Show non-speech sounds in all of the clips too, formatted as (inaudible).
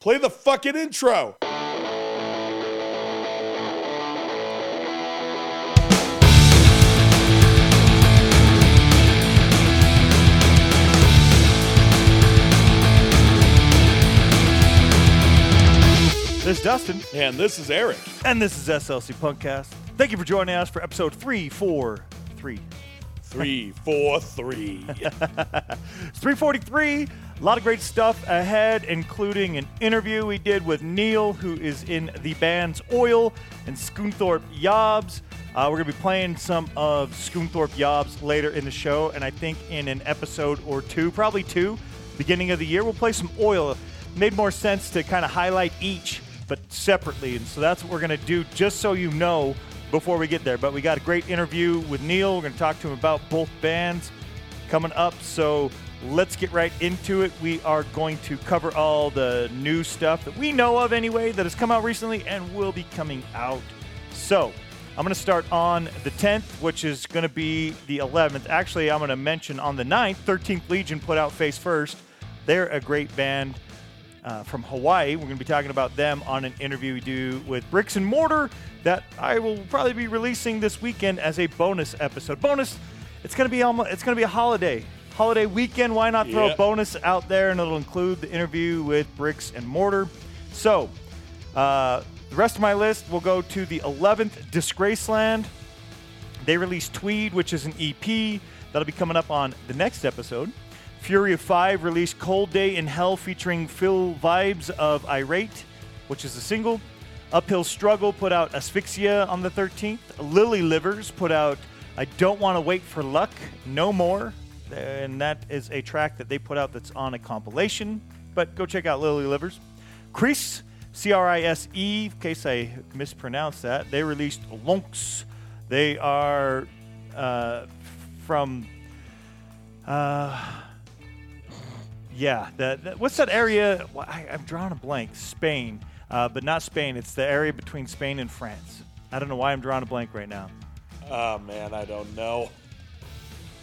Play the fucking intro. This is Dustin, And this is Eric. and this is SLC Punkcast. Thank you for joining us for episode 343. Three, four, three. (laughs) It's 343. A lot of great stuff ahead, including an interview we did with Neale, who is in the bands Öil and Scunthorpe Yobs. Uh, we're going to be playing some of Scunthorpe Yobs later in the show, and I think in an episode or two, probably two, beginning of the year, we'll play some Öil. Made more sense to kind of highlight each, but separately, and so that's what we're going to do, just so you know before we get there. But we got a great interview with Neale. We're going to talk to him about both bands coming up. So let's get right into it. We are going to cover all the new stuff that we know of anyway that has come out recently and will be coming out. So I'm going to start on the 10th, which is going to be the 11th. Actually, I'm going to mention on the 9th, 13th Legion put out Face First. They're a great band uh, from Hawaii. We're going to be talking about them on an interview we do with Bricks and Mortar that I will probably be releasing this weekend as a bonus episode. Bonus, it's going to be almost, it's going to be a holiday. Holiday weekend, why not throw Yeah. a bonus out there and it'll include the interview with Bricks and Mortar. So, uh, the rest of my list will go to the 11th Disgraceland. They released Tweed, which is an EP that'll be coming up on the next episode. Fury of Five released Cold Day in Hell featuring Phil Vibes of Irate, which is a single. Uphill Struggle put out Asphyxia on the 13th. Lily Livers put out I Don't Want to Wait for Luck No More. And that is a track that they put out that's on a compilation. But go check out Lily Livers. Crise, C R I S E, in case I mispronounced that, they released Lonks. They are uh, from. Uh, yeah, what's that area? I, I'm drawing a blank. Spain, uh, but not Spain. It's the area between Spain and France. I don't know why I'm drawing a blank right now. oh, man, I don't know.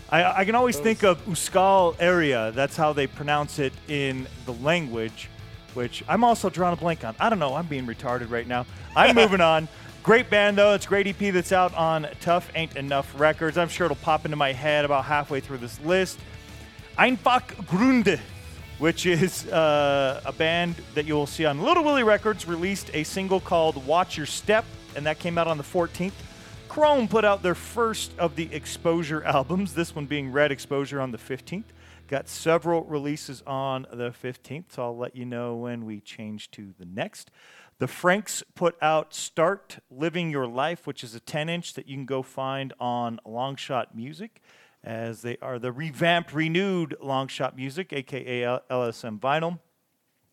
I, I can always think of Euskal area. That's how they pronounce it in the language, which I'm also drawing a blank on. I don't know. I'm being retarded right now. I'm (laughs) moving on. Great band though. It's a great EP that's out on Tough Ain't Enough Records. I'm sure it'll pop into my head about halfway through this list. Einfach Gründe, which is uh, a band that you will see on Little Willie Records, released a single called Watch Your Step, and that came out on the 14th. Chrome put out their first of the Exposure (laughs) albums, this one being Red Exposure on the 15th. Got several releases on the 15th, so I'll let you know when we change to the next. The Franks put out Start Living Your Life, which is a 10 inch that you can go find on Longshot Music, as they are the revamped, renewed Longshot Music, aka LSM Vinyl.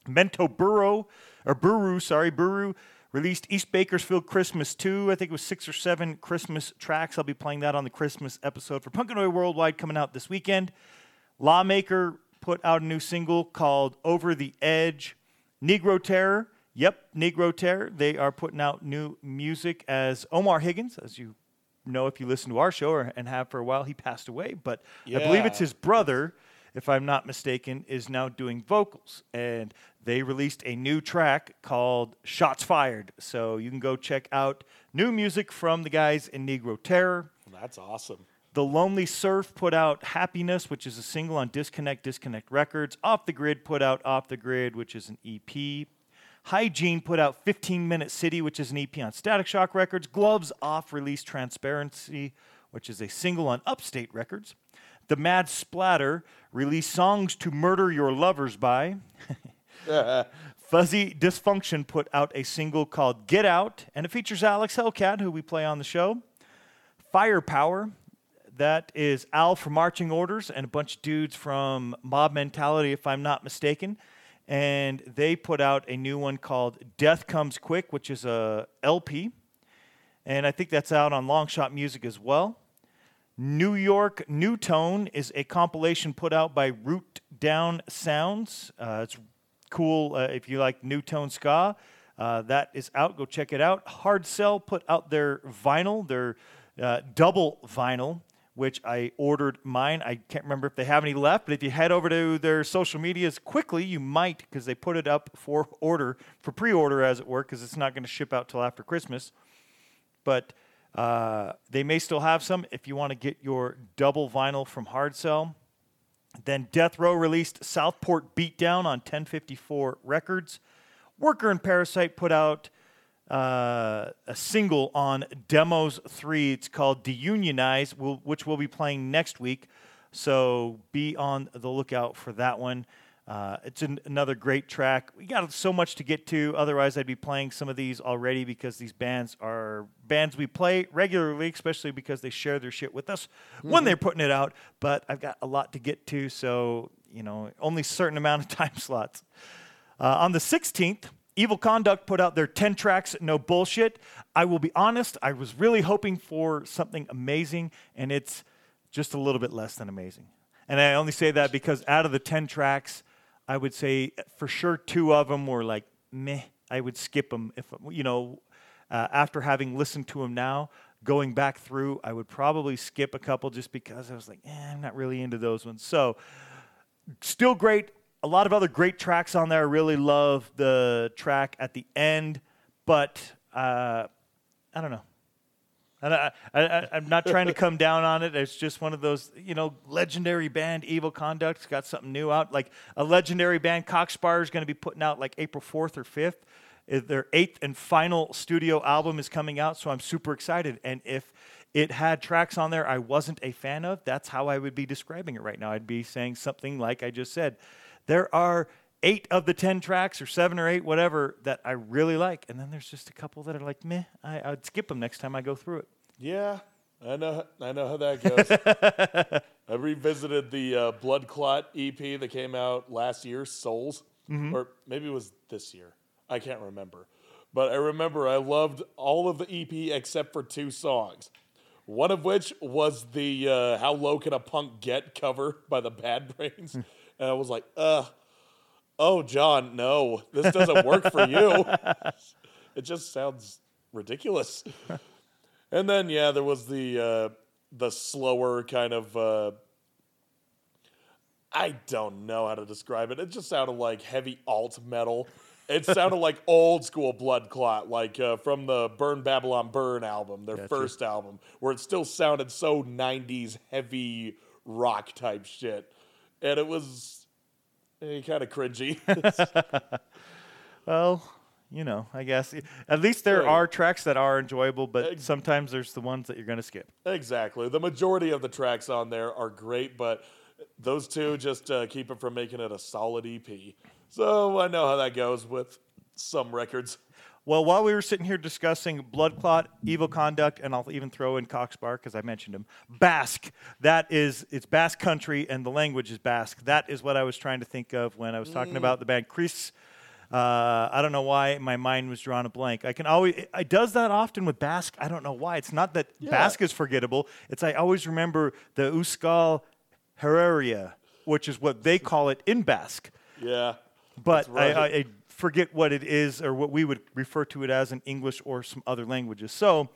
Mento Burrow, or Buru, sorry, Buru released East Bakersfield Christmas 2. I think it was six or seven Christmas tracks. I'll be playing that on the Christmas episode for Punk and Oi Worldwide coming out this weekend. Lawmaker put out a new single called Over the Edge. Negro Terror, yep, Negro Terror. They are putting out new music as Omar Higgins, as you know if you listen to our show or, and have for a while. He passed away, but I believe it's his brother, if I'm not mistaken, is now doing vocals. And they released a new track called Shots Fired. So you can go check out new music from the guys in Negro Terror. That's awesome. The Lonely Surf put out Happiness, which is a single on Disconnect Disconnect Records. Off the Grid put out Off the Grid, which is an EP. Hygiene put out 15 Minute City, which is an EP on Static Shock Records. Gloves Off released Transparency, which is a single on Upstate Records. The Mad Splatter released Songs to Murder Your Lovers by. (laughs) Fuzzy Dysfunction put out a single called Get Out, and it features Alex Hellcat, who we play on the show. Firepower, that is Al from Marching Orders and a bunch of dudes from Mob Mentality, if I'm not mistaken. And they put out a new one called Death Comes Quick, which is a LP. And I think that's out on Longshot Music as well. New York New Tone is a compilation put out by Root Down Sounds. Uh, it's cool uh, if you like New Tone ska. Uh, that is out. Go check it out. Hard Cell put out their vinyl, their uh, double vinyl, which I ordered mine. I can't remember if they have any left, but if you head over to their social medias quickly, you might because they put it up for order, for pre order, as it were, because it's not going to ship out till after Christmas. But uh, they may still have some if you want to get your double vinyl from Hard Sell. Then Death Row released Southport Beatdown on 1054 Records. Worker and Parasite put out uh, a single on Demos 3. It's called Deunionize, which we'll be playing next week. So be on the lookout for that one. Uh, it's an, another great track. We got so much to get to. Otherwise, I'd be playing some of these already because these bands are bands we play regularly, especially because they share their shit with us mm-hmm. when they're putting it out. But I've got a lot to get to, so you know, only certain amount of (laughs) time slots. Uh, on the 16th, Evil Conduct put out their 10 tracks, no bullshit. I will be honest, I was really hoping for something amazing, and it's just a little bit less than amazing. And I only say that because out of the 10 tracks, I would say for sure two of them were like meh. I would skip them if you know. Uh, after having listened to them now, going back through, I would probably skip a couple just because I was like, eh, I'm not really into those ones. So, still great. A lot of other great tracks on there. I really love the track at the end, but uh, I don't know. And I, am not trying to come down on it. It's just one of those, you know, legendary band Evil Conduct's got something new out. Like a legendary band, Cock Sparrer, is going to be putting out like April 4th or 5th. Uh, their eighth and final studio album is coming out, so I'm super excited. And if it had tracks on there I wasn't a fan of, that's how I would be describing it right now. I'd be saying something like I just said. There are eight of the 10 tracks or seven or eight, whatever, that I really like. And then there's just a couple that are like, meh, I, would skip them next time I go through it. Yeah, I know. I know how that goes. (laughs) I revisited the uh, Blood Clot EP that came out last year, Souls, mm-hmm. or maybe it was this year. I can't remember, but I remember I loved all of the EP except for two songs. One of which was the uh, "How Low Can a Punk Get" cover by the Bad Brains, hmm. and I was like, "Uh, oh, John, no, this doesn't work for you. (laughs) it just sounds ridiculous." (laughs) And then yeah, there was the uh, the slower kind of uh, I don't know how to describe it. It just sounded like heavy alt metal. It (laughs) sounded like old school blood clot, like uh, from the Burn Babylon Burn album, their gotcha. first album, where it still sounded so '90s heavy rock type shit, and it was eh, kind of cringy. (laughs) well, you know, I guess at least there are tracks that are enjoyable, but sometimes there's the ones that you're going to skip. Exactly. The majority of the tracks on there are great, but those two just uh, keep it from making it a solid EP. So I know how that goes with some records. Well, while we were sitting here discussing Blood Clot, Evil Conduct, and I'll even throw in Cock Sparrer because I mentioned him, Basque. That is, it's Basque country, and the language is Basque. That is what I was trying to think of when I was talking mm. about the band Chris uh, I don't know why my mind was drawn a blank. I can always it does that often with Basque. I don't know why. It's not that yeah. Basque is forgettable. It's I always remember the Euskal Herria, which is what they call it in Basque. Yeah, but right. I, I forget what it is or what we would refer to it as in English or some other languages. So.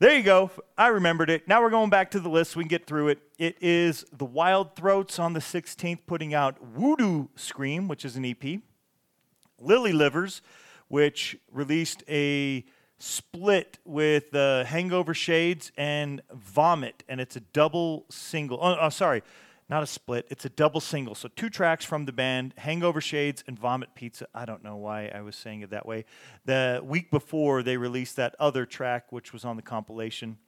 There you go. I remembered it. Now we're going back to the list. We can get through it. It is the Wild Throats on the 16th putting out Voodoo Scream, which is an EP. Lily Livers, which released a split with uh, Hangover Shades and Vomit, and it's a double single. Oh, oh, sorry, not a split. It's a double single. So two tracks from the band, Hangover Shades and Vomit Pizza. I don't know why I was saying it that way. The week before, they released that other track, which was on the compilation.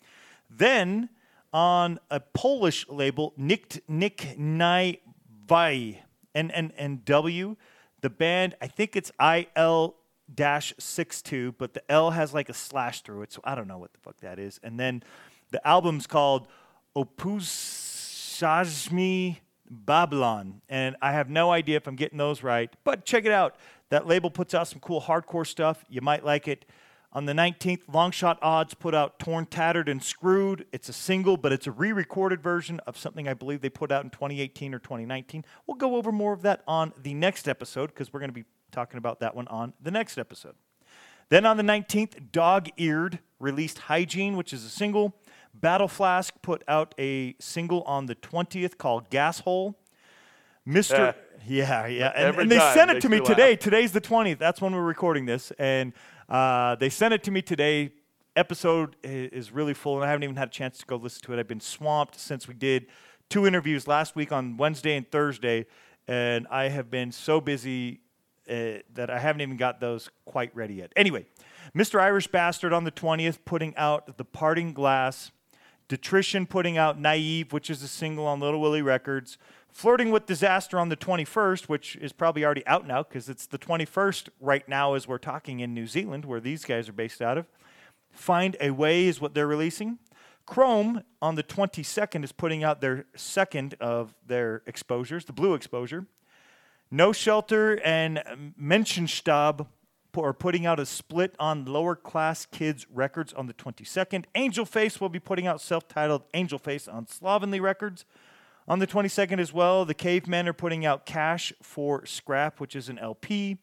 Then on a Polish label, Nikt Nic Nie Wie, N N N W. The band, I think it's IL dash six two, but the L has like a slash through it, so I don't know what the fuck that is. And then the album's called Opusajmi Babylon, and I have no idea if I'm getting those right, but check it out. That label puts out some cool hardcore stuff. You might like it. On the 19th, Longshot Odds put out Torn, Tattered, and Screwed. It's a single, but it's a re recorded version of something I believe they put out in 2018 or 2019. We'll go over more of that on the next episode because we're going to be talking about that one on the next episode. Then on the 19th, Dog Eared released Hygiene, which is a single. Battle Flask put out a single on the 20th called Gas Hole. Mr. (laughs) yeah, yeah. And, and they sent it to me me today. Today's the 20th. That's when we're recording this. And uh, they sent it to me today. Episode is really full, and I haven't even had a chance to go listen to it. I've been swamped since we did two interviews last week on Wednesday and Thursday, and I have been so busy uh, that I haven't even got those quite ready yet. Anyway, Mr. Irish Bastard on the 20th putting out The Parting Glass. Detrition putting out Naive, which is a single on Little Willie Records. Flirting with Disaster on the 21st, which is probably already out now because it's the 21st right now as we're talking in New Zealand, where these guys are based out of. Find a Way is what they're releasing. Chrome on the 22nd is putting out their second of their exposures, the blue exposure. No Shelter and Menschenstab are putting out a split on Lower Class Kids Records on the 22nd. Angel Face will be putting out self titled Angel Face on Slovenly Records on the 22nd as well. The Cavemen are putting out Cash for Scrap, which is an LP.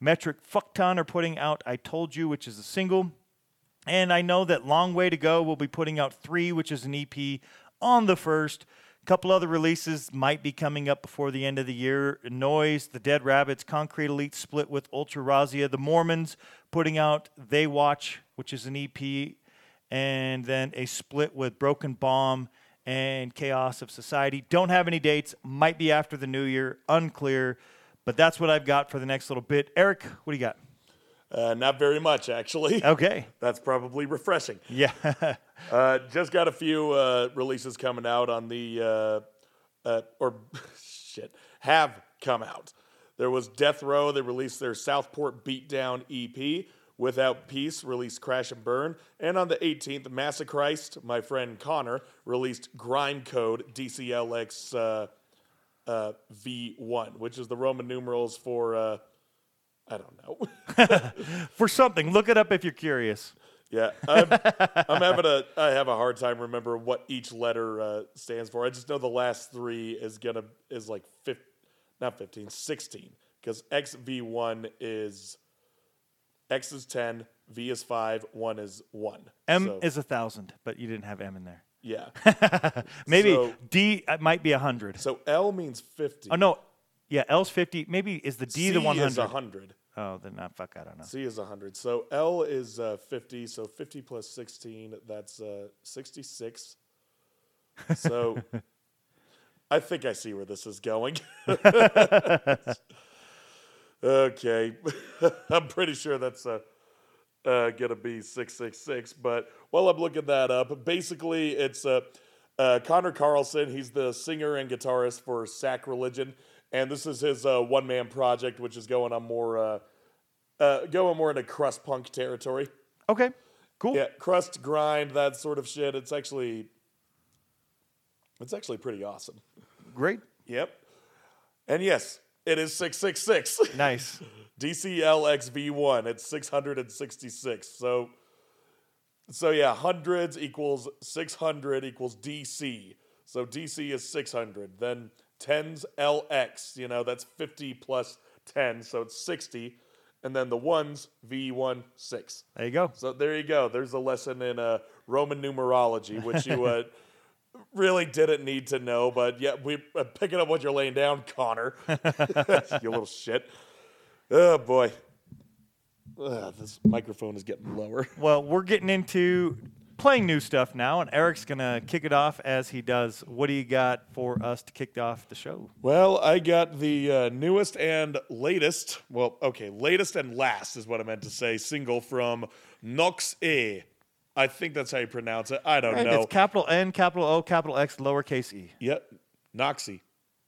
Metric Fuckton are putting out I Told You, which is a single. And I know that Long Way to Go will be putting out three, which is an EP, on the first. A couple other releases might be coming up before the end of the year. Noise, The Dead Rabbits, Concrete Elite split with Ultra Razzia, The Mormons putting out They Watch, which is an EP, and then a split with Broken Bomb and Chaos of Society. Don't have any dates, might be after the new year, unclear, but that's what I've got for the next little bit. Eric, what do you got? Uh, not very much, actually. Okay. (laughs) That's probably refreshing. Yeah. (laughs) Uh, just got a few uh, releases coming out on the, uh, uh, or (laughs) shit, have come out. There was Death Row. They released their Southport Beatdown EP. Without Peace released Crash and Burn. And on the 18th, Massachrist, my friend Connor, released Grind Code DCLX uh, uh, V1, which is the Roman numerals for, uh, I don't know. (laughs) for something. Look it up if you're curious. Yeah, I'm, I'm having a I have a hard time remembering what each letter uh, stands for. I just know the last three is gonna is like fif, not 15, 16 because XV1 is X is 10, V is 5, 1 is 1. M So, is a thousand, but you didn't have M in there. yeah. (laughs) Maybe So- D uh, might be a hundred. So L means 50. Oh no, yeah, L's fifty. Maybe is the D C the one is hundred? 100. Oh, then not fuck. I don't know. C is 100. So L is uh, 50. So 50 plus 16, that's uh, 66. So (laughs) I think I see where this is going. (laughs) okay. (laughs) I'm pretty sure that's uh, uh, to be 666. But while I'm looking that up, basically it's uh, uh, Connor Carlson. He's the singer and guitarist for Sacrilegion. And this is his uh, one man project, which is going on more. Uh, uh, going more into crust punk territory. Okay, cool. Yeah, crust grind, that sort of shit. It's actually, it's actually pretty awesome. Great. Yep. And yes, it is six six six. Nice. (laughs) DCLXV1. It's six hundred and sixty six. So, so yeah, hundreds equals six hundred equals DC. So DC is six hundred. Then tens LX. You know that's fifty plus ten, so it's sixty. And then the ones V1 six. There you go. So there you go. There's a lesson in uh, Roman numerology, which you (laughs) uh, really didn't need to know, but yeah, we uh, picking up what you're laying down, Connor. (laughs) you little shit. Oh boy, Ugh, this microphone is getting lower. (laughs) Well, we're getting into playing new stuff now, and Eric's gonna kick it off as he does. What do you got for us to kick off the show? Well, I got the uh, newest and latest. Well, okay, latest and last is what I meant to say. Single from Nox E. I think that's how you pronounce it. I don't Right, know. It's capital N, capital O, capital X, lowercase e. yep, Noxie.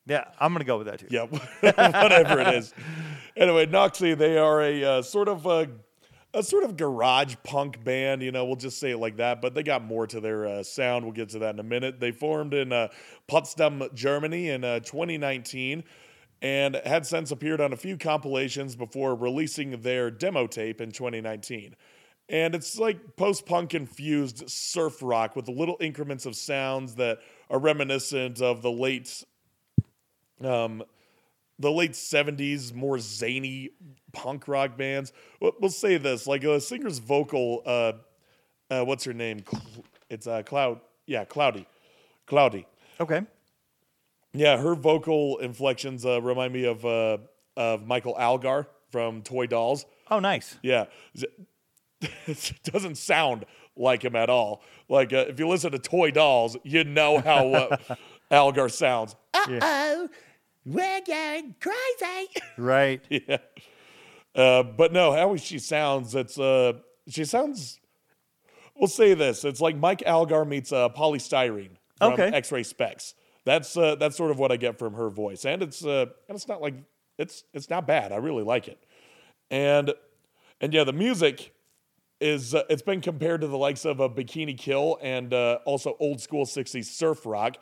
Yeah, I'm gonna go with that too. Yep. (laughs) whatever it is. Anyway, Noxie, they are a uh, sort of a, a sort of garage punk band. You know, we'll just say it like that. But they got more to their uh, sound. We'll get to that in a minute. They formed in uh, Potsdam, Germany, in uh, 2019, and had since appeared on a few compilations before releasing their demo tape in 2019. And it's like post punk infused surf rock with little increments of sounds that are reminiscent of the late um, the late 70s, more zany punk rock bands. We'll, say this like a singer's vocal, uh, uh, what's her name? It's uh, Cloud. Yeah, Cloudy. Cloudy. Okay. Yeah, her vocal inflections uh, remind me of uh, of Michael Algar from Toy Dolls. Oh, nice. Yeah, it (laughs) doesn't sound like him at all. Like uh, if you listen to Toy Dolls, you know how uh, (laughs) Algar sounds. Uh oh, we're going crazy. Right. (laughs) yeah. Uh, but no, how she sounds, it's uh, she sounds. We'll say this: it's like Mike Algar meets uh, Poly Styrene from Okay. X-Ray Spex. That's uh, that's sort of what I get from her voice, and it's uh, and it's not like it's it's not bad. I really like it, and and yeah, the music is uh, it's been compared to the likes of a Bikini Kill and uh, also old school '60s surf rock.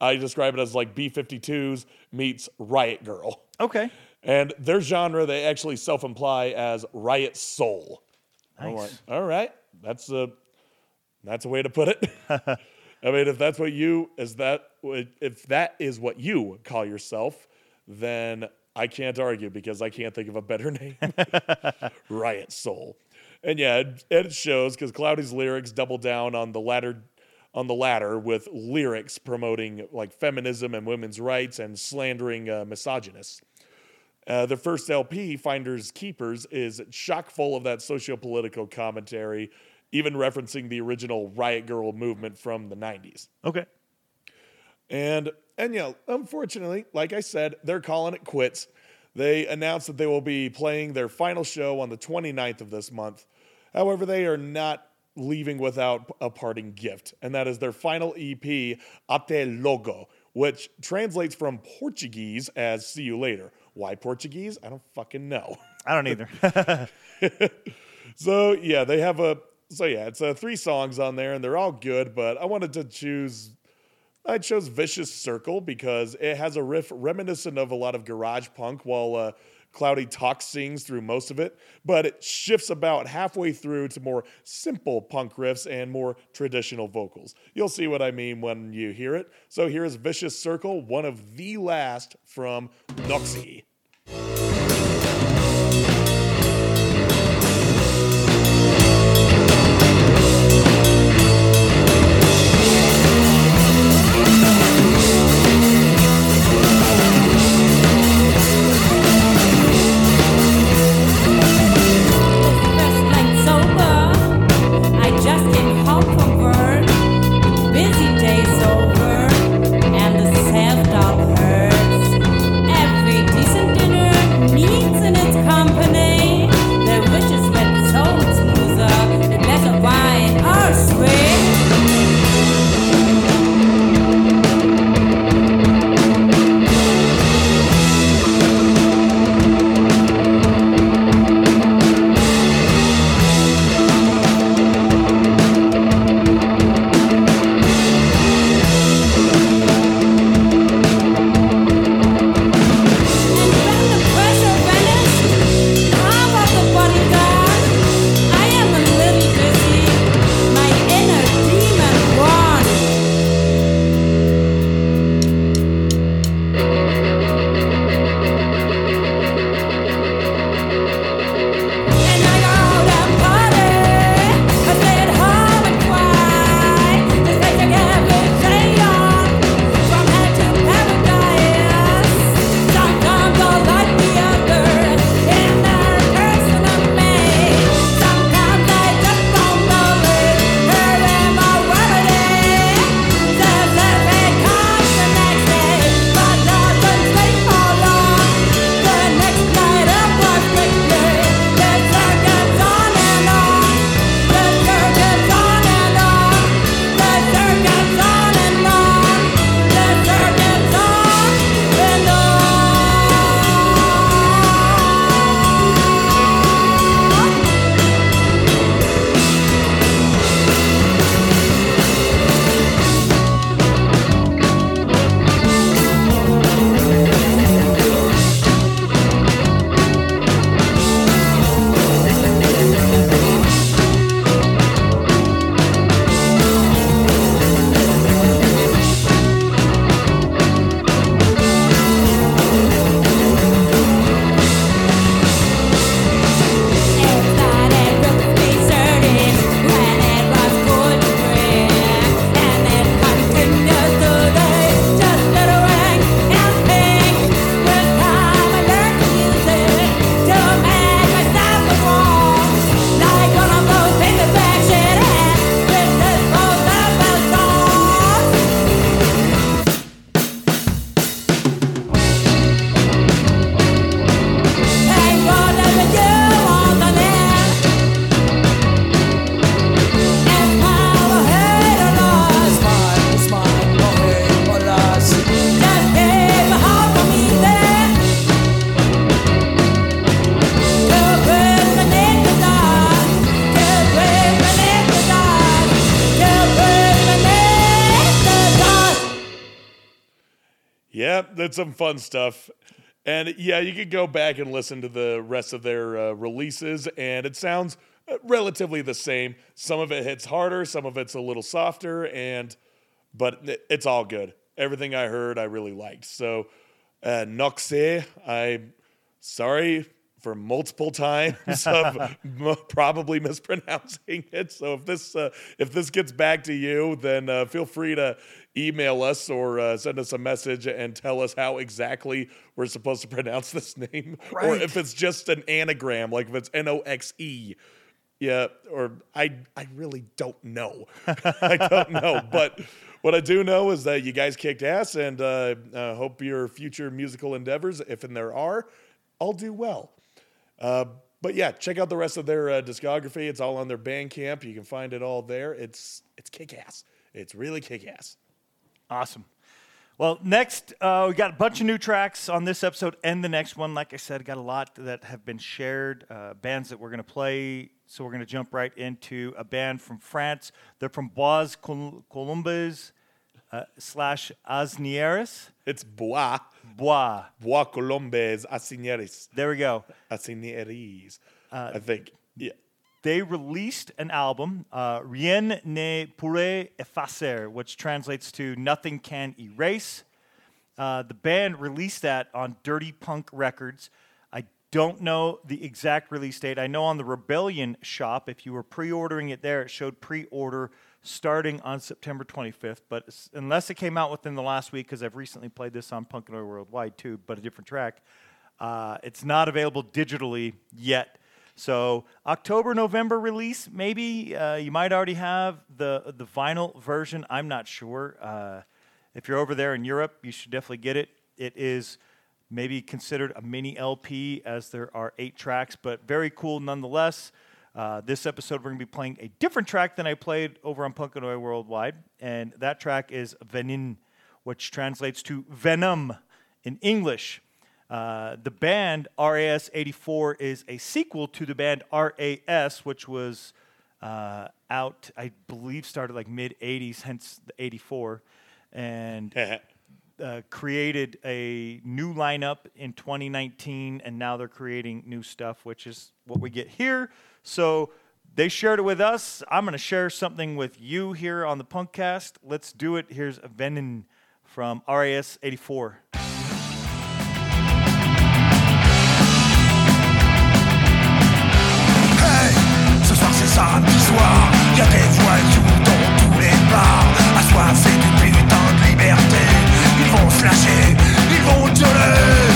I describe it as like B-52s meets Riot Grrrl. Okay. And their genre, they actually self imply as riot soul. I'm like, Nice. all right, that's a that's a way to put it. (laughs) I mean, if that's what you is that if that is what you call yourself, then I can't argue because I can't think of a better (laughs) name. (laughs) riot soul, and yeah, it, it shows because Cloudy's lyrics double down on the latter on the latter with lyrics promoting like feminism and women's rights and slandering uh, misogynists. Uh, the first LP, Finders Keepers, is chock full of that socio-political commentary, even referencing the original Riot Grrrl movement from the 90s. Okay. And and know, unfortunately, like I said, they're calling it quits. They announced that they will be playing their final show on the 29th of this month. However, they are not leaving without a parting gift, and that is their final EP, Até Logo, which translates from Portuguese as see you later. Why Portuguese? I don't fucking know. I don't either. (laughs) (laughs) So yeah, they have a so yeah, it's uh, three songs on there, and they're all good. But I wanted to choose. I chose "Vicious Circle" because it has a riff reminiscent of a lot of garage punk, while uh, Cloudy Talk sings through most of it. But it shifts about halfway through to more simple punk riffs and more traditional vocals. You'll see what I mean when you hear it. So here is "Vicious Circle," one of the last from Noxie. Some fun stuff. And yeah, you could go back and listen to the rest of their uh, releases, and it sounds uh, relatively the same. Some of it hits harder, some of it's a little softer, and but it's all good. Everything I heard, I really liked. So, uh, Noxe, I'm sorry for multiple (laughs) times of probably mispronouncing it. So if this uh, if this gets back to you, then uh, feel free to email us or uh, send us a message and tell us how exactly we're supposed to (laughs) pronounce this name, or if it's just an anagram, like if it's N O X E. Yeah, or I I really don't know. (laughs) I don't know, but what I do know is that you guys kicked ass, and uh, uh, hope your future musical endeavors, if and there are, all do well. Uh, but yeah, check out the rest of their uh, discography. It's all on their Bandcamp. You can find it all there. It's it's kick ass. It's really kick ass. Awesome. Well, next, uh, we got a bunch of new tracks on this episode and the next one. Like I said, got a lot that have been shared, uh, bands that we're going to play. So we're going to jump right into a band from France. They're from Bois Colombes uh, slash Asnieres. It's Bois, Bois. Bois Colombes, Asinieres, There we go. Asinieres. I think. Yeah. They released an album, uh, Rien ne pourrait effacer, which translates to Nothing Can Erase. Uh, the band released that on Dirty Punk Records. I don't know the exact release date. I know on the Rebellion shop, if you were pre ordering it there, it showed pre order starting on September 25th. But unless it came out within the last week, because I've recently played this on Punk and Worldwide too, but a different track, uh, it's not available digitally yet. So October, November release, maybe uh, you might already have the the vinyl version. I'm not sure. Uh, if you're over there in Europe, you should definitely get it. It is maybe considered a mini LP as there are eight tracks, but very cool nonetheless. Uh, this episode, we're going to be playing a different track than I played over on Punk and Oi Worldwide, and that track is Venin, which translates to Venom in English. Uh, the band RAS 84 is a sequel to the band RAS, which was uh, out, I believe, started like mid 80s, hence the 84, and uh, created a new lineup in 2019, and now they're creating new stuff, which is what we get here. So they shared it with us. I'm going to share something with you here on the Punkcast. Let's do it. Here's Venin from RAS 84. Samedi soir, y a des voyous dans tous les bars, assoiffés du putain de liberté, ils vont se lâcher, ils vont gueuler.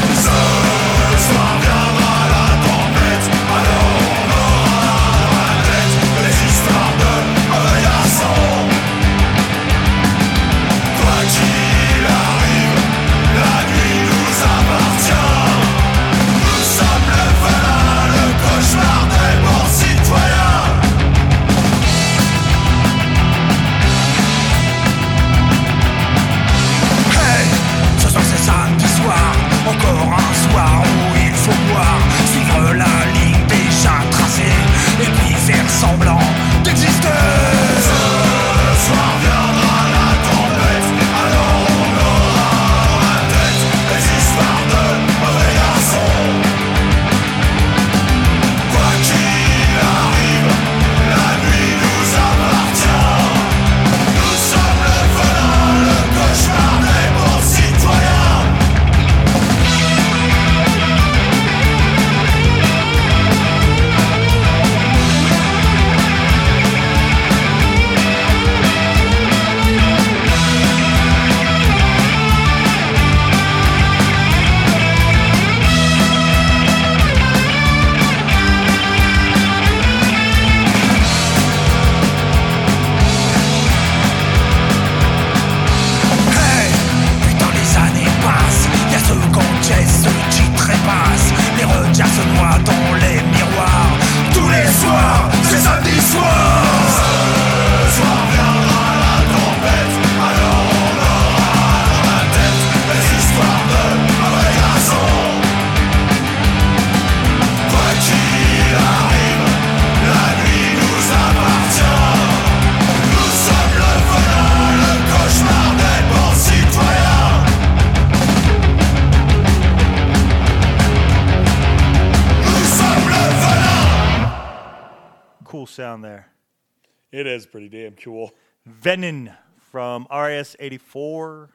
Is pretty damn cool. Venom from RAS 84.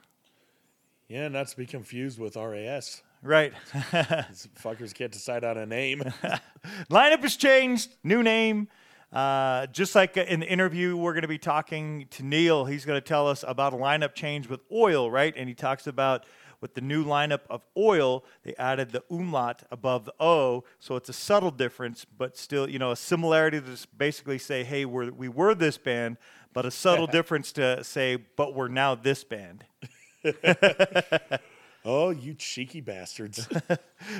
Yeah, not to be confused with RAS. Right. (laughs) These fuckers can't decide on a name. (laughs) Lineup has changed. New name. Uh, just like in the interview, we're going to be talking to Neale. He's going to tell us about a lineup change with oil, right? And he talks about with the new lineup of oil, they added the umlaut above the O, so it's a subtle difference, but still, you know, a similarity to basically say, hey, we're, we were this band, but a subtle (laughs) difference to say, but we're now this band. (laughs) oh, you cheeky bastards. (laughs)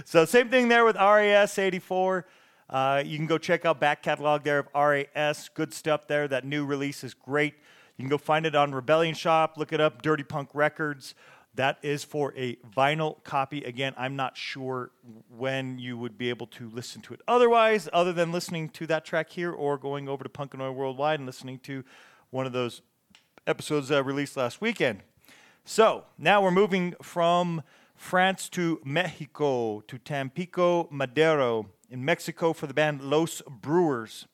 So same thing there with RAS 84. Uh, you can go check out back catalog there of RAS. Good stuff there. That new release is great. You can go find it on Rebellion Shop. Look it up, Dirty Punk Records. That is for a vinyl copy. Again, I'm not sure when you would be able to listen to it otherwise, other than listening to that track here or going over to Punk and Oi Worldwide and listening to one of those episodes uh, released last weekend. So now we're moving from France to Mexico to Tampico, Madero in Mexico for the band Los Brewers.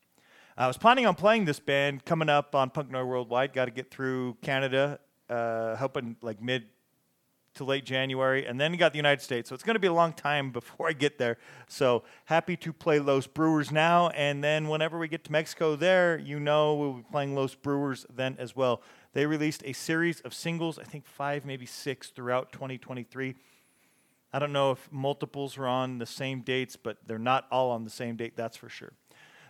I was planning on playing this band coming up on Punk and Oi Worldwide. Got to get through Canada, uh, hoping like mid to late January, and then you got the United States. So it's going to be a long time (laughs) before I get there. So happy to play Los Brewers now, and then whenever we get to Mexico, there you know we'll be playing Los Brewers then as well. They released a series of singles, I think five, maybe six, throughout 2023. I don't know if multiples are on the same dates, but they're not all on the same date, that's for sure.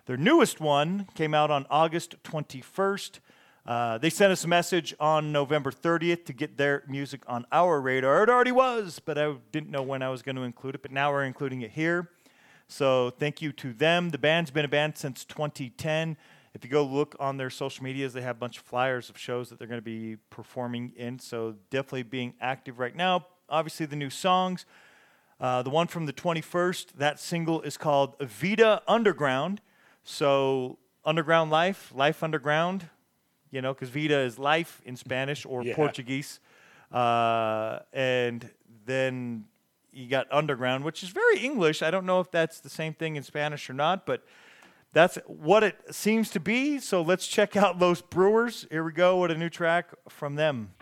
Their newest one came out on August 21st. Uh, they sent us a message on November 30th to get their music on our radar. It already was, but I didn't know when I was going to include it, but now we're including it here. So thank you to them. The band's been a band since 2010. If you go look on their social medias, they have a bunch of flyers of shows that they're going to be performing in. So definitely being active right now. Obviously, the new songs. Uh, the one from the 21st, that single is called Vida Underground. So, underground life, life underground, you know, because vida is life in Spanish or Yeah. Portuguese. Uh, and then you got underground, which is very English. I don't know if that's the same thing in Spanish or not, but that's what it seems to be. So let's check out Los Brewers. Here we go with a new track from them.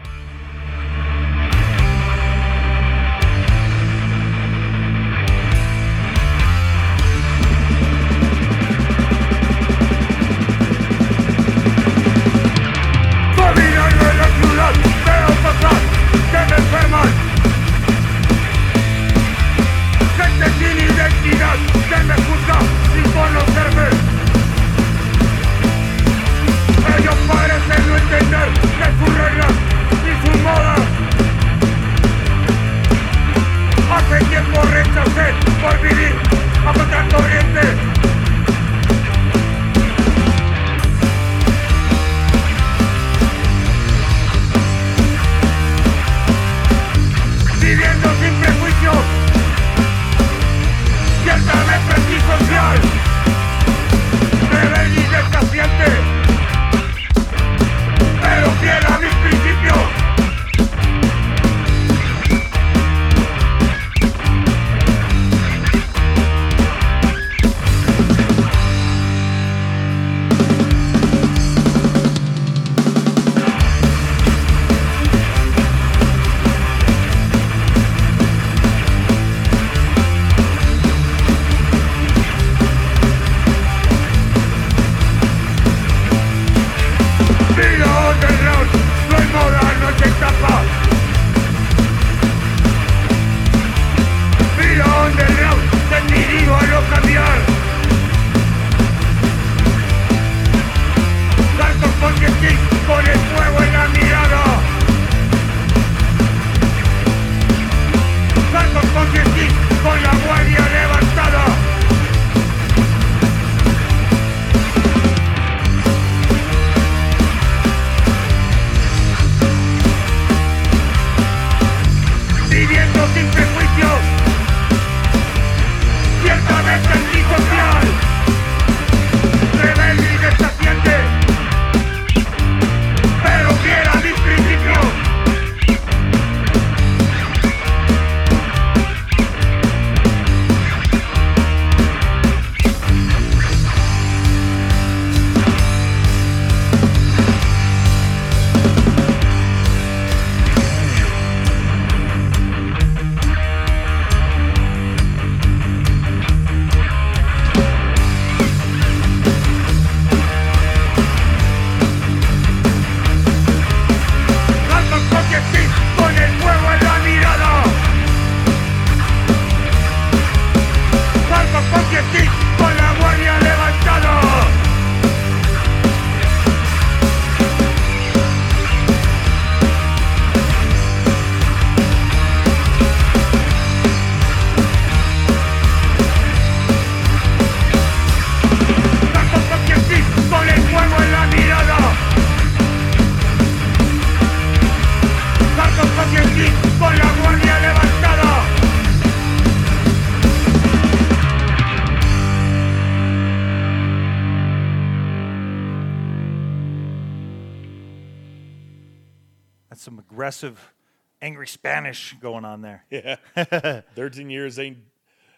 Spanish going on there. Yeah. (laughs) 13 years ain't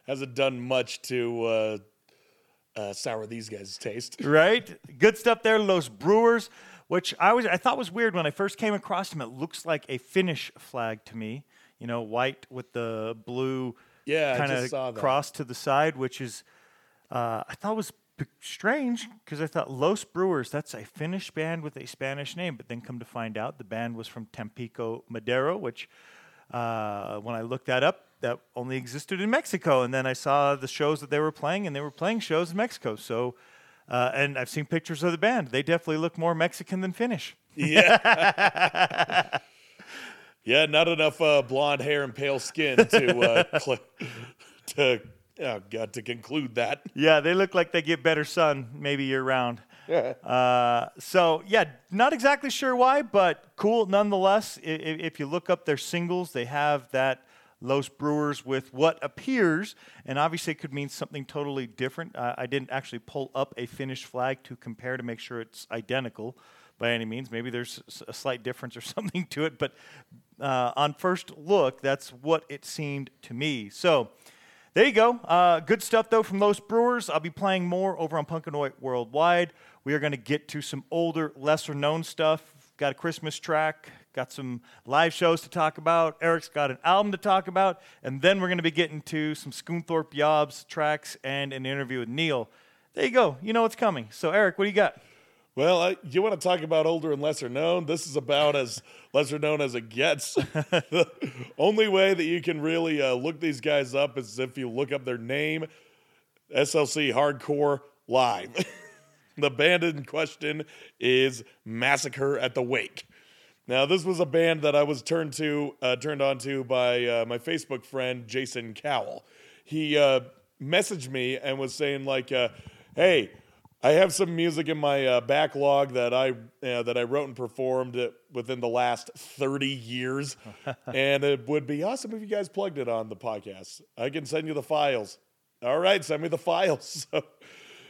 hasn't done much to uh, uh, sour these guys' taste. right? Good stuff there, Los Brewers, which I was I thought was weird when I first came across them. It looks like a Finnish flag to me. You know, white with the blue Yeah, kind of cross to the side, which is uh, I thought was strange because I thought Los Brewers that's a Finnish band with a Spanish name, but then come to find out the band was from Tampico, Madero, which uh, when I looked that up, that only existed in Mexico. And then I saw the shows that they were playing, and they were playing shows in Mexico. So, uh, and I've seen pictures of the band. They definitely look more Mexican than Finnish. Yeah. (laughs) yeah, not enough uh, blonde hair and pale skin to uh, (laughs) cl- to (laughs) oh god to conclude that. (laughs) Yeah, they look like they get better sun maybe year round. Uh, so yeah, not exactly sure why, but cool nonetheless. If, if you look up their singles, they have that Los Brewers with what appears, and obviously it could mean something totally different. Uh, I didn't actually pull up a Finnish flag to compare to make sure it's identical by any means. Maybe there's a slight difference or (laughs) something to it, but uh, on first look, that's what it seemed to me. So. There you go. Uh, good stuff, though, from Los Brewers. I'll be playing more over on Punkanoid Worldwide. We are going to get to some older, lesser known stuff. Got a Christmas track, got some live shows to talk about. Eric's got an album to talk about. And then we're going to be getting to some Scunthorpe Yobs tracks and an interview with Neale. There you go. You know what's coming. So, Eric, what do you got? Well, I, you want to talk about older and lesser known? This is about as (laughs) lesser known as it gets. (laughs) the only way that you can really uh, look these guys up is if you look up their name, SLC Hardcore Live. (laughs) the band in question is Massacre at the Wake. Now, this was a band that I was turned to, uh, turned on to by uh, my Facebook friend Jason Cowell. He uh, messaged me and was saying like, uh, "Hey, I have some music in my uh, backlog that I uh, that I wrote and performed uh, within the last thirty years, (laughs) and it would be awesome if you guys plugged it on the podcast. I can send you the files. All right, send me the files." (laughs)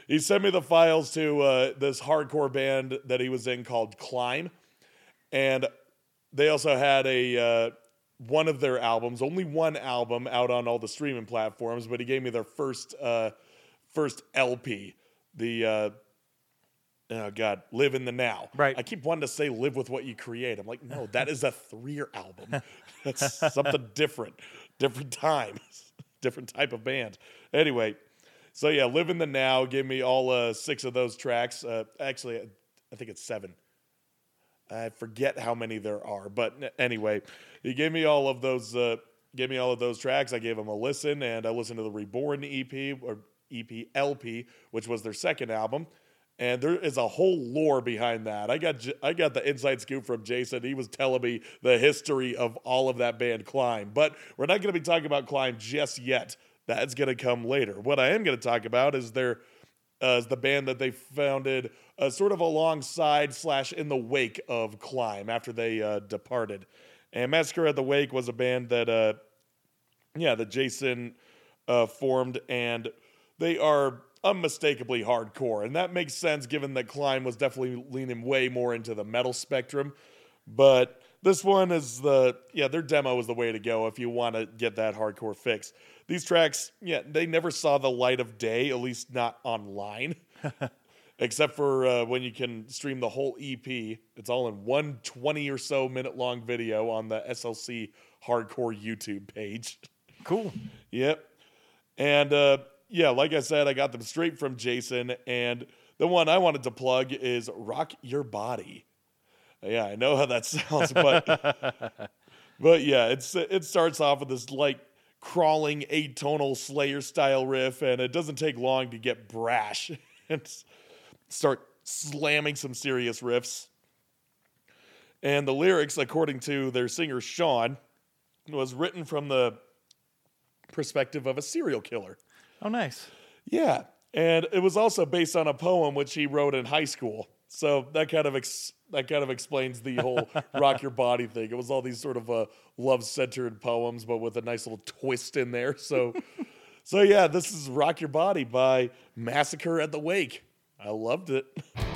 So he sent me the files to uh, this hardcore band that he was in called Climb and they also had a uh, one of their albums, only one album out on all the streaming platforms, but he gave me their first uh, first LP, the uh, oh god, Live in the Now. Right. I keep wanting to say Live with What You Create. I'm like, no, that is a three year album. (laughs) That's something different, different time, (laughs) different type of band. Anyway. So yeah, live in the now. Give me all uh, six of those tracks. Uh, actually, I- I think it's seven. I forget how many there are, but anyway, he gave me all of those. Uh, gave me all of those tracks. I gave him a listen, and I listened to the Reborn EP or EP LP, which was their second album. And there is a whole lore behind that. I got I got the inside scoop from Jason. He was telling me the history of all of that band Climb. But we're not going to be talking about Climb just yet. That's going to come later. What I am going to talk about is their uh, the band that they founded uh, sort of alongside slash in the wake of Climb after they uh, departed. And Massacre at the Wake was a band that, uh, yeah, that Jason uh, formed, and they are unmistakably hardcore. And that makes sense given that Climb was definitely leaning way more into the metal spectrum. But this one is the, yeah, their demo is the way to go if you want to get that hardcore fix. These tracks, yeah, they never saw the light of day, at least not online. (laughs) Except for uh, when you can stream the whole EP. It's all in one 20 or so minute long video on the SLC Hardcore YouTube page. Cool. Yep. And uh, yeah, like I said, I got them straight from Jason. And the one I wanted to plug is Rock Your Body. Yeah, I know how that (laughs) sounds, but but yeah, it's it starts off with this like crawling atonal Slayer style riff, and it doesn't take long to get brash (laughs) and start slamming some serious riffs. And the lyrics, according to their singer Sean, was written from the perspective of a serial killer. Oh, nice. Yeah, and it was also based on a poem which he wrote in high school. So that kind of ex- that kind of explains the whole (laughs) rock your body thing. It was all these sort of uh, love centered poems, but with a nice little twist in there. So, (laughs) so yeah, this is "Rock Your Body" by Massacre at the Wake. I loved it. (laughs)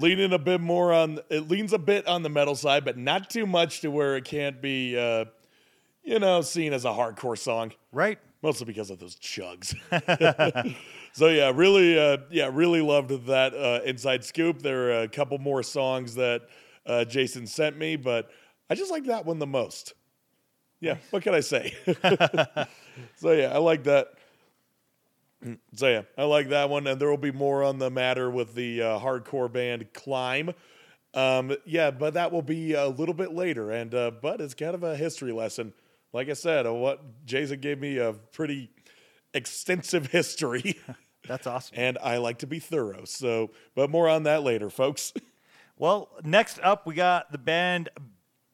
leaning a bit more on it leans a bit on the metal side, but not too much to where it can't be, uh, you know, seen as a hardcore song. Right. Mostly because of those chugs. (laughs) so yeah, really, uh, yeah, really loved that uh, inside scoop. There are a couple more songs that uh, Jason sent me, but I just like that one the most. Yeah, what can I say? (laughs) so yeah, I like that. So yeah, I like that one, and there will be more on the matter with the uh, hardcore band Climb. Um, yeah, but that will be a little bit later, and uh, but it's kind of a history lesson. Like I said, uh, what Jason gave me a pretty extensive (laughs) history, (laughs) That's awesome. and I like to be thorough. So, but more on that later, folks. (laughs) Well, next up we got the band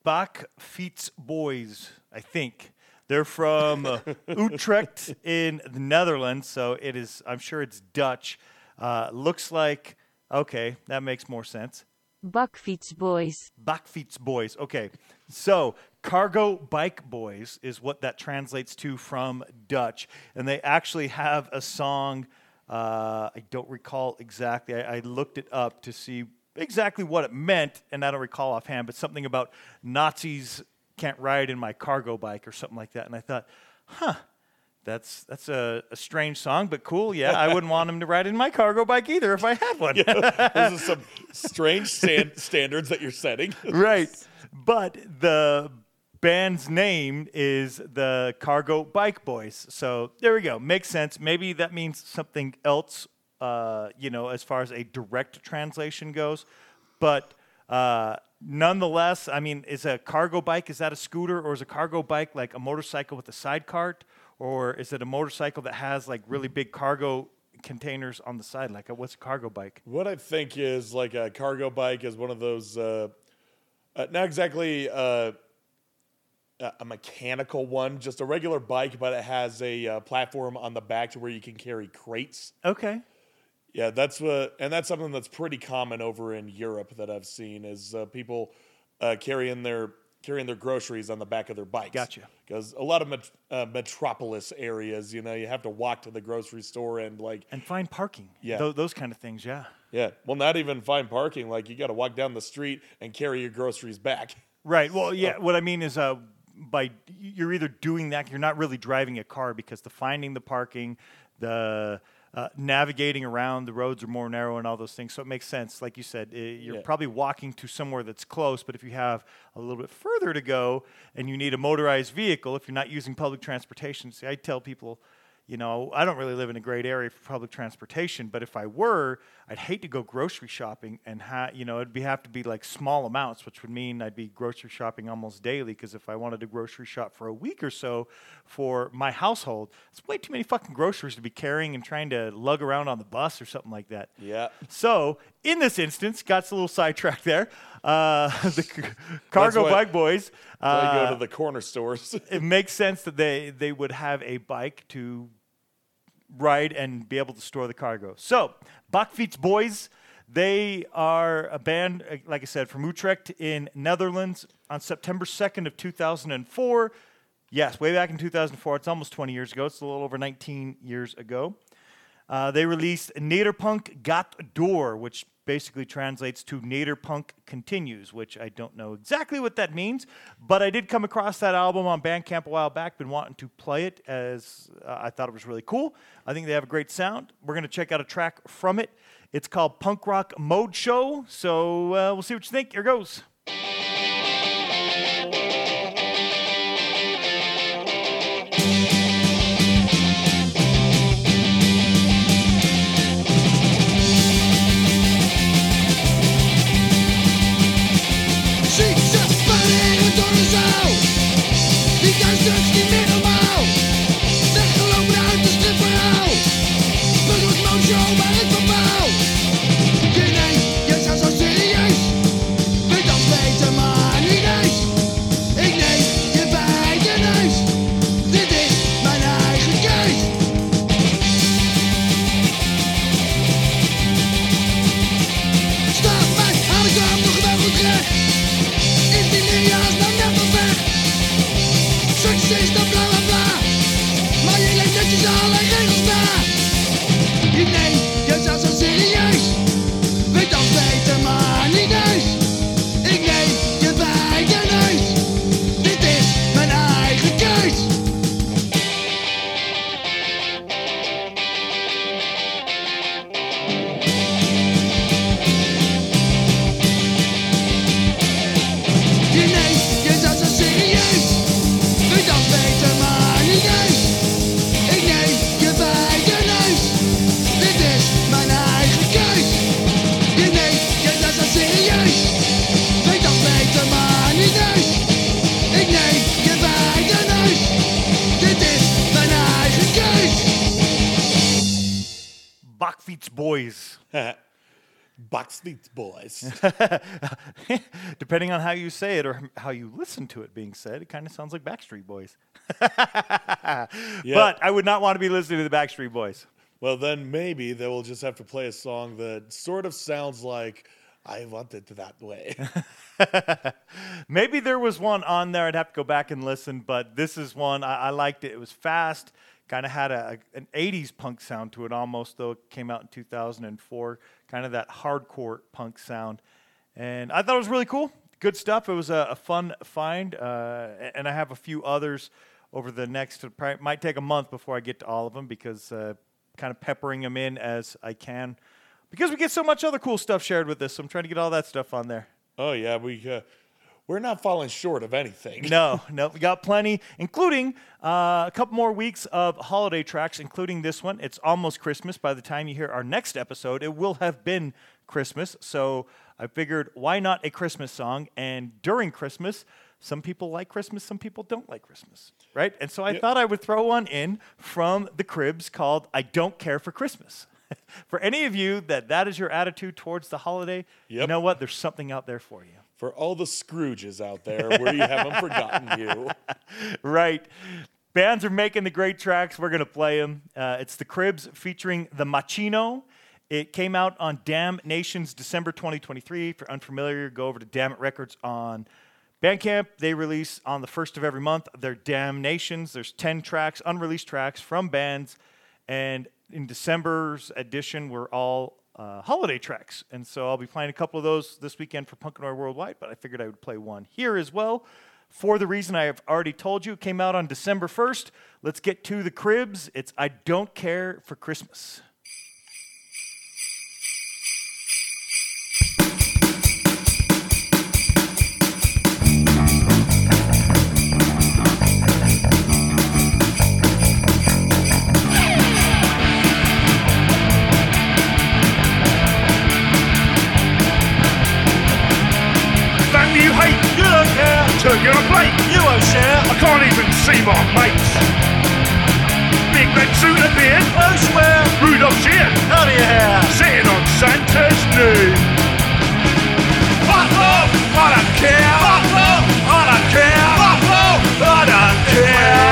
Bach Fiets Boys, I think. They're from uh, Utrecht in the Netherlands, so it is I'm sure it's Dutch. Uh, looks like okay, that makes more sense. Bakfiets Boys. Bakfiets Boys. Okay. So, Cargo Bike Boys is what that translates to from Dutch. And they actually have a song. Uh, I don't recall exactly. I, I looked it up to see exactly what it meant, and I don't recall offhand, but something about Nazis can't ride in my cargo bike or something like that. And I thought, huh. That's that's a, a strange song, but cool. Yeah, I wouldn't want him to ride in my cargo bike either if I had one. (laughs) (laughs) Those are some strange stand- standards that you're setting. right. But the band's name is the Cargo Bike Boys. So there we go. Makes sense. Maybe that means something else, uh, you know, as far as a direct translation goes. But uh, nonetheless, I mean, is a cargo bike, is that a scooter or is a cargo bike like a motorcycle with a side cart? Or is it a motorcycle that has like really big cargo containers on the side? Like, a, what's a cargo bike? What I think is like a cargo bike is one of those, uh, uh, not exactly uh, a a mechanical one, just a regular bike, but it has a uh, platform on the back to where you can carry crates. Okay. Yeah, that's what, and that's something that's pretty common over in Europe that I've seen is uh, people uh, carrying their carrying their groceries on the back of their bikes. Gotcha. Because a lot of met- uh, metropolis areas, you know, you have to walk to the grocery store and like And find parking. Yeah. Tho- those kind of things, yeah. Yeah, well, not even find parking. Like you got to walk down the street and carry your groceries back. (laughs) Right. Well, yeah. What I mean is, uh, by you're either doing that, you're not really driving a car because the finding the parking, the uh, navigating around, the roads are more narrow and all those things. So it makes sense. Like you said, uh, you're Yeah. probably walking to somewhere that's close. But if you have a little bit further to go and you need a motorized vehicle, if you're not using public transportation, see, I tell people. You know, I don't really live in a great area for public transportation, but if I were, I'd hate to go grocery shopping and ha- you know, it'd be have to be like small amounts, which would mean I'd be grocery shopping almost daily because if I wanted to grocery shop for a week or so for my household, it's way too many fucking groceries to be carrying and trying to lug around on the bus or something like that. Yeah. So, in this instance, got a little sidetracked there. Uh, (laughs) the c- cargo why- bike boys. Uh, go to the corner stores. (laughs) it makes sense that they they would have a bike to ride and be able to store the cargo. So, Bakfiets Boys, they are a band, uh, like I said, from Utrecht in Netherlands on September 2nd of 2004. Yes, way back in 2004. It's almost 20 years ago. It's a little over 19 years ago. Uh, they released Nederpunk Got Door, which basically translates to Nederpunk Continues, which I don't know exactly what that means, but I did come across that album on Bandcamp a while back. Been wanting to play it as uh, I thought it was really cool. I think they have a great sound. We're going to check out a track from it. It's called Punk Rock Mode Show. So uh, we'll see what you think. Here goes. Die how you say it or how you listen to it being said, it kind of sounds like Backstreet Boys. (laughs) Yeah. But I would not want to be listening to the Backstreet Boys. well, then maybe they will just have to play a song that sort of sounds like I want it that way. (laughs) Maybe there was one on there. I'd have to go back and listen, but this is one I, I liked it. It was fast, kind of had a, an 80s punk sound to it almost, though it came out in 2004. Kind of that hardcore punk sound. And I thought it was really cool. Good stuff. It was a, a fun find. Uh, and I have a few others over the next, probably might take a month before I get to all of them because uh, kind of peppering them in as I can. Because we get so much other cool stuff shared with us, so I'm trying to get all that stuff on there. oh yeah, we uh, we're not falling short of anything. No, no, we got plenty, including uh, a couple more weeks of holiday tracks, including this one. It's almost Christmas. By the time you hear our next episode, it will have been Christmas. So I figured, why not a Christmas song? And during Christmas, some people like Christmas, some people don't like Christmas, right? And so I thought I would throw one in from the Cribbs called "I Don't Care for Christmas." (laughs) for any of you that that is your attitude towards the holiday, you know what? There's something out there for you. For all the Scrooges out there, (laughs) where you haven't forgotten you. (laughs) right. Bands are making the great tracks. We're going to play them. Uh, it's the Cribbs featuring the Machino. It came out on Damn Nations December 2023. If you're unfamiliar, go over to Damn It Records on Bandcamp. They release on the first of every month their Damn Nations. There's 10 tracks, unreleased tracks from bands. And in December's edition, were all uh, holiday tracks. And so I'll be playing a couple of those this weekend for Punk Noir Worldwide, but I figured I would play one here as well. For the reason I have already told you, it came out on December 1st. Let's get to the cribbs. It's I Don't Care for Christmas. See my mates. Big Ben suit and beard, I swear. Rudolph's here, out of your hair. Sitting on Santa's knee. Fuck off, I don't care. Fuck off, I don't care. Fuck off, I don't care.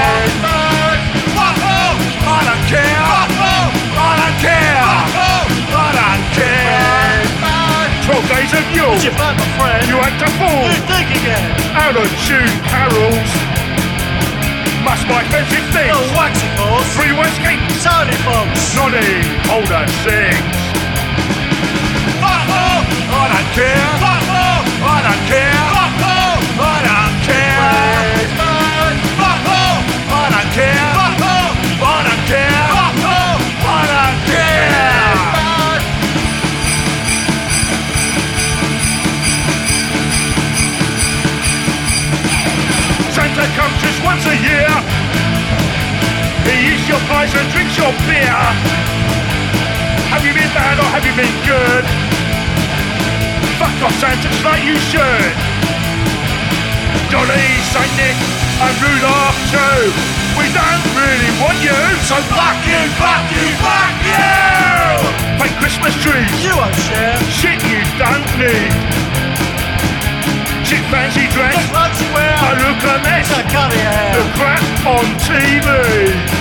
Fuck off, I don't care. Fuck off, I don't care. Fuck off, I don't care. Twelve days of you. Your butt, my friend. You act a fool. You think again. Out of tune carols. Must buy expensive things. No waxy balls. Free escape. Saudi folks. Noddy, older sings. Fuck off, I don't care. Fuck off, I don't care. Fuck off, I don't care. Fuck off, I don't care. Just once a year. He eats your pies and drinks your beer. Have you been bad or have you been good? Fuck off, Santa, just like you should. Johnny, Saint Nick, and Rudolph too. We don't really want you, so fuck you, fuck you, fuck you! Fake Christmas trees, You won't share. shit you don't need. Fancy dress, The clothes you wear. I look a mess. To cut your hair. The crap on TV.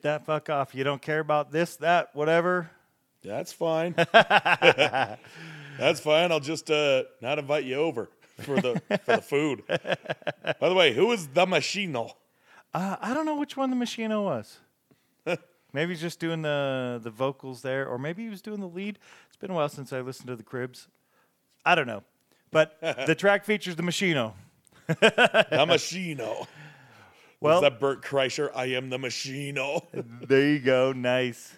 Get that fuck off. You don't care about this, that, whatever. That's fine. (laughs) That's fine. I'll just uh, not invite you over for the for the food. By the way, who is the Machino? Uh, I don't know which one the Machino was. (laughs) maybe he's just doing the the vocals there, or maybe he was doing the lead. It's been a while since I listened to the Cribbs. I don't know, but (laughs) the track features the Machino. The Machino. Well, is that Bert Kreischer? I am the Machino. (laughs) there you go. Nice.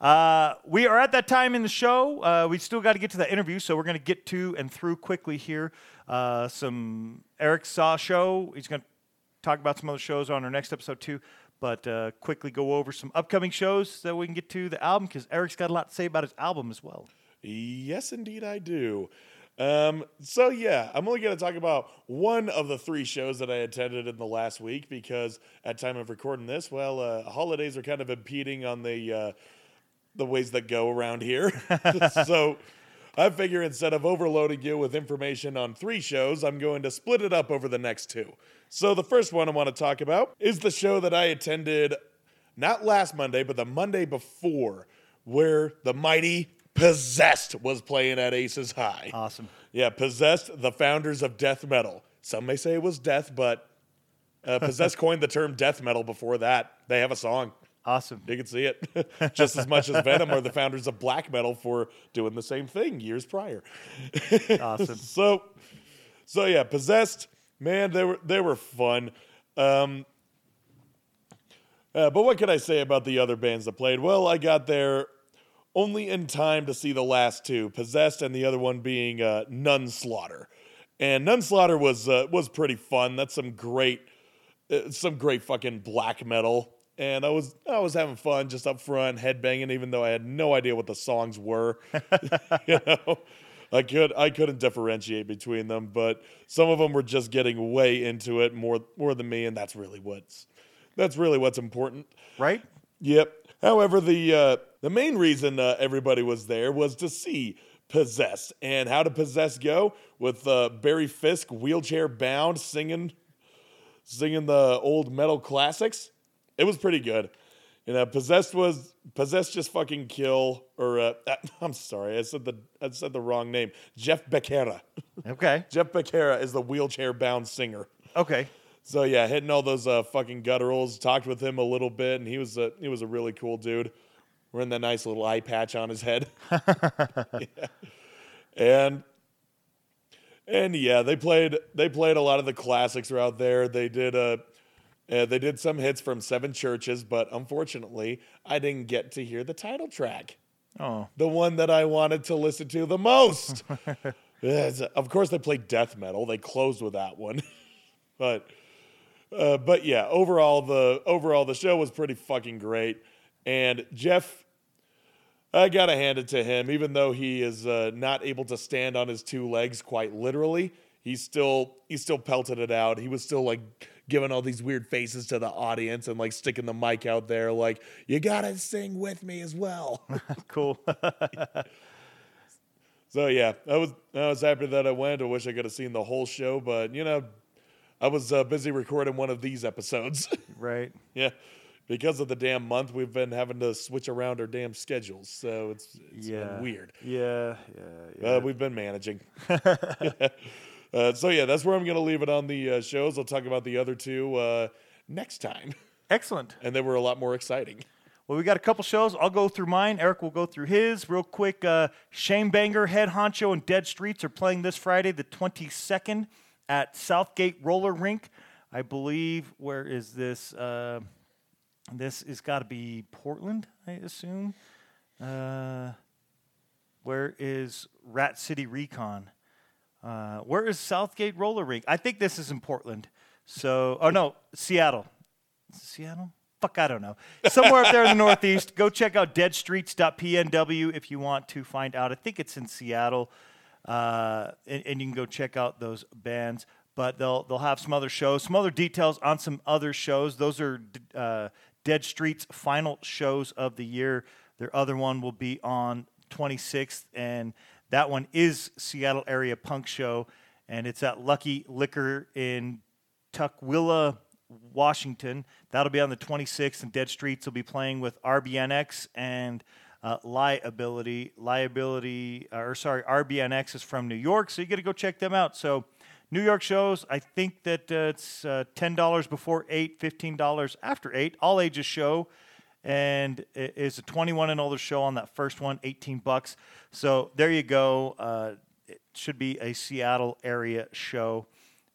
Uh, we are at that time in the show. Uh, we still got to get to that interview, so we're going to get to and through quickly here. Uh, some Eric Saw show. He's going to talk about some other shows on our next episode too. But uh, quickly go over some upcoming shows so we can get to the album because Eric's got a lot to say about his album as well. Yes, indeed, I do. Um, so yeah, I'm only going to talk about one of the three shows that I attended in the last week because at time of recording this, well, uh, holidays are kind of impeding on the uh, the ways that go around here. (laughs) so I figure instead of overloading you with information on three shows, I'm going to split it up over the next two. So the first one I want to talk about is the show that I attended not last Monday, but the Monday before, where the mighty Possessed was playing at Aces High. Awesome. Yeah, Possessed, the founders of death metal. Some may say it was death, but uh, Possessed (laughs) coined the term death metal before that. They have a song. Awesome. You can see it (laughs) just as much as Venom are the founders of black metal for doing the same thing years prior. (laughs) Awesome. So, so yeah, possessed. Man, they were they were fun. Um, uh, but what can I say about the other bands that played? Well, I got there only in time to see the last two, possessed, and the other one being uh, Nun Slaughter. And Nun Slaughter was uh, was pretty fun. That's some great, uh, some great fucking black metal. And I was I was having fun just up front, headbanging, even though I had no idea what the songs were. (laughs) (laughs) you know, I could I couldn't differentiate between them, but some of them were just getting way into it more more than me, and that's really what's that's really what's important. Right? Yep. However, the uh, the main reason uh, everybody was there was to see Possessed. And how did Possessed go? With uh, Barry Fisk wheelchair bound singing singing the old metal classics. It was pretty good. You know, Possessed was Possessed just fucking kill or uh, (laughs) I'm sorry, I said the I said the wrong name. Jeff Becerra. (laughs) Okay. Jeff Becerra is the wheelchair bound singer. Okay. So yeah, hitting all those uh, fucking gutturals. Talked with him a little bit, and he was a he was a really cool dude. Wearing that nice little eye patch on his head. Yeah. (laughs) (laughs) And and yeah, they played they played a lot of the classics out there. They did uh, uh they did some hits from Seven Churches, but unfortunately, I didn't get to hear the title track. Oh. The one that I wanted to listen to the most. (laughs) Yes, of course, they played death metal. They closed with that one, but uh, but yeah, overall the overall the show was pretty fucking great. And Jeff, I gotta hand it to him. Even though he is uh, not able to stand on his two legs quite literally, he still he still pelted it out. He was still like giving all these weird faces to the audience and like sticking the mic out there, like you gotta sing with me as well. (laughs) Cool. (laughs) So yeah, I was I was happy that I went. I wish I could have seen the whole show, but you know, I was uh, busy recording one of these episodes. (laughs) right. yeah, because of the damn month, we've been having to switch around our damn schedules, so it's it's Yeah. been weird. Yeah. Yeah. Yeah. Uh, we've been managing. (laughs) (laughs) uh, so yeah, that's where I'm gonna leave it on the uh, shows. I'll talk about the other two uh, next time, Excellent. and they were a lot more exciting. Well, we got a couple shows. I'll go through mine. Eric will go through his. Real quick, uh, Shane Banger, Head Honcho, and Dead Streets are playing this Friday, the 22nd, at Southgate Roller Rink. I believe, where is this? Uh, this has got to be Portland, I assume. Uh, where is Rat City Recon? Uh, where is Southgate Roller Rink? I think this is in Portland. So, oh no, Seattle. Seattle? Fuck, I don't know. Somewhere up there in the Northeast. Go check out deadstreets.pnw if you want to find out. I think it's in Seattle, uh, and, and you can go check out those bands. But they'll they'll have some other shows, some other details on some other shows. Those are uh, Dead Streets' final shows of the year. Their other one will be on 26th, and that one is Seattle area punk show, and it's at Lucky Liquor in Tukwila, Washington. That'll be on the 26th, and Dead Streets will be playing with RBNX and uh, Liability. Liability, uh, or sorry, RBNX is from New York, so you got to go check them out. So, New York shows, I think that uh, it's uh, $10 before 8, $15 after 8, all ages show. And it is a 21 and older show on that first one, 18 bucks. So there you go. Uh, it should be a Seattle area show.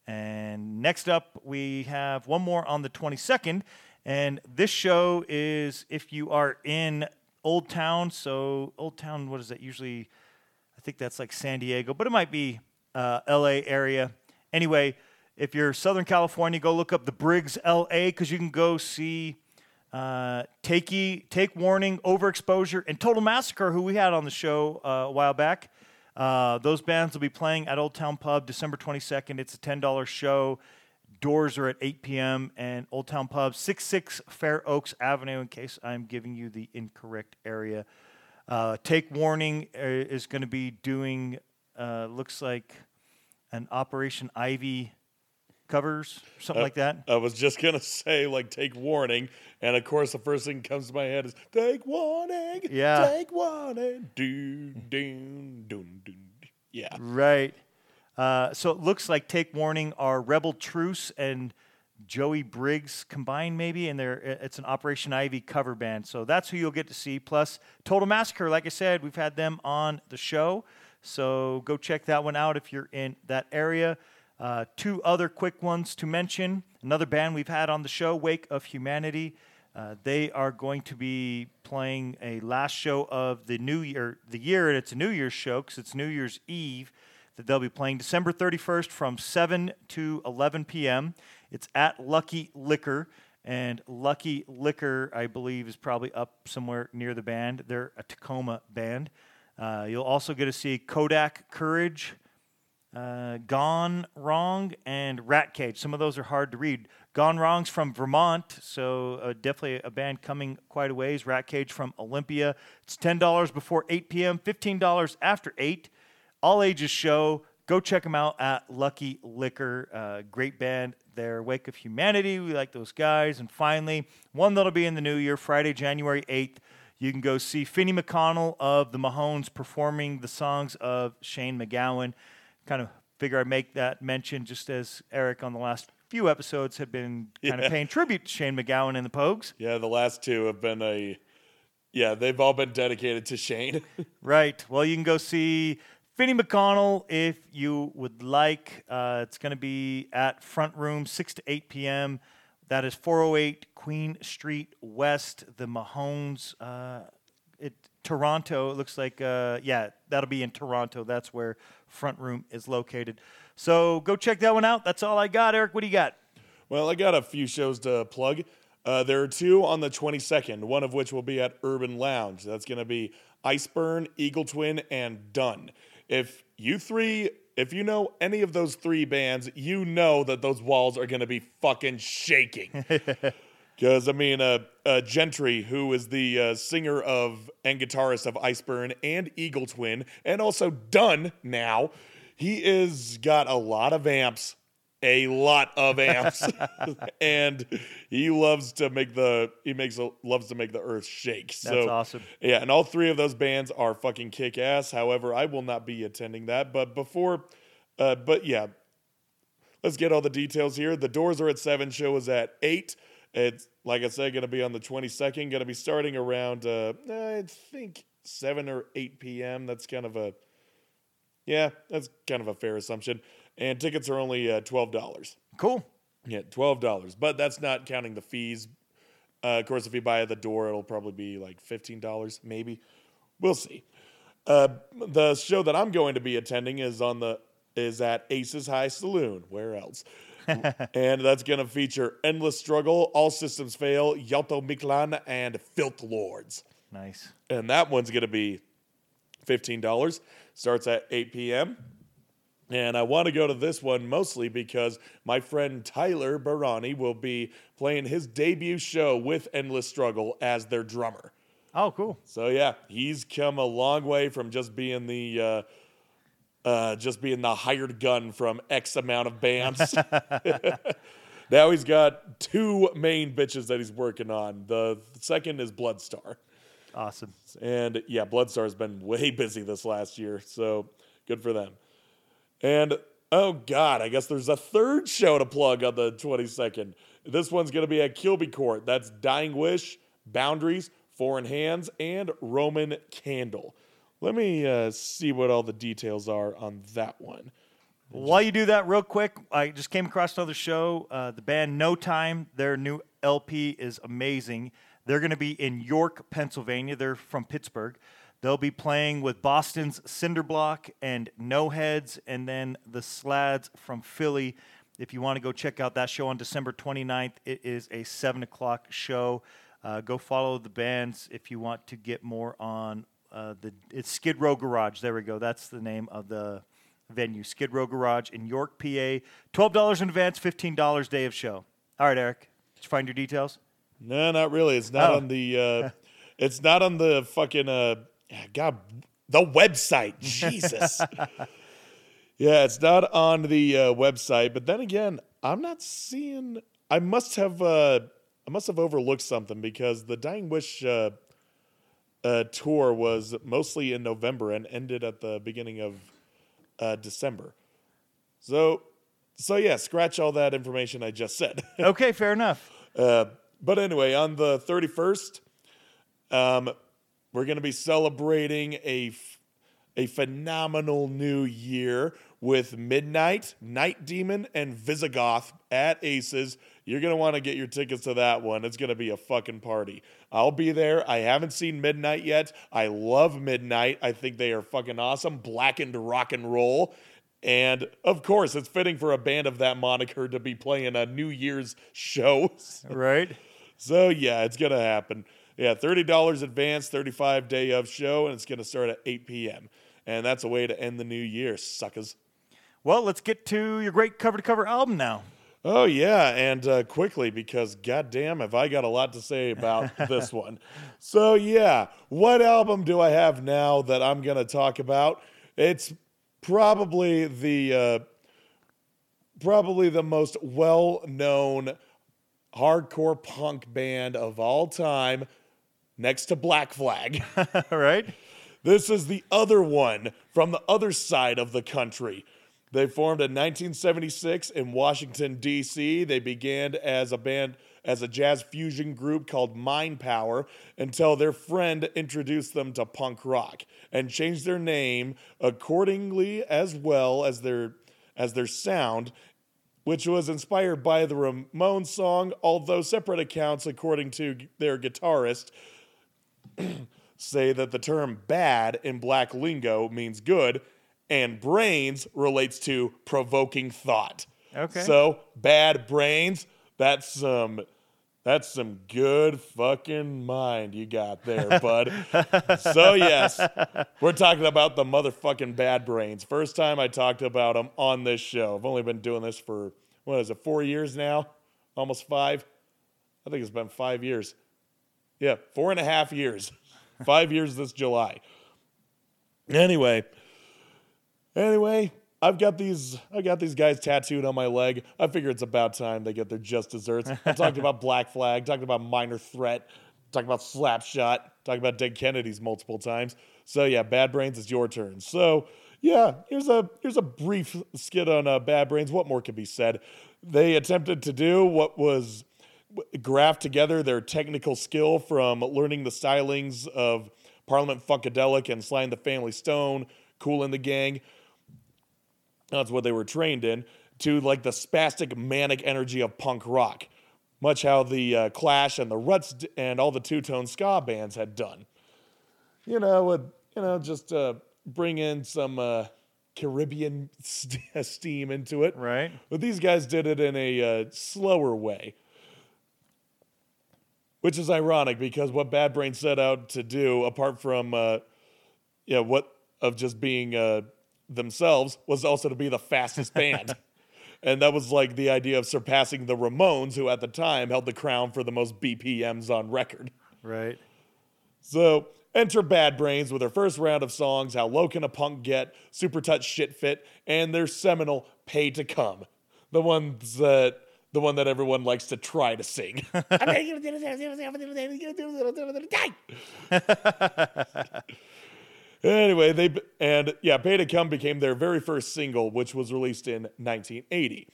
And next up, we have one more on the 22nd. And this show is if you are in Old Town. So Old Town, what is that usually? I think that's like San Diego, but it might be uh, L.A. area. Anyway, if you're Southern California, go look up the Briggs L.A. because you can go see uh, Takey, Take Warning, Overexposure, and Total Massacre, who we had on the show uh, a while back. Uh, those bands will be playing at Old Town Pub December 22nd. It's a $10 show. Doors are at 8 p.m. and Old Town Pub, 66 Fair Oaks Avenue, in case I'm giving you the incorrect area. Uh, Take Warning uh, is going to be doing, uh, looks like, an Operation Ivy covers, something Uh, like that. I was just gonna (laughs) say, like, take warning, and of course, the first thing that comes to my head is take warning, Yeah. take warning, doon, doon, doon, doon. Yeah, Right. Uh, so it looks like Take Warning are Rebel Truce and Joey Briggs combined, maybe, and they're it's an Operation Ivy cover band. So that's who you'll get to see. Plus Total Massacre, like I said, we've had them on the show. So go check that one out if you're in that area. Uh, two other quick ones to mention. Another band we've had on the show, Wake of Humanity. Uh, they are going to be playing a last show of the new year, the year, and it's a New Year's show because it's New Year's Eve that they'll be playing December 31st from 7 to 11 p.m. It's at Lucky Liquor, and Lucky Liquor, I believe, is probably up somewhere near the band. They're a Tacoma band. Uh, you'll also get to see Kodak Courage, uh, Gone Wrong, and Rat Cage. Some of those are hard to read. Gone Wrong's from Vermont, so uh, definitely a band coming quite a ways. Rat Cage from Olympia. It's $10 before 8 p.m., $15 after 8. All ages show. Go check them out at Lucky Liquor. Uh, great band. Their Wake of Humanity. We like those guys. And finally, one that'll be in the new year, Friday, January 8th. You can go see Finny McConnell of the Mahones performing the songs of Shane MacGowan. Kind of figure I'd make that mention just as Eric on the last few episodes have been kind Yeah. of paying tribute to Shane MacGowan and the Pogues. yeah. The last two have been a, yeah, they've all been dedicated to Shane. (laughs) Right. Well, you can go see Finny McConnell if you would like. Uh, it's going to be at Front Room, 6 to 8 p.m. That is 408 Queen Street West, the Mahones. Uh, it Toronto. It looks like, uh, yeah, that'll be in Toronto. That's where Front Room is located. So go check that one out. That's all I got. Eric, what do you got? Well, I got a few shows to plug. Uh, there are two on the 22nd, one of which will be at Urban Lounge. That's going to be Iceburn, Eagle Twin, and Done. If you three, if you know any of those three bands, you know that those walls are going to be fucking shaking. (laughs) Because, I mean, uh, uh, Gentry, who is the uh, singer of and guitarist of Iceburn and Eagle Twin, and also Done now, he is got a lot of amps, a lot of (laughs) amps, (laughs) and he loves to make the he makes a, loves to make the earth shake. That's so, awesome. Yeah, and all three of those bands are fucking kick ass. However, I will not be attending that. But before, uh, but yeah, let's get all the details here. The doors are at seven. Show is at eight. It's like I said, going to be on the twenty second. Going to be starting around uh, I think seven or eight p.m. That's kind of a yeah, that's kind of a fair assumption. And tickets are only uh, twelve dollars. Cool. Yeah, twelve dollars, but that's not counting the fees. Uh, of course, if you buy at the door, it'll probably be like fifteen dollars, maybe. We'll see. Uh, the show that I'm going to be attending is on the is at Aces High Saloon. Where else? (laughs) and that's going to feature Endless Struggle, All Systems Fail, Yalto Miklan, and Filth Lords. Nice. And that one's going to be $15. Starts at 8 p.m. And I want to go to this one mostly because my friend Tyler Barani will be playing his debut show with Endless Struggle as their drummer. Oh, cool. So yeah, he's come a long way from just being the uh, uh, just being the hired gun from X amount of bands. (laughs) (laughs) now he's got two main bitches that he's working on. The second is Bloodstar. Awesome. And yeah, Bloodstar has been way busy this last year, so good for them. And oh god, I guess there's a third show to plug on the 22nd. This one's going to be at Kilby Court. That's Dying Wish, Boundaries, Foreign Hands, and Roman Candle. Let me uh, see what all the details are on that one. While you do that, real quick, I just came across another show. Uh, the band No Time, their new LP is amazing. They're going to be in York, Pennsylvania. They're from Pittsburgh. They'll be playing with Boston's Cinderblock and No Heads, and then the Slads from Philly. If you want to go check out that show on December 29th, it is a 7 o'clock show. Uh, go follow the bands if you want to get more on uh, the. It's Skid Row Garage. There we go. That's the name of the venue. Skid Row Garage in York, PA. $12 in advance, $15 day of show. All right, Eric. Did you find your details? No, not really. It's not Oh. on the. Uh, (laughs) it's not on the fucking. Uh, God, the website. Jesus. (laughs) yeah, it's not on the uh, website. But then again, I'm not seeing. I must have. Uh, I must have overlooked something because the Dying Wish uh, uh, tour was mostly in November and ended at the beginning of uh, December. So, so yeah, scratch all that information I just said. (laughs) Okay, fair enough. Uh, but anyway, on the 31st, um, we're going to be celebrating a, a phenomenal new year with Midnight, Night Demon, and Visigoth at Aces. You're going to want to get your tickets to that one. It's going to be a fucking party. I'll be there. I haven't seen Midnight yet. I love Midnight. I think they are fucking awesome. Blackened rock and roll. And of course, it's fitting for a band of that moniker to be playing a New Year's (laughs) show. Right? So yeah, it's gonna happen. Yeah, thirty dollars advance, thirty-five day of show, and it's gonna start at eight p.m. And that's a way to end the new year, suckers. Well, let's get to your great cover to cover album now. Oh yeah, and uh, quickly because goddamn, have I got a lot to say about (laughs) this one. So yeah, what album do I have now that I'm gonna talk about? It's probably the uh, probably the most well-known hardcore punk band of all time, next to Black Flag. (laughs) (laughs) Right? This is the other one from the other side of the country. They formed in 1976 in Washington, D.C. They began as a band, as a jazz fusion group called Mind Power until their friend introduced them to punk rock and changed their name accordingly as well as their, as their sound, which was inspired by the Ramones song, although separate accounts, according to their guitarist, (clears throat) say that the term bad in black lingo means good, and brains relates to provoking thought. Okay. So bad brains, that's some that's some good fucking mind you got there, (laughs) bud. so yes, we're talking about the motherfucking bad brains. First time I talked about them on this show. I've only been doing this for what is it, four years now? Almost five? I think it's been five years. Yeah, four and a half years. (laughs) Five years this July. Anyway, anyway, I've got these. I got these guys tattooed on my leg. I figure it's about time they get their just desserts. I talked about Black Flag, talked about Minor Threat, talked about Slapshot, talked about Dead Kennedys multiple times. So yeah, Bad Brains, it's your turn. So yeah, here's a here's a brief skit on uh, Bad Brains. What more could be said? They attempted to do what was graft together their technical skill from learning the stylings of Parliament Funkadelic and Sly and the Family Stone, Kool & the Gang. That's what they were trained in, to like the spastic manic energy of punk rock, much how the uh, Clash and the Ruts d- and all the two tone ska bands had done. You know, with, you know, just uh, bring in some uh, Caribbean st- (laughs) steam into it. Right. But these guys did it in a uh, slower way. Which is ironic because what Bad Brain set out to do, apart from uh, yeah, what of just being uh, themselves, was also to be the fastest (laughs) band. and that was like the idea of surpassing the Ramones, who at the time held the crown for the most BPMs on record. Right. So enter Bad Brains with their first round of songs, How Low Can a Punk Get, Super Touch Shit Fit, and their seminal Pay to Cum. The ones that the one that everyone likes to try to sing. (laughs) (laughs) anyway, they and yeah, Pay to Cum became their very first single, which was released in 1980.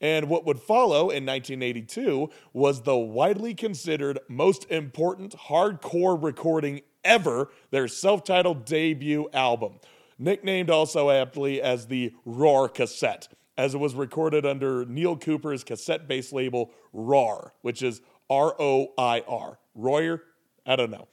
And what would follow in 1982 was the widely considered most important hardcore recording ever, their self titled debut album, nicknamed also aptly as the ROIR cassette, as it was recorded under Neil Cooper's cassette based label ROIR, which is R O I R, Royer? I don't know.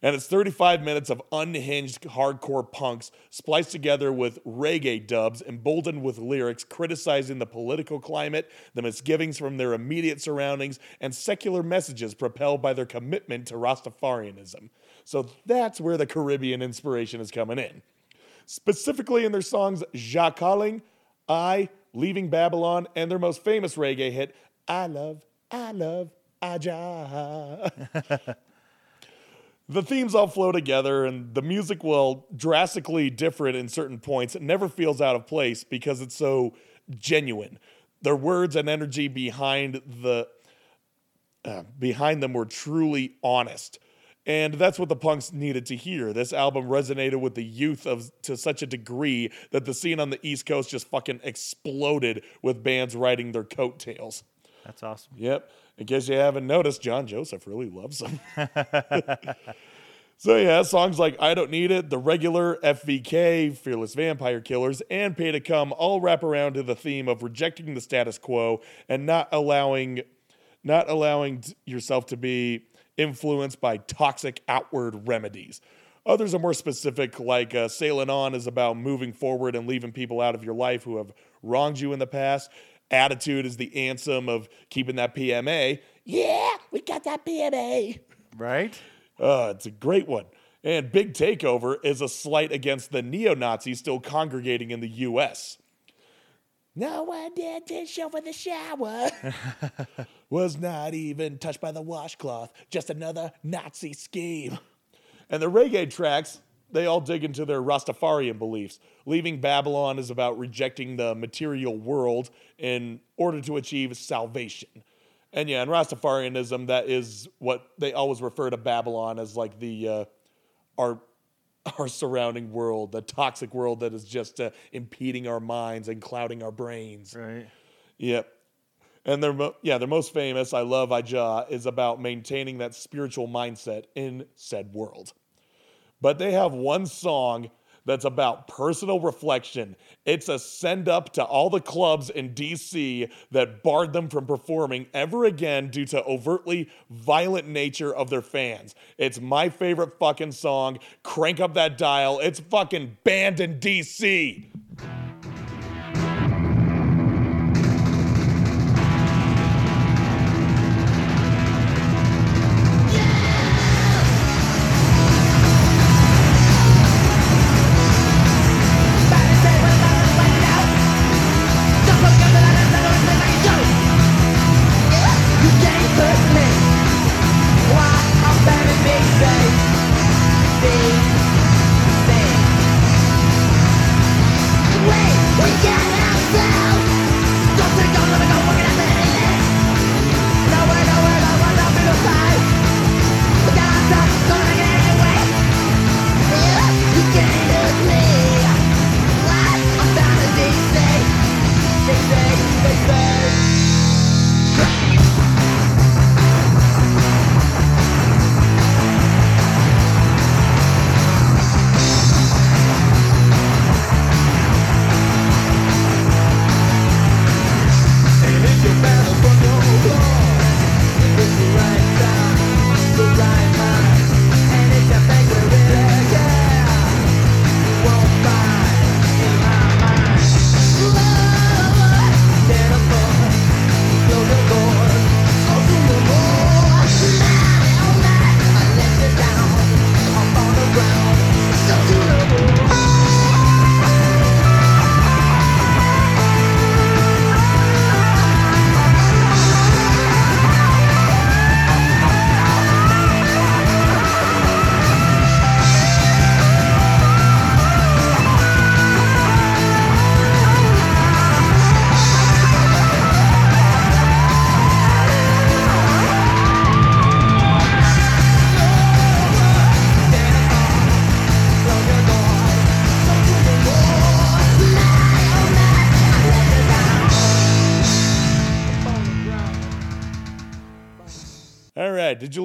And it's 35 minutes of unhinged hardcore punks spliced together with reggae dubs, emboldened with lyrics criticizing the political climate, the misgivings from their immediate surroundings, and secular messages propelled by their commitment to Rastafarianism. So that's where the Caribbean inspiration is coming in. Specifically in their songs Jah Calling, I, Leaving Babylon, and their most famous reggae hit, I Love, I Love, Aja. (laughs) the themes all flow together and the music will drastically different in certain points it never feels out of place because it's so genuine their words and energy behind the uh, behind them were truly honest and that's what the punks needed to hear this album resonated with the youth of to such a degree that the scene on the east coast just fucking exploded with bands riding their coattails That's awesome. Yep. In case you haven't noticed, John Joseph really loves them. (laughs) (laughs) so yeah, songs like I Don't Need It, The Regular, FVK, Fearless Vampire Killers, and Pay to Cum all wrap around to the theme of rejecting the status quo and not allowing not allowing yourself to be influenced by toxic outward remedies. Others are more specific, like uh, Sailing On is about moving forward and leaving people out of your life who have wronged you in the past. Attitude is the anthem of keeping that PMA. Yeah, we got that PMA. Right? Uh, it's a great one. And Big Takeover is a slight against the neo Nazis still congregating in the US. No one did dish over the shower. (laughs) Was not even touched by the washcloth. Just another Nazi scheme. And the reggae tracks, they all dig into their Rastafarian beliefs. Leaving Babylon is about rejecting the material world in order to achieve salvation. And yeah, in Rastafarianism, that is what they always refer to Babylon as like the uh, our our surrounding world, the toxic world that is just uh, impeding our minds and clouding our brains. Right. Yep. And their mo- yeah, their most famous, I love Ija, is about maintaining that spiritual mindset in said world. But they have one song that's about personal reflection. It's a send up to all the clubs in DC that barred them from performing ever again due to overtly violent nature of their fans. It's my favorite fucking song. Crank up that dial. It's fucking banned in DC.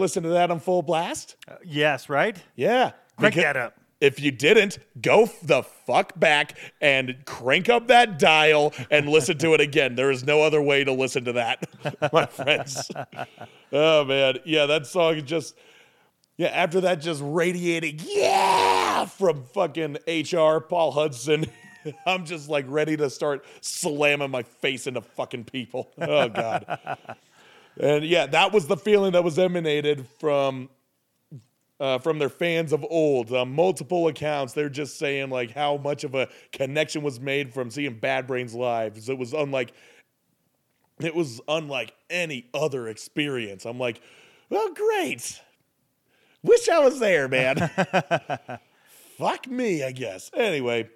Listen to that on full blast? Uh, yes, right? Yeah. Crank Beca- that up. If you didn't, go the fuck back and crank up that dial and listen to it again. There is no other way to listen to that, (laughs) my friends. Oh man, yeah, that song just yeah. After that, just radiating yeah from fucking HR Paul Hudson. (laughs) I'm just like ready to start slamming my face into fucking people. Oh god. And yeah, that was the feeling that was emanated from uh, from their fans of old. Uh, multiple accounts, they're just saying like how much of a connection was made from seeing Bad Brains live. It was unlike it was unlike any other experience. I'm like, well, great. Wish I was there, man. (laughs) Fuck me, I guess. Anyway.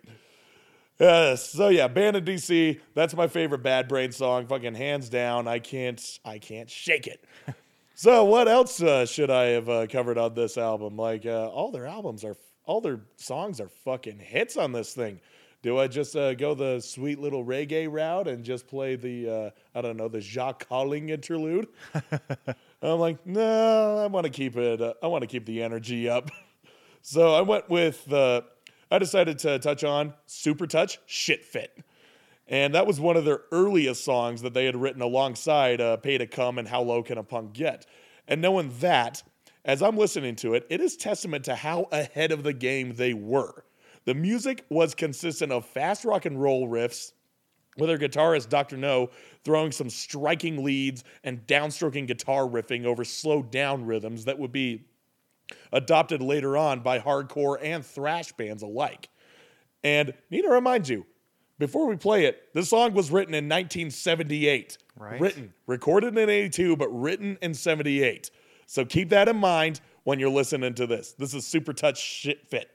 Uh, so yeah, Banned in DC. That's my favorite Bad Brain song. Fucking hands down. I can't. I can't shake it. (laughs) so what else uh, should I have uh, covered on this album? Like uh, all their albums are, all their songs are fucking hits on this thing. Do I just uh, go the sweet little reggae route and just play the uh, I don't know the Jah Calling interlude? (laughs) I'm like, no, I want to keep it. Uh, I want to keep the energy up. (laughs) so I went with. Uh, I decided to touch on Super Touch Shit Fit. And that was one of their earliest songs that they had written alongside uh, Pay to Cum and How Low Can a Punk Get. And knowing that, as I'm listening to it, it is testament to how ahead of the game they were. The music was consistent of fast rock and roll riffs, with their guitarist Dr. Know throwing some striking leads and downstroking guitar riffing over slowed down rhythms that would be adopted later on by hardcore and thrash bands alike. And need to remind you, before we play it, this song was written in 1978. Right. Written, recorded in 82, but written in 78. So keep that in mind when you're listening to this. This is Super Touch Shit Fit.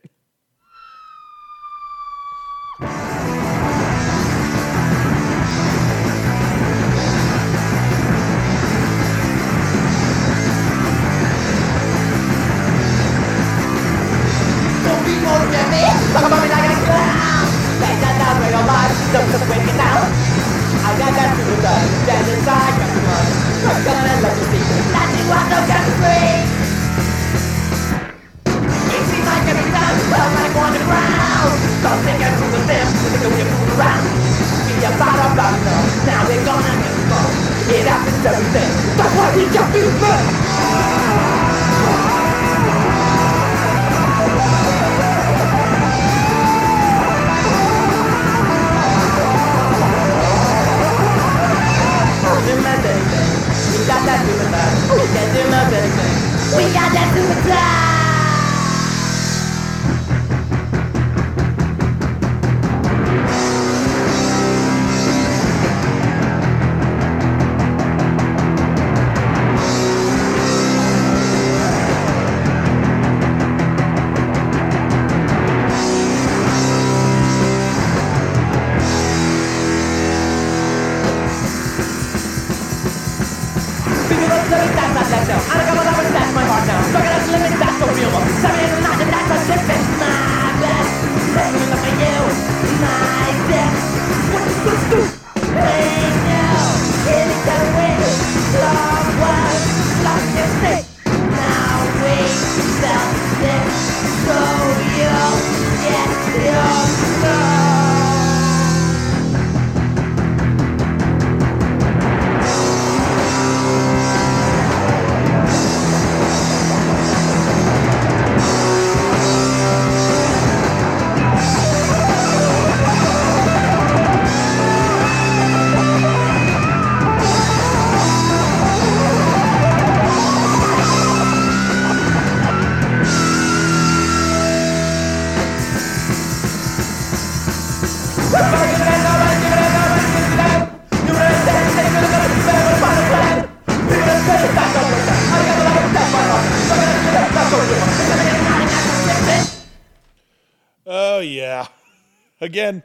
Again,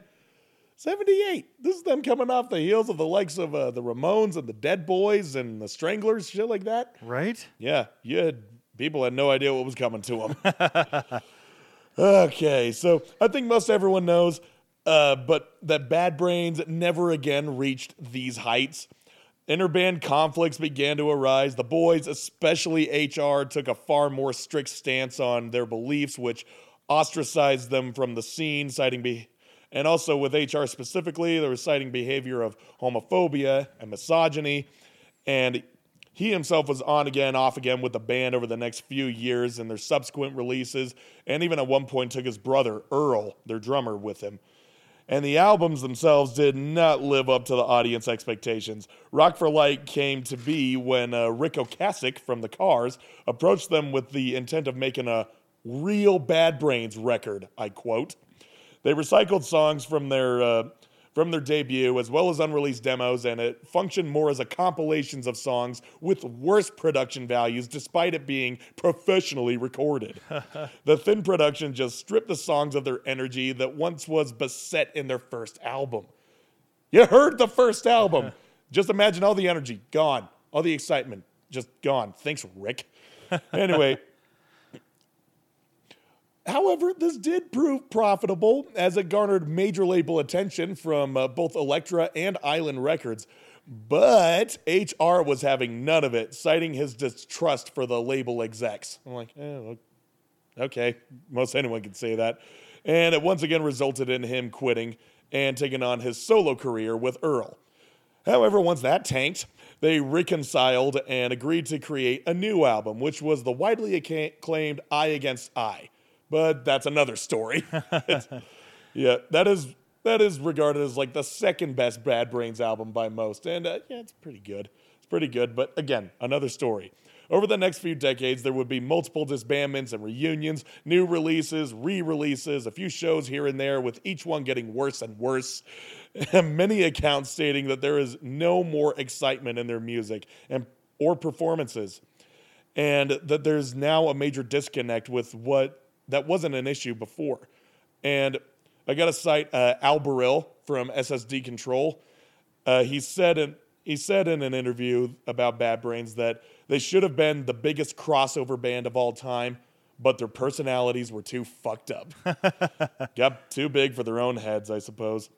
78. This is them coming off the heels of the likes of uh, the Ramones and the Dead Boys and the Stranglers, shit like that. Right? Yeah, you had people had no idea what was coming to them. (laughs) okay, so I think most everyone knows, uh, but that Bad Brains never again reached these heights. Interband conflicts began to arise. The boys, especially HR, took a far more strict stance on their beliefs, which ostracized them from the scene, citing be- and also with HR specifically, they were citing behavior of homophobia and misogyny, and he himself was on again, off again with the band over the next few years and their subsequent releases, and even at one point took his brother Earl, their drummer, with him. And the albums themselves did not live up to the audience expectations. Rock for Light came to be when uh, Ric Ocasek from the Cars approached them with the intent of making a real Bad Brains record, I quote. They recycled songs from their uh, from their debut as well as unreleased demos, and it functioned more as a compilations of songs with worse production values, despite it being professionally recorded. (laughs) the thin production just stripped the songs of their energy that once was beset in their first album. You heard the first album. (laughs) just imagine all the energy gone, all the excitement just gone. Thanks, Ric. (laughs) Anyway. However, this did prove profitable as it garnered major label attention from uh, both Elektra and Island Records. But HR was having none of it, citing his distrust for the label execs. I'm like, oh, okay, most anyone can say that. And it once again resulted in him quitting and taking on his solo career with Earl. However, once that tanked, they reconciled and agreed to create a new album, which was the widely acclaimed I Against I. But that's another story. (laughs) Yeah, that is that is regarded as like the second best Bad Brains album by most, and uh, yeah, it's pretty good. It's pretty good, but again, another story. Over the next few decades, there would be multiple disbandments and reunions, new releases, re-releases, a few shows here and there, with each one getting worse and worse. (laughs) Many accounts stating that there is no more excitement in their music and or performances and that there's now a major disconnect with what that wasn't an issue before. And I got to cite uh, Al Baril from SS Decontrol. Uh, he said in he said in an interview about Bad Brains that they should have been the biggest crossover band of all time, but their personalities were too fucked up. (laughs) got too big for their own heads, I suppose.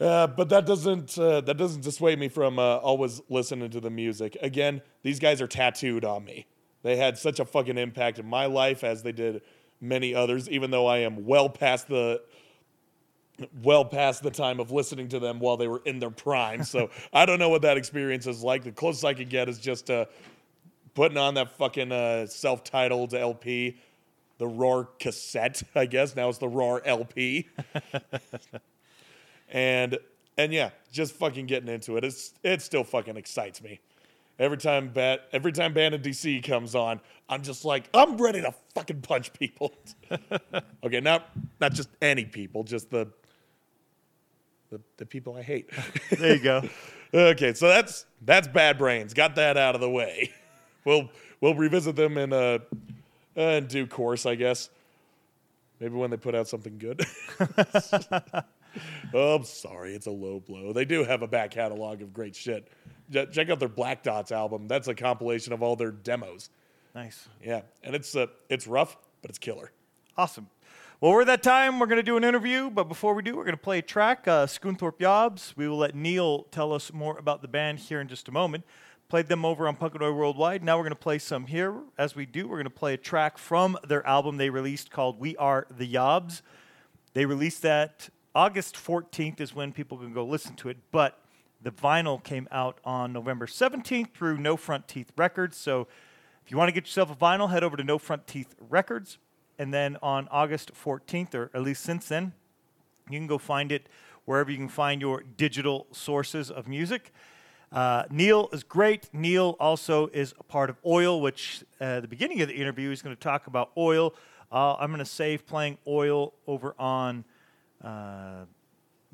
Uh, but that doesn't uh, that doesn't dissuade me from uh, always listening to the music. Again, these guys are tattooed on me. They had such a fucking impact in my life as they did many others. Even though I am well past the well past the time of listening to them while they were in their prime, so (laughs) I don't know what that experience is like. The closest I could get is just uh, putting on that fucking uh, self-titled LP, the ROIR cassette. I guess now it's the ROIR LP (laughs) and and yeah, just fucking getting into it. It's it still fucking excites me. Every time bat every time Banned in DC comes on, I'm just like I'm ready to fucking punch people. (laughs) okay, not not just any people, just the the, the people I hate. (laughs) There you go. okay, so that's that's Bad Brains. Got that out of the way. (laughs) We'll we'll revisit them in uh, uh in due course, I guess. Maybe when they put out something good. oh, I'm sorry, it's a low blow. They do have a back catalog of great shit. Check out their Black Dots album. That's a compilation of all their demos. Nice. Yeah, and it's uh, it's rough, but it's killer. Awesome. Well, we're at that time. We're going to do an interview, but before we do, we're going to play a track, uh, Scunthorpe Yobs. We will let Neale tell us more about the band here in just a moment. Played them over on Punk and Oi Worldwide. Now we're going to play some here. As we do, we're going to play a track from their album they released called We Are the Yobs. They released that August 14th is when people can go listen to it, but the vinyl came out on November 17th through No Front Teeth Records. So if you want to get yourself a vinyl, head over to No Front Teeth Records. And then on August 14th, or at least since then, you can go find it wherever you can find your digital sources of music. Uh, Neale is great. Neale also is a part of Öil, which uh, the beginning of the interview, he's going to talk about Öil. Uh, I'm going to save playing Öil over on uh,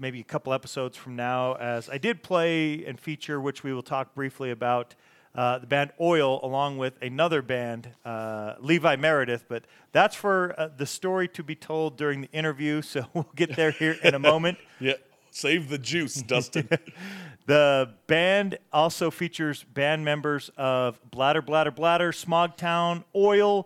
maybe a couple episodes from now, as I did play and feature, which we will talk briefly about. Uh, the band Öil, along with another band, uh, Levi Meredith, but that's for uh, the story to be told during the interview, (laughs) so we'll get there here in a moment. (laughs) Yeah, save the juice, Dustin. (laughs) The band also features band members of Bladder, Bladder, Bladder, Smogtown, Öil,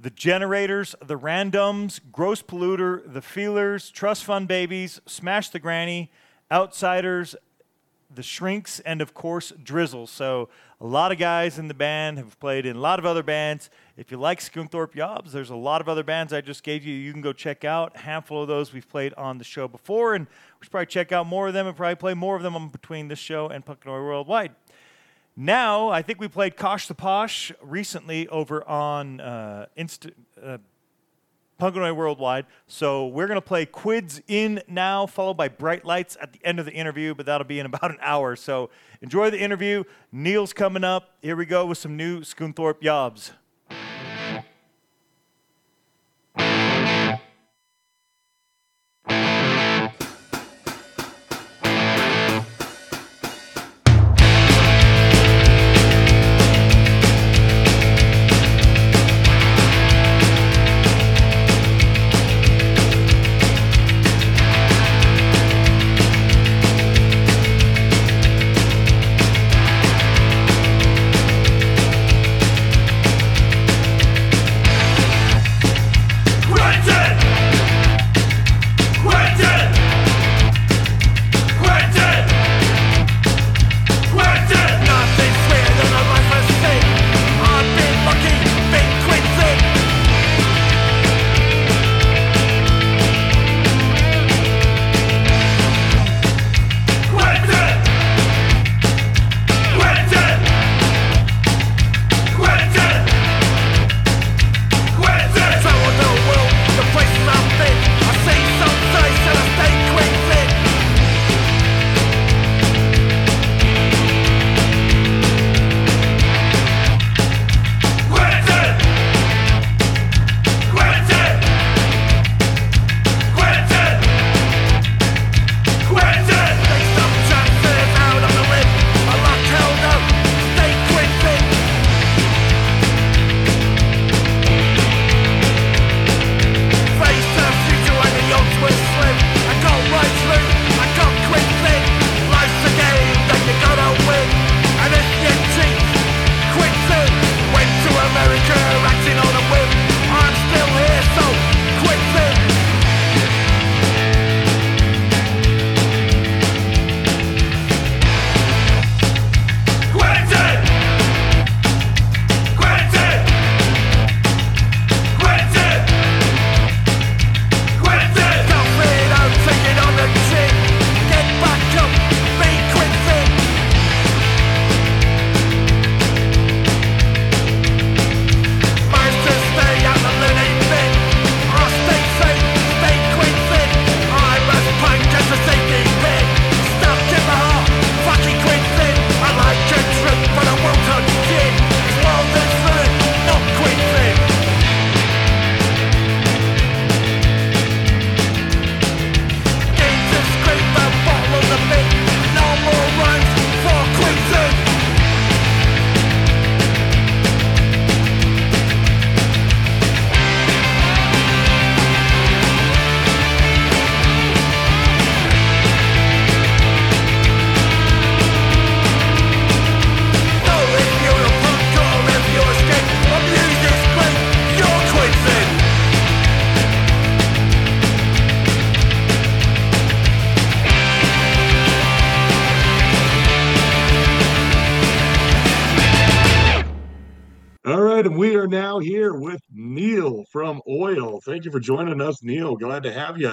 The Generators, The Randoms, Gross Polluter, The Feelers, Trust Fund Babies, Smash the Granny, Outsiders, the Shrinks, and of course Drizzle. So a lot of guys in the band have played in a lot of other bands. If you like Scunthorpe Yobs, there's a lot of other bands I just gave you. You can go check out. A handful of those we've played on the show before, and we should probably check out more of them and probably play more of them between this show and Punk and Oi Worldwide. Now, I think we played Kosh the Posh recently over on uh, Insta. Uh, Worldwide. So we're going to play Quids in now, followed by Bright Lights at the end of the interview, but that'll be in (laughs) about an hour. So enjoy the interview. Neale's coming up. Here we go with some new Scunthorpe Yobs. Glad to have you.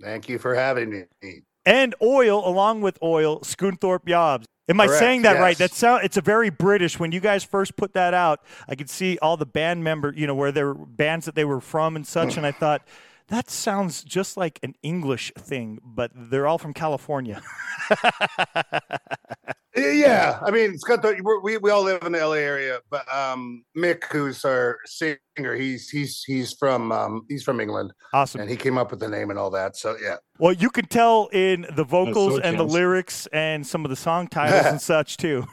Thank you for having me. And Öil, along with Öil, Scunthorpe Yobs. Am I Correct, saying that right? yes. That sound it's a very British. When you guys first put that out, I could see all the band member, you know, where there were bands that they were from and such, hmm. and I thought that sounds just like an English thing, but they're all from California. (laughs) Yeah, I mean, Scott, we're- we we all live in the LA area, but um, Mick, who's our singer, he's he's he's from um, he's from England, Awesome. and he came up with the name and all that. So yeah, Well, you can tell in the vocals so and the lyrics and some of the song titles and (laughs) such too.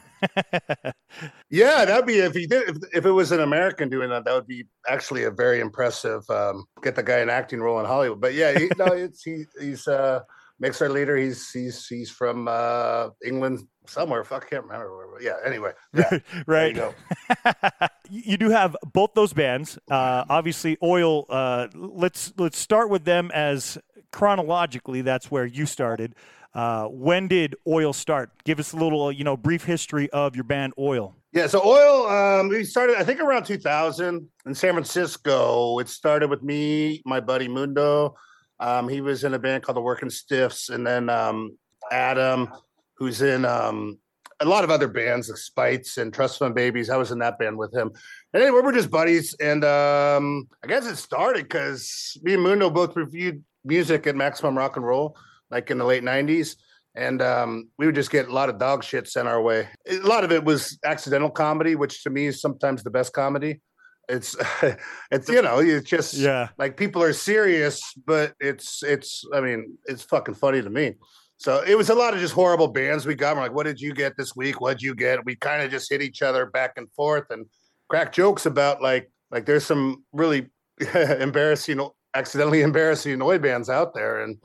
Yeah, that'd be if he did if, if it was an American doing that, that would be actually a very impressive. Um, get the guy an acting role in Hollywood, but yeah, he, no, (laughs) it's he he's uh, our leader. He's he's he's from uh, England somewhere. Fuck, I can't remember. Where, yeah, anyway, yeah, (laughs) right. (laughs) you you do have both those bands. Uh, obviously, Öil. Uh, let's let's start with them as chronologically. That's where you started. Uh, when did Öil start? Give us a little, you know, brief history of your band Öil. Yeah, so Öil. Um, we started, I think, around 2000 in San Francisco. It started with me, my buddy Mundo. Um, he was in a band called the Working Stiffs, and then um, Adam, who's in um, a lot of other bands like Spites and Trust Fund Babies. I was in that band with him. And anyway, we're just buddies. And um, I guess it started because me and Mundo both reviewed music at Maximum Rock and Roll, like in the late 90s. And um, we would just get a lot of dog shit sent our way. A lot of it was accidental comedy, which to me is sometimes the best comedy. It's, (laughs) it's you know, it's just Yeah. like people are serious, but it's it's I mean, it's fucking funny to me. So it was a lot of just horrible bands we got. We're like, what did you get this week? What'd you get? We kind of just hit each other back and forth and crack jokes about like like there's some really (laughs) embarrassing, accidentally embarrassing Oi bands out there. And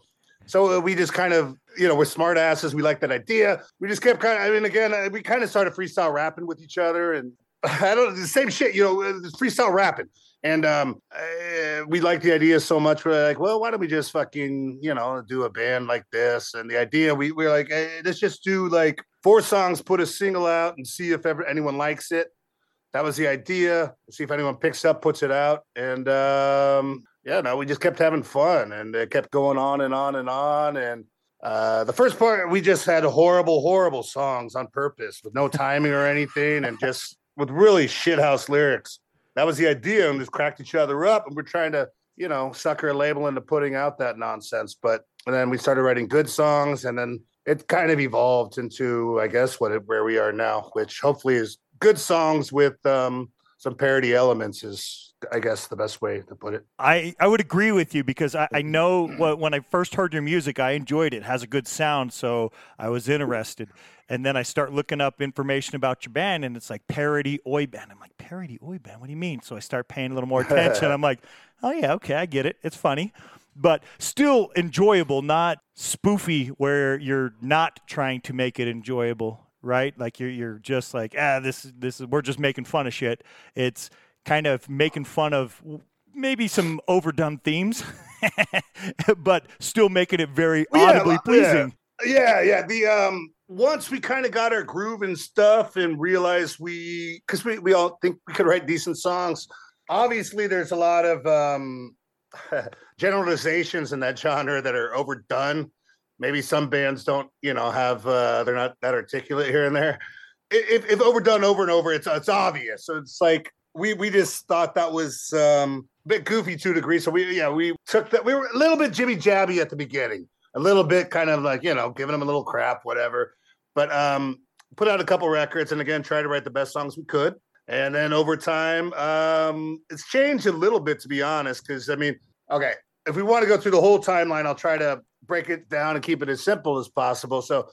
so uh, we just kind of, you know, we're smart asses. We like that idea. We just kept kind of, I mean, again, uh, we kind of started freestyle rapping with each other and (laughs) I don't the same shit, you know, uh, freestyle rapping. And um, we liked the idea so much. We're like, well, why don't we just fucking, you know, do a band like this? And the idea, we, we were like, hey, let's just do like four songs, put a single out, and see if ever anyone likes it. That was the idea. See if anyone picks up, puts it out, and um, yeah, no, we just kept having fun, and it kept going on and on and on. And uh, the first part, we just had horrible, horrible songs on purpose with no timing or anything, and just with really shithouse lyrics that was the idea and just cracked each other up and we're trying to you know sucker a label into putting out that nonsense but and then we started writing good songs and then it kind of evolved into i guess what it, where we are now which hopefully is good songs with um some parody elements is i guess the best way to put it I, I would agree with you because I, I know mm-hmm. what, when I first heard your music, I enjoyed it. it. has a good sound, so I was interested. And then I start looking up information about your band, and it's like parody oi band. I'm like, parody oi band? What do you mean? So I start paying a little more attention. (laughs) I'm like, oh yeah, okay, I get it. It's funny, but still enjoyable, not spoofy where you're not trying to make it enjoyable, right? Like you're you're just like, ah, this this is we're just making fun of shit. It's kind of making fun of maybe some overdone themes, (laughs) but still making it very Well, audibly yeah. pleasing. Yeah, yeah. The um once we kind of got our groove and stuff and realized we because we, we all think we could write decent songs. Obviously, there's a lot of um (laughs) generalizations in that genre that are overdone. Maybe some bands don't, you know, have uh they're not that articulate here and there. If, if overdone over and over, it's it's obvious. So it's like we we just thought that was um a bit goofy to a degree. So we yeah, we took that we were a little bit jibby jabby at the beginning a little bit kind of like you know giving them a little crap whatever but um put out a couple records and again try to write the best songs we could and then over time um it's changed a little bit to be honest because i mean okay if we want to go through the whole timeline i'll try to break it down and keep it as simple as possible. So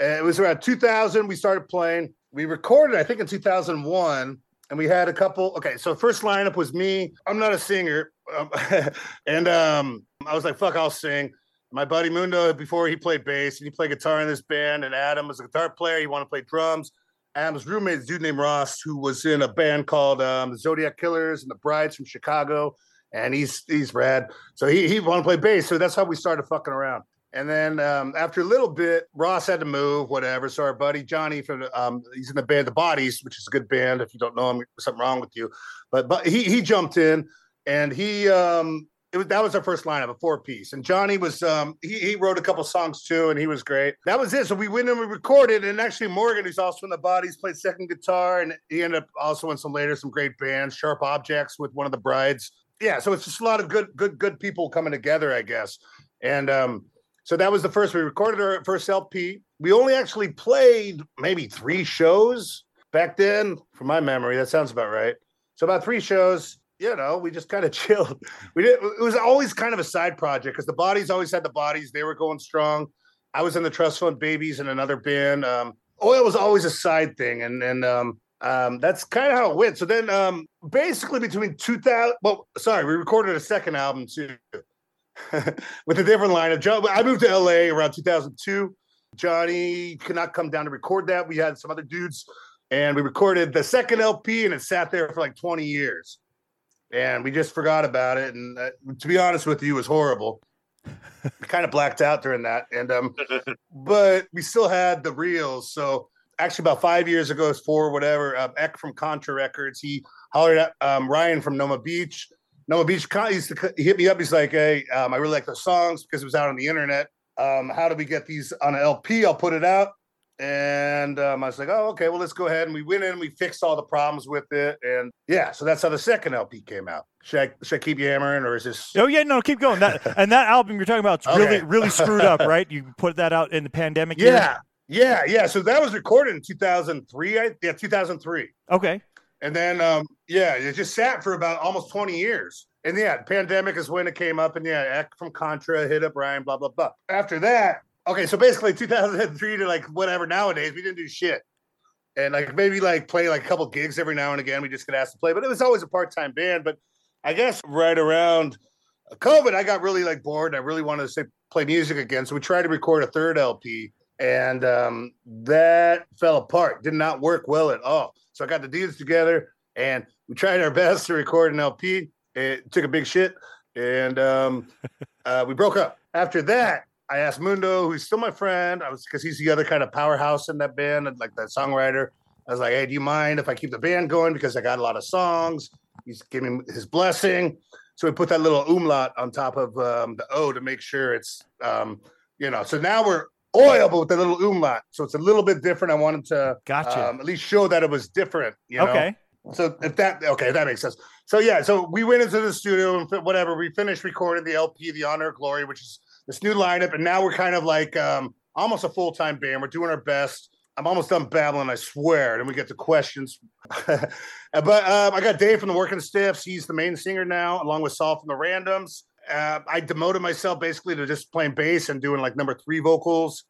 uh, it was around 2000 we started playing. We recorded i think in 2001 and we had a couple okay so first lineup was me. I'm not a singer. Um, (laughs) and um i was like fuck i'll sing. My buddy Mundo before he played bass and he played guitar in this band, and Adam was a guitar player. He wanted to play drums. Adam's roommate a dude named Ross, who was in a band called um, the Zodiac Killers and the Brides from Chicago, and he's he's rad. So he he wanted to play bass. So that's how we started fucking around. And then um, after a little bit, Ross had to move, whatever. So our buddy Johnny from um, he's in the band The Bodies, which is a good band. If you don't know him, something wrong with you. But but he he jumped in and he um it was that was our first lineup, a four piece. And Johnny was um he, he wrote a couple songs too, and he was great. That was it. So we went and we recorded, and actually Morgan, who's also in the bodies, played second guitar, and he ended up also in some later some great bands, Sharp Objects with one of the brides. Yeah, so it's just a lot of good, good, good people coming together, I guess. And um, so that was the first. We recorded our first LP. We only actually played maybe three shows back then, from my memory. That sounds about right. So about three shows you know, we just kind of (laughs) chilled. We did. It was always kind of a side project because the bodies always had the bodies. They were going strong. I was in the Trust Fund Babies in another band. Um, Öil was always a side thing, and and um, um, that's kind of how it went. So then, um, basically, between 2000, well, sorry, we recorded a second album too (laughs) with a different line of John. I moved to LA around 2002. Johnny could not come down to record that. We had some other dudes, and we recorded the second LP, and it sat there for like 20 years and we just forgot about it. And uh, to be honest with you, it was horrible. (laughs) kind of blacked out during that, and um, (laughs) but we still had the reels. So actually, about five years ago, it's four whatever. Uh, Eck from Contra Records, he hollered at um, Ryan from Noma Beach. Noma Beach used to he hit me up. He's like, "Hey, um, I really like the songs because it was out on the internet. Um, how do we get these on an LP? I'll put it out." And um, I was like, "Oh, okay. Well, let's go ahead." And we went in, and we fixed all the problems with it, and yeah, so that's how the second LP came out. Should I, should I keep you hammering, or is this? Oh yeah, no, keep going. That and that album you're talking about it's (laughs) really Okay. really screwed up, (laughs) right? You put that out in the pandemic. Yeah, yeah, yeah. So that was recorded in 2003. I, yeah, 2003. Okay. And then, um, yeah, it just sat for about almost 20 years. And yeah, pandemic is when it came up. And yeah, Act from Contra hit up Ryan, blah, blah, blah. After that, okay, so basically 2003 to like whatever nowadays, we didn't do shit. And like maybe like play like a couple gigs every now and again. We just get asked to play, but it was always a part time band. But I guess right around COVID, I got really like bored. And I really wanted to say, play music again. So we tried to record a third LP, and um, that fell apart. Did not work well at all. So I got the dudes together, and we tried our (laughs) best to record an LP. It took a big shit, and um, (laughs) uh, we broke up. After that, I asked Mundo, who's still my friend, I was because he's the other kind of powerhouse in that band, and like that songwriter. I was like, "Hey, do you mind if I keep the band going because I got a lot of songs?" He's giving his blessing. So we put that little umlaut on top of um, the O to make sure it's, um, you know. So now we're oil, but with the little umlaut. So it's a little bit different. I wanted to Gotcha. um, at least show that it was different. You know? Okay. So if that okay, that makes sense. So yeah, so we went into the studio and whatever. We finished recording the LP, The Honor of Glory, which is this new lineup, and now we're kind of like um, almost a full time band. We're doing our best. I'm almost done babbling, I swear. And we get to questions. (laughs) but um, I got Dave from the Working Stiffs. He's the main singer now, along with Saul from the Randoms. Uh, I demoted myself basically to just playing bass and doing like number three vocals.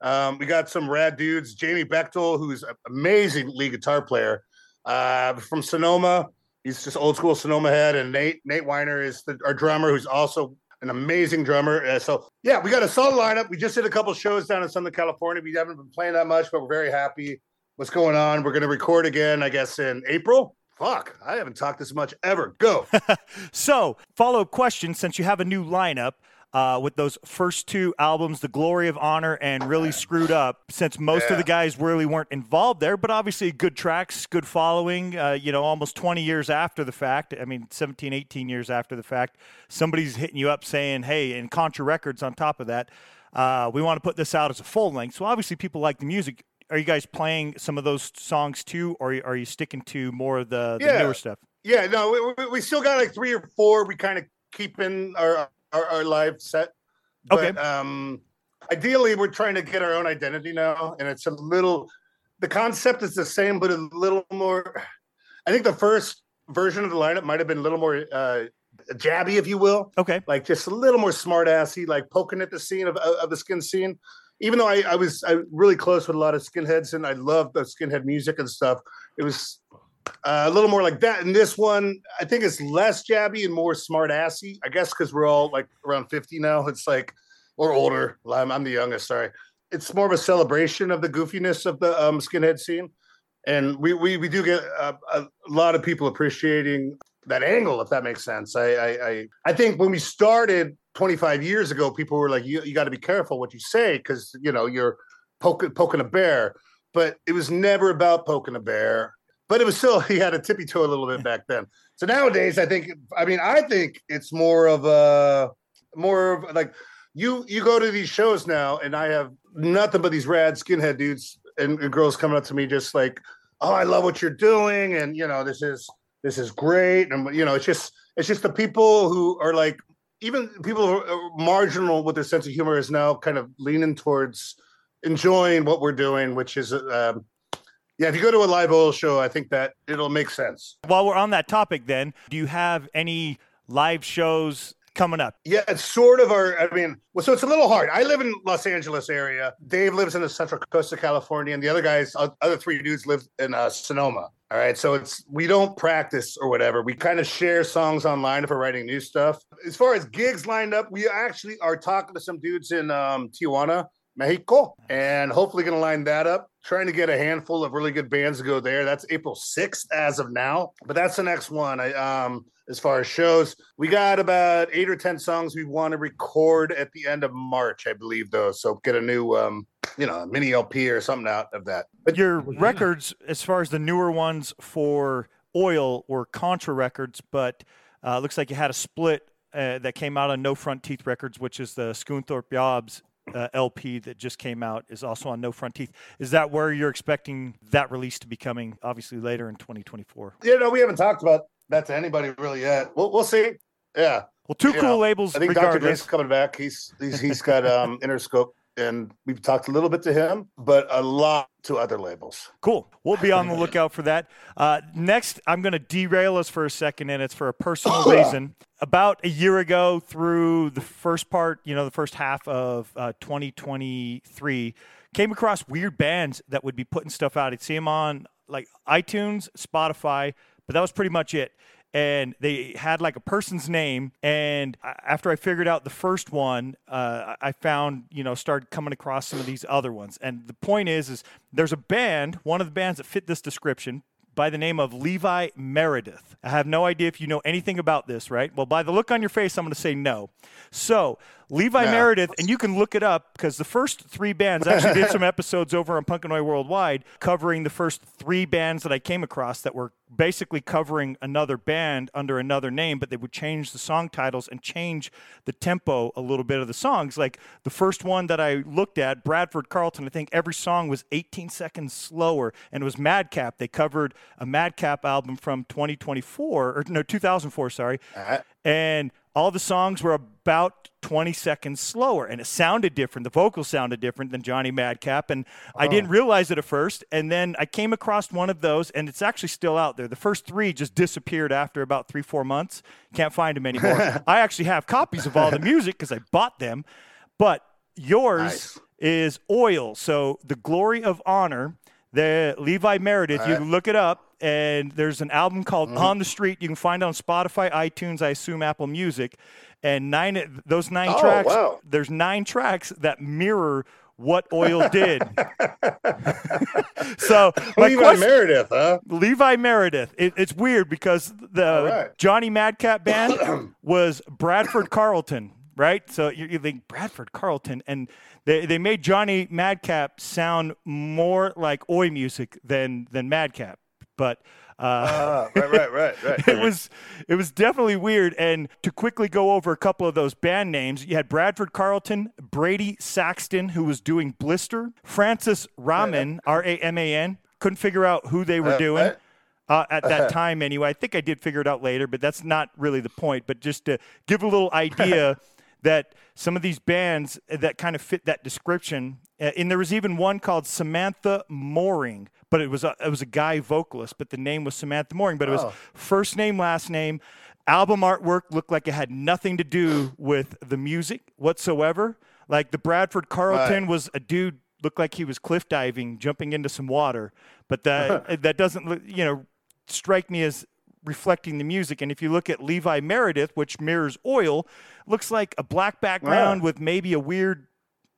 Um, we got some rad dudes. Jamie Bechtel, who's an amazing lead guitar player uh, from Sonoma. He's just old school Sonoma head. And Nate Nate Weiner is the, our drummer, who's also an amazing drummer. Uh, so yeah, we got a solid lineup. We just did a couple shows down in Southern California. We haven't been playing that much, but we're very happy. What's going on? We're going to record again, I guess, in April. Fuck, I haven't talked this much ever. Go. (laughs) So, follow up question since you have a new lineup uh, with those first two albums, The Glory of Honor and Really Screwed Up, since most of the guys really weren't involved there, but obviously good tracks, good following, uh, you know, almost 20 years after the fact. I mean, 17, 18 years after the fact, somebody's hitting you up saying, hey, and Contra Records on top of that, uh, we want to put this out as a full length. So, obviously, people like the music. Are you guys playing some of those songs too, or are you sticking to more of the, the Yeah. newer stuff? Yeah, no, we, we, still got like three or four. We kind of keep in our, our our live set. But, Okay. Um, ideally, we're trying to get our own identity now, and it's a little. The concept is the same, but a little more. I think the first version of the lineup might have been a little more uh, jabby, if you will. Okay. Like just a little more smart assy, like poking at the scene of, of the skin scene. Even though I, I was I really close with a lot of skinheads and I loved the skinhead music and stuff, it was uh, a little more like that. And this one, I think it's less jabby and more smart assy. I guess because we're all like around 50 now. It's like, or older. I'm, I'm the youngest, sorry. It's more of a celebration of the goofiness of the um, skinhead scene. And we, we, we do get a, a lot of people appreciating that angle, if that makes sense. I, I, I, I think when we started 25 years ago, people were like, you, you got to be careful what you say because, you know, you're poking, poking a bear. But it was never about poking a bear but it was still (laughs) he had a tippy toe a little bit back then. So nowadays, I think I mean I think it's more of a more of like you you go to these shows now, and I have nothing but these rad skinhead dudes and, and girls coming up to me just like, oh, I love what you're doing, and you know this is this is great, and you know it's just it's just the people who are like even people who are marginal with their sense of humor is now kind of leaning towards enjoying what we're doing, which is um, yeah, if you go to a live Öil show, I think that it'll make sense. While we're on that topic, then, do you have any live shows coming up? Yeah, it's sort of our. I mean, well, so it's a little hard. I live in Los Angeles area. Dave lives in the Central Coast of California, and the other guys, other three dudes, live in uh, Sonoma. All right, so it's we don't practice or whatever. We kind of share songs online if we're writing new stuff. As far as gigs lined up, we actually are talking to some dudes in um, Tijuana, Mexico, and hopefully going to line that up. Trying to get a handful of really good bands to go there. That's April 6th as of now, but that's the next one. I um as far as shows, we got about eight or ten songs we want to record at the end of March, I believe, though. So get a new um you know mini LP or something out of that. But your records, as far as the newer ones for Öil, were Contra records, but uh, looks like you had a split uh, that came out on No Front Teeth Records, which is the Scunthorpe Yobs uh, LP that just came out, is also on No Front Teeth. Is that where you're expecting that release to be coming? Obviously later in 2024. Yeah, no, we haven't talked about that to anybody really yet. We'll we'll see. Yeah. Well, two You cool know, labels. I think Dr. regardless. Grace is coming back. He's he's he's got um (laughs) Interscope, and we've talked a little bit to him, but a lot to other labels. Cool. We'll be on the lookout for that. Uh, next, I'm going to derail us for a second, and it's for a personal (coughs) reason. About a year ago, through the first part, you know, the first half of uh, 2023, came across weird bands that would be putting stuff out. I'd see them on like iTunes, Spotify, but that was pretty much it. And they had like a person's name. And after I figured out the first one, uh, I found, you know, started coming across some of these other ones. And the point is, is there's a band, one of the bands that fit this description, by the name of Levi Meredith. I have no idea if you know anything about this, right? Well, by the look on your face, I'm going to say no. So, Levi No. Meredith, and you can look it up because the first three bands I actually did some episodes over on Punkanoid Worldwide covering the first three bands that I came across that were basically covering another band under another name, but they would change the song titles and change the tempo a little bit of the songs. Like the first one that I looked at, Bradford Carlton, I think every song was 18 seconds slower, and it was Madcap. They covered a Madcap album from 2024 or no 2004, sorry, uh-huh. and all the songs were about 20 seconds slower and it sounded different. The vocals sounded different than johnny madcap and i didn't oh. realize it at first and then i came across one of those and it's actually still out there. The first three just disappeared after about three four months. Can't find them anymore. (laughs) I actually have copies of all the music because i bought them but yours Nice. is oil. So the glory of honor the levi meredith you can look it up and there's an album called Mm-hmm. on the street you can find it on spotify itunes i assume apple music and nine those nine Oh, tracks wow. there's nine tracks that mirror what oil did (laughs) so Levi question, Meredith, huh? Levi Meredith. It, it's weird because the right. Johnny Madcap band (clears throat) was Bradford Carlton, right? So you, you think Bradford Carlton, and they, they made Johnny Madcap sound more like oi music than than Madcap, but. Uh, Ah, right, right, right, (laughs) right. it was it was definitely weird. And to quickly go over a couple of those band names, you had Bradford Carlton, Brady Saxton, who was doing Blister, Francis Raman, R A M A N. Couldn't figure out who they were Uh, doing. Uh, at that (laughs) time, anyway, I think I did figure it out later, but that's not really the point. But just to give a little idea (laughs) that some of these bands that kind of fit that description, uh, and there was even one called Samantha Mooring, but it was a, it was a guy vocalist, but the name was Samantha Mooring, but it was Oh. first name, last name. Album artwork looked like it had nothing to do with the music whatsoever. Like the Bradford Carlton was a dude looked like he was cliff diving, jumping into some water, but that (laughs) that doesn't you know strike me as reflecting the music. And if you look at Levi Meredith, which mirrors oil, looks like a black background with maybe a weird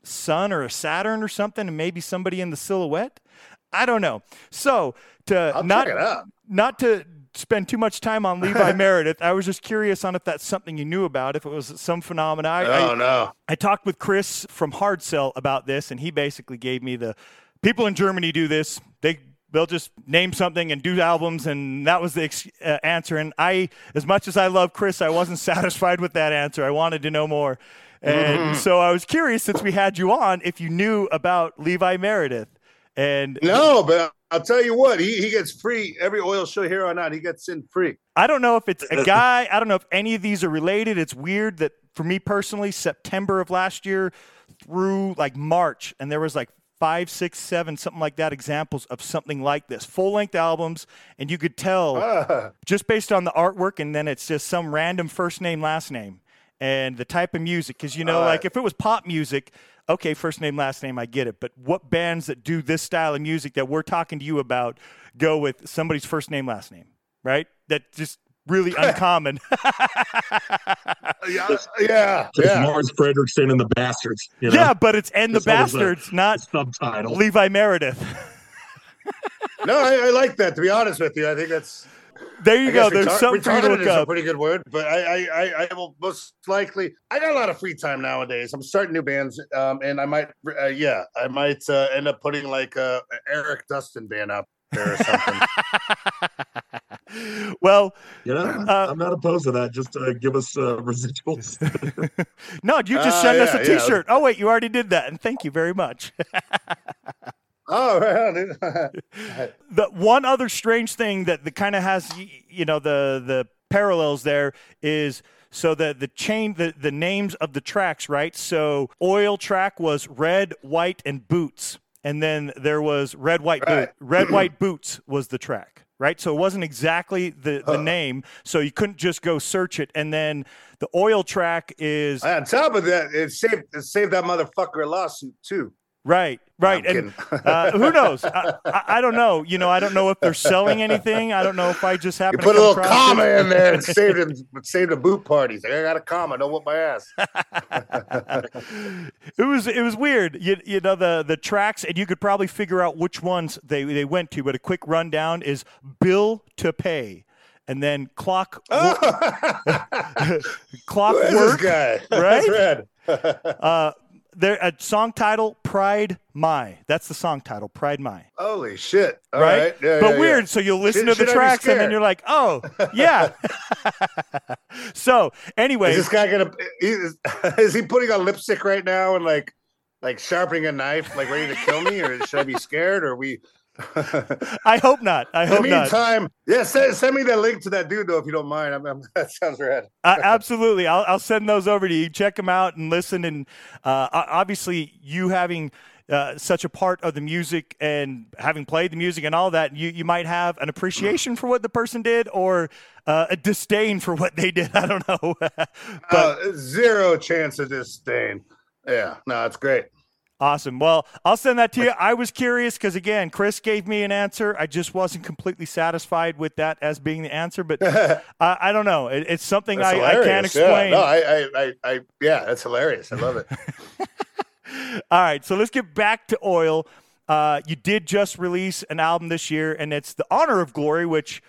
sun or a Saturn or something, and maybe somebody in the silhouette. I don't know. So to I'll not check it out. not to spend too much time on Levi (laughs) Meredith, I was just curious on if that's something you knew about, if it was some phenomena. I, I- Oh no. I talked with Chris from Hard Sell about this, and he basically gave me the people in Germany do this. They they'll just name something and do albums, and that was the ex- uh, answer. And I, as much as I love Chris, I wasn't (laughs) satisfied with that answer. I wanted to know more, and so I was curious since we had you on if you knew about Levi Meredith. And No, but I'll tell you what, he, he gets free every Öil show here on out. He gets in free. I don't know if it's a (laughs) guy. I don't know if any of these are related. It's weird that for me personally, September of last year through like March, and there was like five, six, seven, something like that examples of something like this. Full length albums, and you could tell Ah, (laughs) just based on the artwork, and then it's just some random first name, last name, and the type of music. Because you know, right. like if it was pop music, okay, first name, last name, I get it. But what bands that do this style of music that we're talking to you about go with somebody's first name, last name, right? That just really (laughs) uncommon. yeah, yeah, Just yeah. Lars Frederiksen and the Bastards. You know? yeah, but it's and the Just always a- bastards, not subtitle. Levi Meredith. (laughs) No, I, I like that. To be honest with you, I think that's. There you I go. There's retar- something for to retarded look is a pretty good word, but I, I, I, I will most likely. I got a lot of free time nowadays. I'm starting new bands, um, and I might, uh, yeah, I might uh, end up putting like a a Eric Dustin band up there or something. (laughs) well, You know, Uh, I'm not opposed to that. Just uh, give us uh, (laughs) residuals. (laughs) no, you just Ah, send us yeah, a yeah. T-shirt. Oh wait, you already did that, and thank you very much. (laughs) oh, right on, dude. the one other strange thing that the kind of has you know the the parallels there is so the the chain the the names of the tracks right so oil track was red white and boots and then there was red white boot red white boots was the track right so it wasn't exactly the the Huh. name so you couldn't just go search it and then the oil track is On top of that, it saved it saved that motherfucker a lawsuit too. Right right and uh, who knows I, I, I don't know you know i don't know if they're selling anything i don't know if i just You happen put to a little comma it. in there and (laughs) saved him, saved a boot party. Like, I got a comma. Don't whoop my ass. (laughs) (laughs) it was it was weird. You, you know the the tracks, and you could probably figure out which ones they they went to. But a quick rundown is bill to pay, and then clock clock Who is work. this guy? right? Uh, there a song title Pride My. That's the song title Pride My. Holy shit! All right? right, Yeah, but yeah, weird. yeah. So you'll listen Should- to the should I be tracks, and then you're like, oh yeah. (laughs) so anyway, Is this guy gonna? Is, (laughs) is he putting on lipstick right now and like, like sharpening a knife, like ready to kill me, or should I be scared? Or are we? I hope not. I In the hope not. meantime, yeah, send, send me that link to that dude though, if you don't mind. I'm, I'm, (laughs) that sounds rad. Uh, absolutely. I'll, I'll send those over to you. Check them out and listen. And uh, obviously, you having uh, such a part of the music and having played the music and all that, you, you might have an appreciation for what the person did or uh, a disdain for what they did. (laughs) I don't know. (laughs) but Uh, zero chance of disdain. Yeah, no, it's great. Awesome. Well, I'll send that to you. I was curious because, again, Chris gave me an answer. I just wasn't completely satisfied with that as being the answer. But (laughs) I, I don't know. It, it's something I, I can't explain. Yeah, no, I, I, I, I, yeah, that's hilarious. I love it. (laughs) All right, so let's get back to Öil. Uh, you did just release an album this year, and it's the Honor of Glory, which,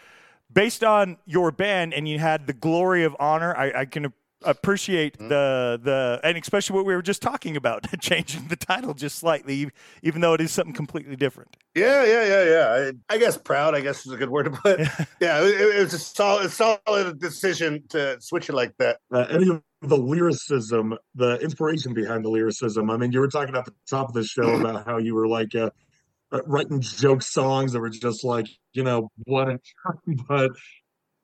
based on your band, and you had the Glory of Honor. I, I can appreciate Mm-hmm. the the, and especially what we were just talking about, (laughs) changing the title just slightly, even though it is something completely different. Yeah, yeah, yeah, yeah. I, I guess proud, I guess is a good word (laughs) to put. yeah, it, it was a solid, solid decision to switch it like that. uh, any of the lyricism, the inspiration behind the lyricism. I mean, you were talking at the top of the show (laughs) about how you were like uh, uh, writing joke songs that were just like, you know, what a but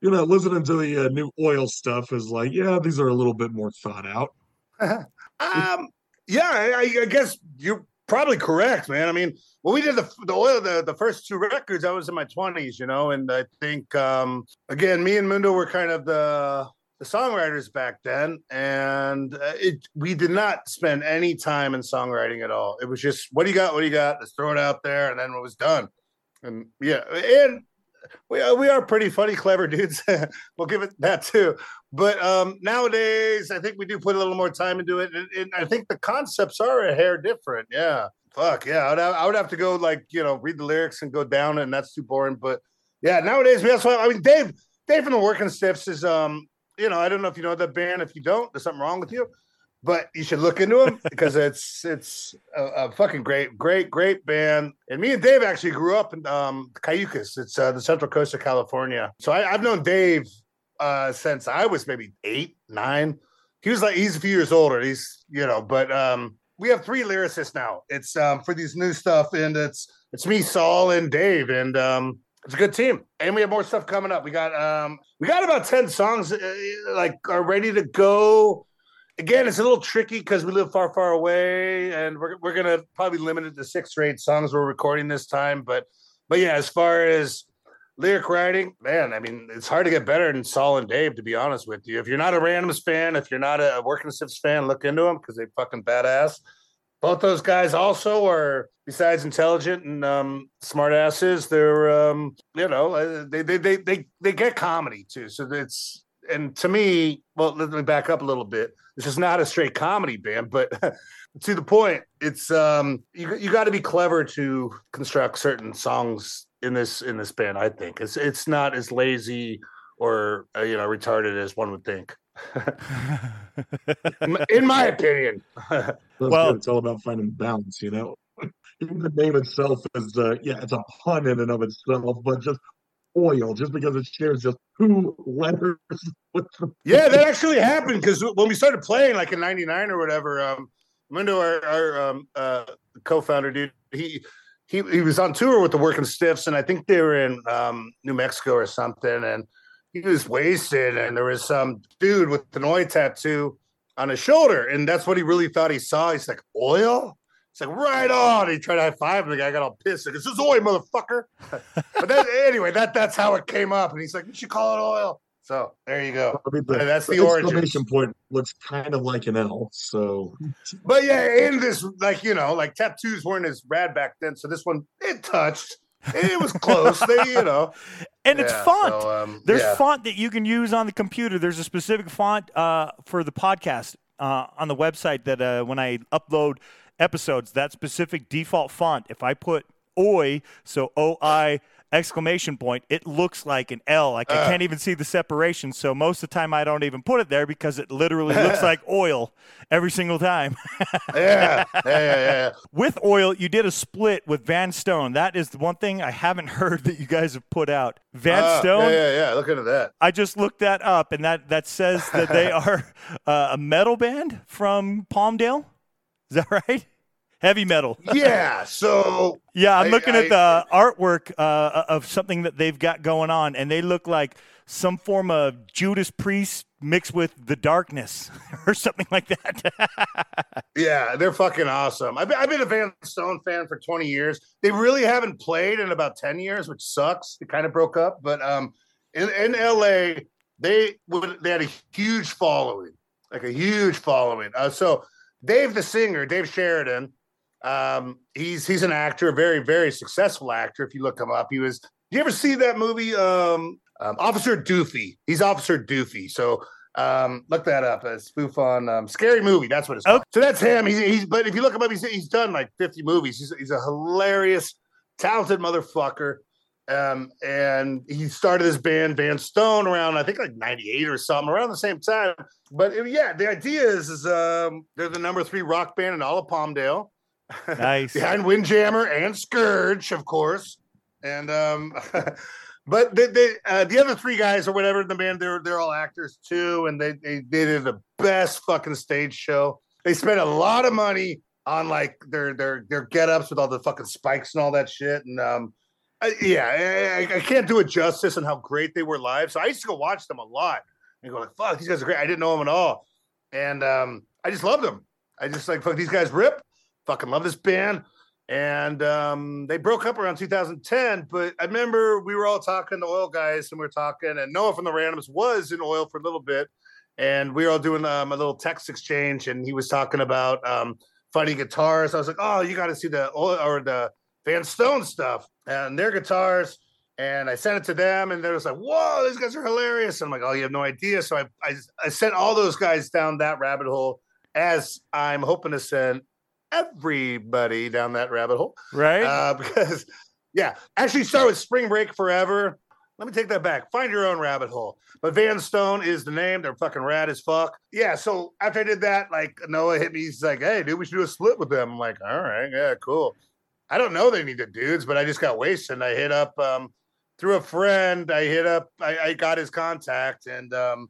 you know, listening to the uh, new Öil stuff is like, yeah, these are a little bit more thought out. (laughs) Um, yeah, I, I guess you're probably correct, man. I mean, when we did the the oil, the, the first two records, I was in my twenties, you know, and I think um, again, me and Mundo were kind of the the songwriters back then, and uh, it we did not spend any time in songwriting at all. It was just, what do you got? What do you got? Let's throw it out there, and then it was done. And yeah, and we are, we are pretty funny, clever dudes. (laughs) we'll give it that too. But um, nowadays, I think we do put a little more time into it, and, and I think the concepts are a hair different. Yeah, fuck yeah. I would, have, I would have to go like you know read the lyrics and go down, and that's too boring. But yeah, nowadays we also. I mean, Dave, Dave from the Working Stiffs is um, you know, I don't know if you know the band. If you don't, there's something wrong with you. But you should look into them because it's it's a, a fucking great, great, great band. And me and Dave actually grew up in um, Cayucos. It's uh, the Central Coast of California. So I, I've known Dave uh, since I was maybe eight, nine. He was like he's a few years older. He's you know, but um, we have three lyricists now. It's um, for these new stuff, and it's it's me, Saul, and Dave, and um, it's a good team. And we have more stuff coming up. We got um, we got about ten songs uh, like are ready to go. Again, it's a little tricky because we live far, far away, and we're we're gonna probably limit it to six or eight songs we're recording this time. But but yeah, as far as lyric writing, man, I mean, it's hard to get better than Saul and Dave, to be honest with you. If you're not a Randoms fan, if you're not a Working Stiffs fan, look into them because they fucking badass. both those guys also are besides intelligent and um, smart asses. They're um, you know uh, they, they they they they get comedy too. So it's and to me, well, let me back up a little bit. This is not a straight comedy band, but (laughs) to the point, it's um you you got to be clever to construct certain songs in this in this band. I think it's it's not as lazy or uh, you know retarded as one would think. (laughs) in, my, opinion. Well- good. it's all about finding balance, you know. (laughs) Even the name itself is, uh, yeah, it's a pun in and of itself, but just oil, just because it shares just two letters Yeah, that actually happened because when we started playing, like in '99 or whatever, um, Mundo, our, our um, uh, co-founder, dude, he he he was on tour with the Working Stiffs, and I think they were in um, New Mexico or something, and he was wasted, and there was some dude with an oil tattoo on his shoulder, and that's what he really thought he saw. He's like, oil. It's like right on. He tried to high five, and the guy got all pissed. Like, this is oil, motherfucker. but that, (laughs) anyway, that that's how it came up, and he's like, you should call it oil. So there you go. I mean, the, And that's the exclamation origins. point looks kind of like an L. So But yeah, in this, like you know, like tattoos weren't as rad back then. So this one, it touched. It was close. they, you know, (laughs) And it's font. so, um, There's yeah. font that you can use on the computer. There's a specific font uh, for the podcast uh, on the website that uh, when I upload episodes, that specific default font, if I put OI, so O I exclamation point, it looks like an L. Like I Uh. can't even see the separation. So most of the time I don't even put it there because it literally (laughs) looks like oil every single time. (laughs) yeah, yeah, yeah, yeah. with oil, you did a split with Van Stone. That is the one thing I haven't (laughs) heard that you guys have put out. Van Ah, Stone. Yeah, yeah, yeah. Look into that. I just looked that up, and that that says that they are uh, a metal band from Palmdale. Is that (laughs) right? Heavy metal. Yeah. So (laughs) Yeah, I'm I- looking I- at the artwork uh, of something that they've got going on, and they look like some form of Judas Priest mixed with the darkness (laughs) or something like that. yeah, they're fucking awesome. I've been, I've been a Van Stone fan for 20 years. They really haven't played in about 10 years, which sucks. They kind of broke up, but um, in, in LA, they would they had a huge following, like a huge following. Uh, so Dave, the singer, Dave Sheridan, um, he's he's an actor, a very very successful actor. If you look him up, he was. Did you ever see that movie, um, um, Officer Doofy? He's Officer Doofy. So um, look that up. A spoof on um, Scary Movie. That's what it's called. So that's him. He's, he's but if you look him up, he's he's done like 50 movies. He's he's a hilarious, talented motherfucker. Um, and he started his band Van Stone around I think like 98 or something, around the same time. But uh, yeah, the idea is is um they're the number three rock band in all of Palmdale. nice. (laughs) Behind Windjammer and Scourge, of course. And um (laughs) but the the, uh, the other three guys or whatever in the band, they're they're all actors too, and they, they they did the best fucking stage show. They spent a lot of money on like their their their get-ups with all the fucking spikes and all that shit. And um Yeah, I, I can't do it justice on how great they were live. So I used to go watch them a lot and go like, fuck, these guys are great. I didn't know them at all. And um I just loved them. I just like fuck these guys rip. Fucking love this band. And um, they broke up around 2010. But I remember we were all talking to oil guys and we were talking, and Noah from the Randoms was in oil for a little bit. And we were all doing um, a little text exchange, and he was talking about um, funny guitars. I was like, oh, you got to see the oil or the Van Stone stuff and their guitars. And I sent it to them, and they was like, "Whoa, these guys are hilarious!" And I'm like, "Oh, you have no idea." So I, I, I sent all those guys down that rabbit hole, as I'm hoping to send everybody down that rabbit hole. Right? Uh, (laughs) because, yeah, actually start with Spring Break Forever. Let me take that back. Find your own rabbit hole. But Van Stone is the name. They're fucking rad as fuck. Yeah. So after I did that, like Noah hit me. He's like, "Hey, dude, we should do a split with them." I'm like, "All right, yeah, cool." I don't know they needed dudes, but I just got wasted. I hit up um, through a friend. I hit up. I, I got his contact, and um,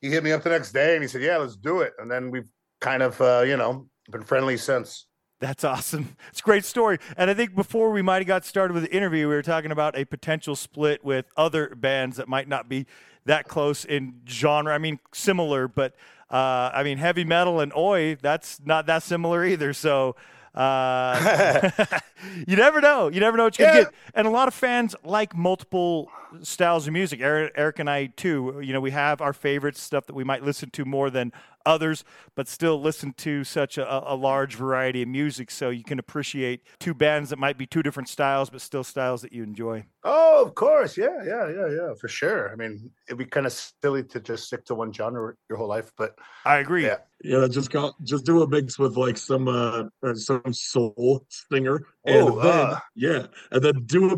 he hit me up the next day, and he said, "Yeah, let's do it." And then we've kind of, uh, you know, been friendly since. That's awesome. (laughs) It's a great story. And I think before we might have got started with the interview, we were talking about a potential split with other bands that might not be that close in genre. I mean, similar, but uh, I mean, heavy metal and oi, that's not that similar either. So uh, (laughs) (laughs) you never know. You never know what you're going to get. And a lot of fans like multiple styles of music. Eric, Eric and I, too, you know, we have our favorite stuff that we might listen to more than others, but still listen to such a, a large variety of music. So you can appreciate two bands that might be two different styles, but still styles that you enjoy. Oh, of course. Yeah, yeah, yeah, yeah, for sure. I mean, it'd be kind of silly to just stick to one genre your whole life, but I agree. Yeah. Yeah, just call, just do a mix with like some uh uh, some soul singer, and Oh, then uh. yeah, and then do a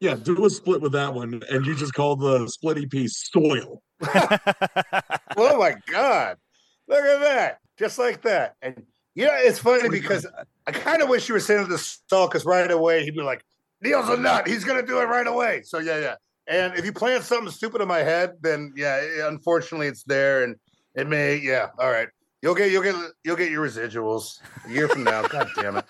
yeah do a split with that one, and you just call the split EP "Soil." (laughs) oh my god. Look at that. Just like that. And you know it's funny because i kind of wish you were sending this song because right away he'd be like Neale's a nut. He's gonna do it right away. So yeah yeah. And if you plant something stupid in my head then yeah unfortunately it's there and it may yeah. All right you'll get you'll get you'll get your residuals a year from now god damn it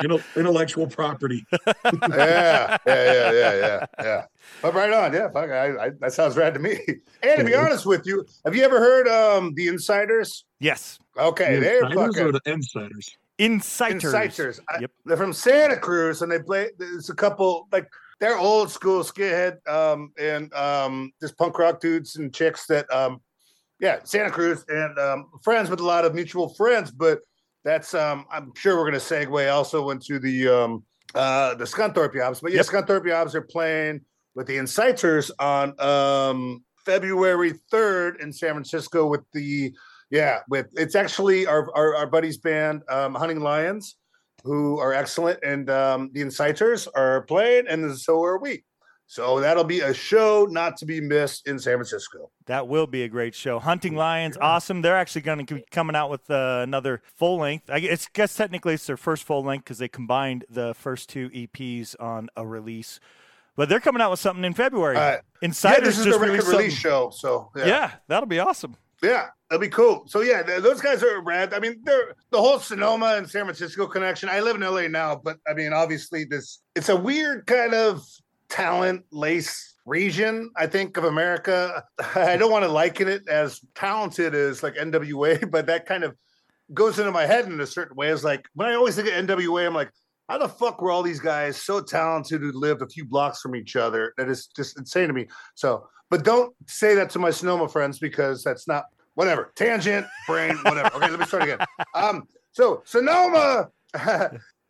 You know, intellectual property. (laughs) yeah, yeah, yeah, yeah, yeah, yeah. But right on, yeah. Fuck, I, I, that sounds rad to me. And to be honest with you, have you ever heard um the Insiders? Yes. Okay, The they're insiders fucking or the insiders? Inciters. Inciters. I- Yep. they're from Santa Cruz, and they play. There's a couple like they're old school skinhead um and um just punk rock dudes and chicks that um yeah Santa Cruz and um friends with a lot of mutual friends, but that's um I'm sure we're gonna segue also into the um uh the Scunthorpe Yobs, but yeah, Yep. Scunthorpe Yobs are playing with the Inciters on um February 3rd in San Francisco with the yeah, with it's actually our our, our buddies band, um, Hunting Lions, who are excellent, and um, the Inciters are playing, and so are we. So that'll be a show not to be missed in San Francisco. That will be a great show. Hunting Lions, awesome. They're actually going to be coming out with uh, another full length. I guess, guess technically it's their first full length because they combined the first two EPs on a release. But they're coming out with something in February. Uh, Insiders yeah, this is just the record released release show. So Yeah. that'll be awesome. Yeah, that'd be cool. So yeah, th- those guys are rad. I mean, they're the whole Sonoma and San Francisco connection. I live in LA now, but I mean, obviously, this it's a weird kind of talent lace region. I think of America. (laughs) I don't want to liken it as talented as like NWA, (laughs) but that kind of goes into my head in a certain way. It's like when I always think of NWA, I'm like, how the fuck were all these guys so talented who lived a few blocks from each other? That is just insane to me. So, but don't say that to my Sonoma friends because that's not whatever. Tangent, brain, whatever. Okay, let me start again. (laughs) Um, so Sonoma,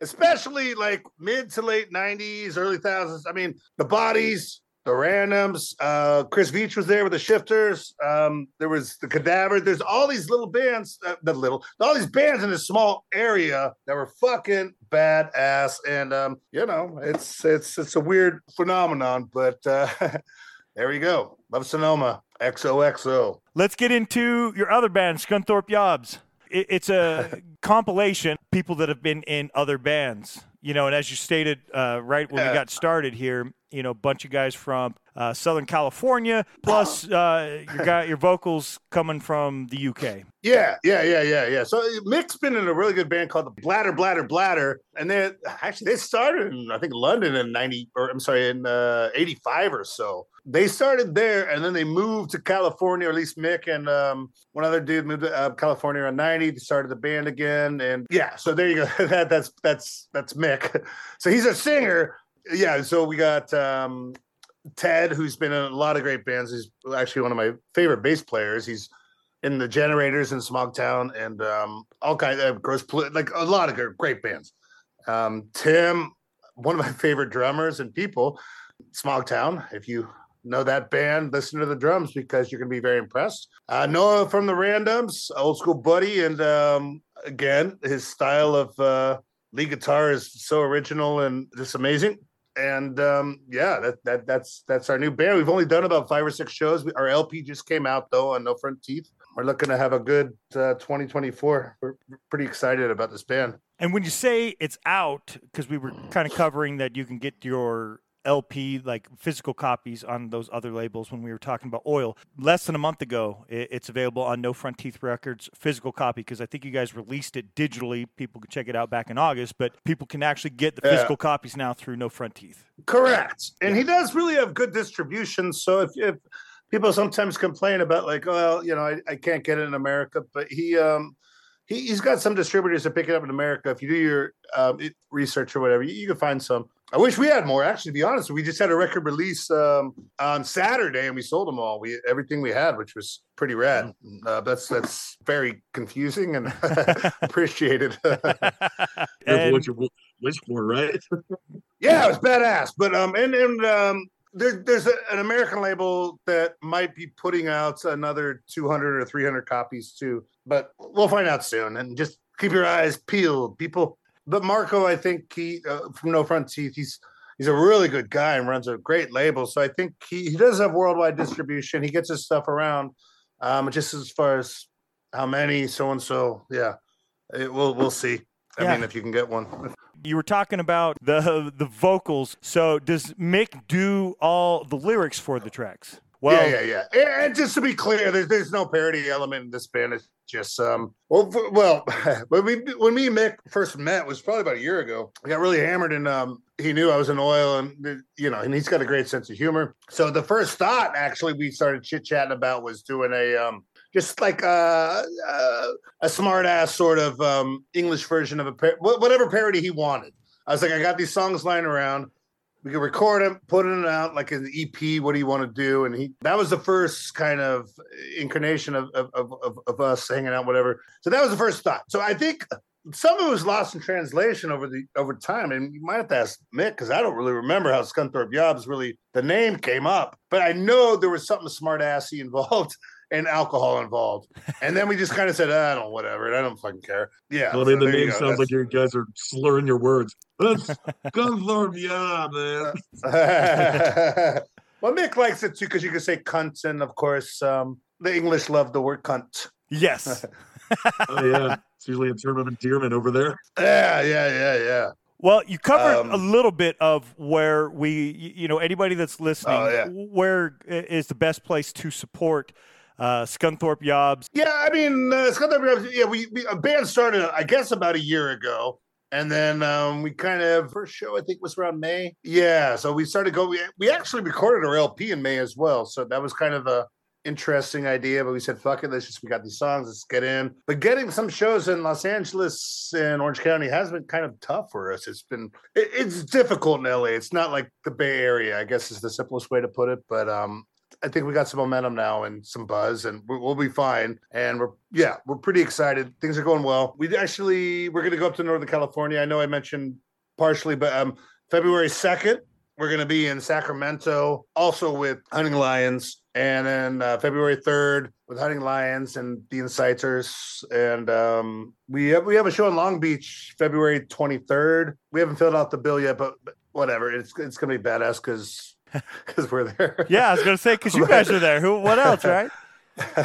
especially like mid to late 90s, early thousands. I mean, the bodies, the randoms, uh, Chris Veach was there with the shifters. Um, there was the cadaver. There's all these little bands, uh, the little, all these bands in this small area that were fucking badass. And um, you know, it's it's it's a weird phenomenon, but uh (laughs) there we go. Love Sonoma. XOXO. Let's get into your other band, Scunthorpe Yobs. It, it's a (laughs) compilation people that have been in other bands. You know, and as you stated uh, right when we got started here, you know, a bunch of guys from uh, Southern California, plus (gasps) uh, your guy, your vocals coming from the UK. Yeah, yeah, yeah, yeah, yeah. So Mick's been in a really good band called the Bladder, Bladder, Bladder, and they actually they started in I think London in ninety or I'm sorry in uh, eighty five or so. They started there, and then they moved to California, or at least Mick and um, one other dude moved to uh, California in ninety. They started the band again, and yeah. So there you go. (laughs) that that's that's that's Mick. (laughs) So he's a singer. Yeah. So we got um, Ted, who's been in a lot of great bands. He's actually one of my favorite bass players. He's in the Generators in Smogtown and um, all kinds of gross, like a lot of great bands. Um, Tim, one of my (laughs) favorite drummers and people, Smogtown. If you know that band, listen to the drums because you're going to be very impressed. Uh, Noah from the Randoms, old school buddy, and um, again, his style of uh, lead guitar is so original and just amazing. And um, yeah, that that that's that's our new band. We've only done about five or six shows. We, our LP just came out though on No Front Teeth. We're looking to have a good uh, 2024. We're pretty excited about this band. And when you say it's out, because we were kind of covering that you can get your LP, like physical copies on those other labels when we were talking about oil. Less than a month ago, it's available on No Front Teeth Records physical copy because I think you guys released it digitally. People could check it out back in August, but people can actually get the Yeah. physical copies now through No Front Teeth. Correct. And he does really have good distribution. So if, if people sometimes complain about like, well, you know, I, I can't get it in America, but he um he, he's got some distributors that pick it up in America. If you do your um, research or whatever, you, you can find some. I wish we had more. Actually, to be honest, we just had a record release um, on Saturday, and we sold them all. We everything we had, which was pretty rad. Uh, that's that's very confusing and (laughs) appreciated. (laughs) (laughs) And- what you wish for, right? yeah, it was badass. But um, and and um, there, there's a, an American label that might be putting out another 200 or 300 copies too. But we'll find out soon. And just keep your eyes peeled, people. But Marco, I think he uh, from No Front Teeth, he's he's a really good guy and runs a great label. So I think he, he does have worldwide distribution. He gets his stuff around. Um, just as far as how many, so and so, yeah, it, we'll we'll see. I Yeah. mean, if you can get one. You were talking about the the vocals. So does Mick do all the lyrics for the tracks? Well, yeah, yeah, yeah. And- just to be clear, there's there's no parody element in this band. It's just um. Well, well, (laughs) when we when me and Mick first met was probably about a year ago. I got really hammered, and um, he knew I was in Öil, and uh, you know, and he's got a great sense of humor. So the first thought, actually, we started chit chatting about was doing a um. Just like a, a, a smart ass sort of um, English version of a par- whatever parody he wanted. I was like, I got these songs lying around we could record him, put it out like an EP. What do you want to do? And he that was the first kind of incarnation of of, of, of us hanging out, whatever. So that was the first thought. So I think some of it was lost in translation over the over time. And you might have to ask Mick because I don't really remember how Scunthorpe Yobs really the name came up, but I know there was something smart assy (laughs) involved. And alcohol involved, and then we just kind of said, "I don't, whatever. I don't fucking care." Yeah. Well, I mean, so the there you name go. sounds like you guys are slurring your words. That's (laughs) Gunthorpe, yeah, man. (laughs) well, Mick likes it too because you can say cunt, and of course, um, the English love the word cunt. Yes. (laughs) Oh yeah, it's usually a term of endearment over there. Yeah, yeah, yeah, yeah. Well, you covered Um, a little bit of where we, you know, anybody that's listening, Oh, yeah. where i- is the best place to support uh, Scunthorpe Yobs? Yeah, I mean, uh, Scunthorpe, yeah, we, we a band started, I guess, about a year ago. And then um, we kind of first show I think was around May. Yeah, so we started going. We, we actually recorded our LP in May as well, so that was kind of a interesting idea. But we said, "Fuck it, let's just we got these songs, let's get in." But getting some shows in Los Angeles and Orange County has been kind of tough for us. It's been it, it's difficult in LA. It's not like the Bay Area, I guess is the simplest way to put it. But um, I think we got some momentum now and some buzz, and we- we'll be fine. And we're yeah, we're pretty excited. Things are going well. We actually we're going to go up to Northern California. I know I mentioned partially, but um, February second we're going to be in Sacramento, also with Hunting Lions, and then uh, February third with Hunting Lions and the Inciters, and um, we have we have a show in Long Beach February twenty third. We haven't filled out the bill yet, but, but whatever. It's it's going to be badass because (laughs) because we're there. Yeah, I was gonna say because you guys are there. Who? What (laughs) else? Right? (laughs)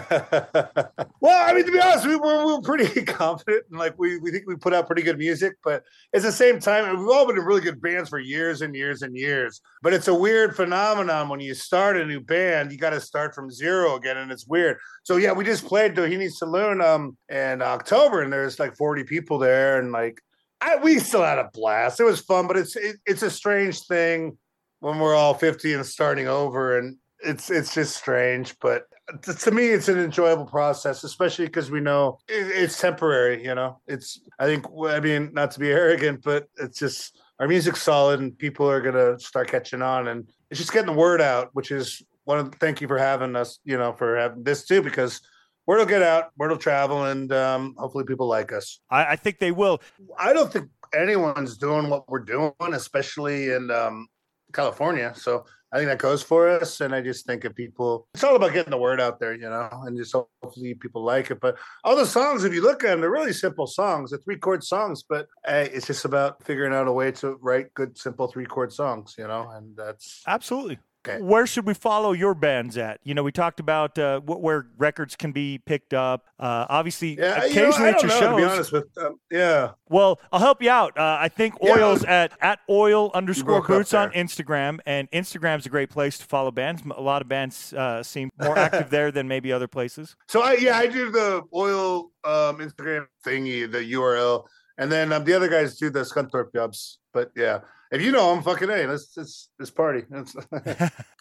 well, I mean, to be honest, we were, we were pretty confident and like we, we think we put out pretty good music, but at the same time, we've all been in really good bands for years and years and years. But it's a weird phenomenon when you start a new band, you got to start from zero again, and it's weird. So yeah, we just played Doheny Saloon um in October, and there's like 40 people there, and like I we still had a blast. It was fun, but it's it, it's a strange thing when we're all 50 and starting over and it's it's just strange but to, me it's an enjoyable process especially because we know it's temporary you know it's i think i mean not to be (laughs) arrogant but it's just our music's solid and people are gonna start catching on and it's just getting the word out which is one of the, thank you for having us you know for having this too because word will get out word will travel and um, hopefully people like us I, I think they will. I don't think anyone's doing what we're doing, especially in um, California. So I think that goes for us. And I just think if people, it's all about getting the word out there, you know, and just hopefully people like it. But all the songs, if you look at them, they're really simple songs. They're three chord songs, but hey, it's just about figuring out a way to write good, simple three chord songs, you know, and that's Absolutely. Okay. Where should we follow your bands at? You know, we talked about uh, wh- where records can be picked up. Uh, obviously, yeah. You know, occasionally at your know, shows. to be honest with, um, yeah. Well, I'll help you out. Uh, I think Yeah. Öil's at at Oil underscore Boots on. Instagram, and Instagram's a great place to follow bands. A lot of bands uh, seem more active (laughs) there than maybe other places. So I yeah, I do the Öil um Instagram thingy, the URL, and then um, the other guys do the Scunthorpe Yobs. But yeah, if you know them, fucking hey, let's let's let's party. (laughs)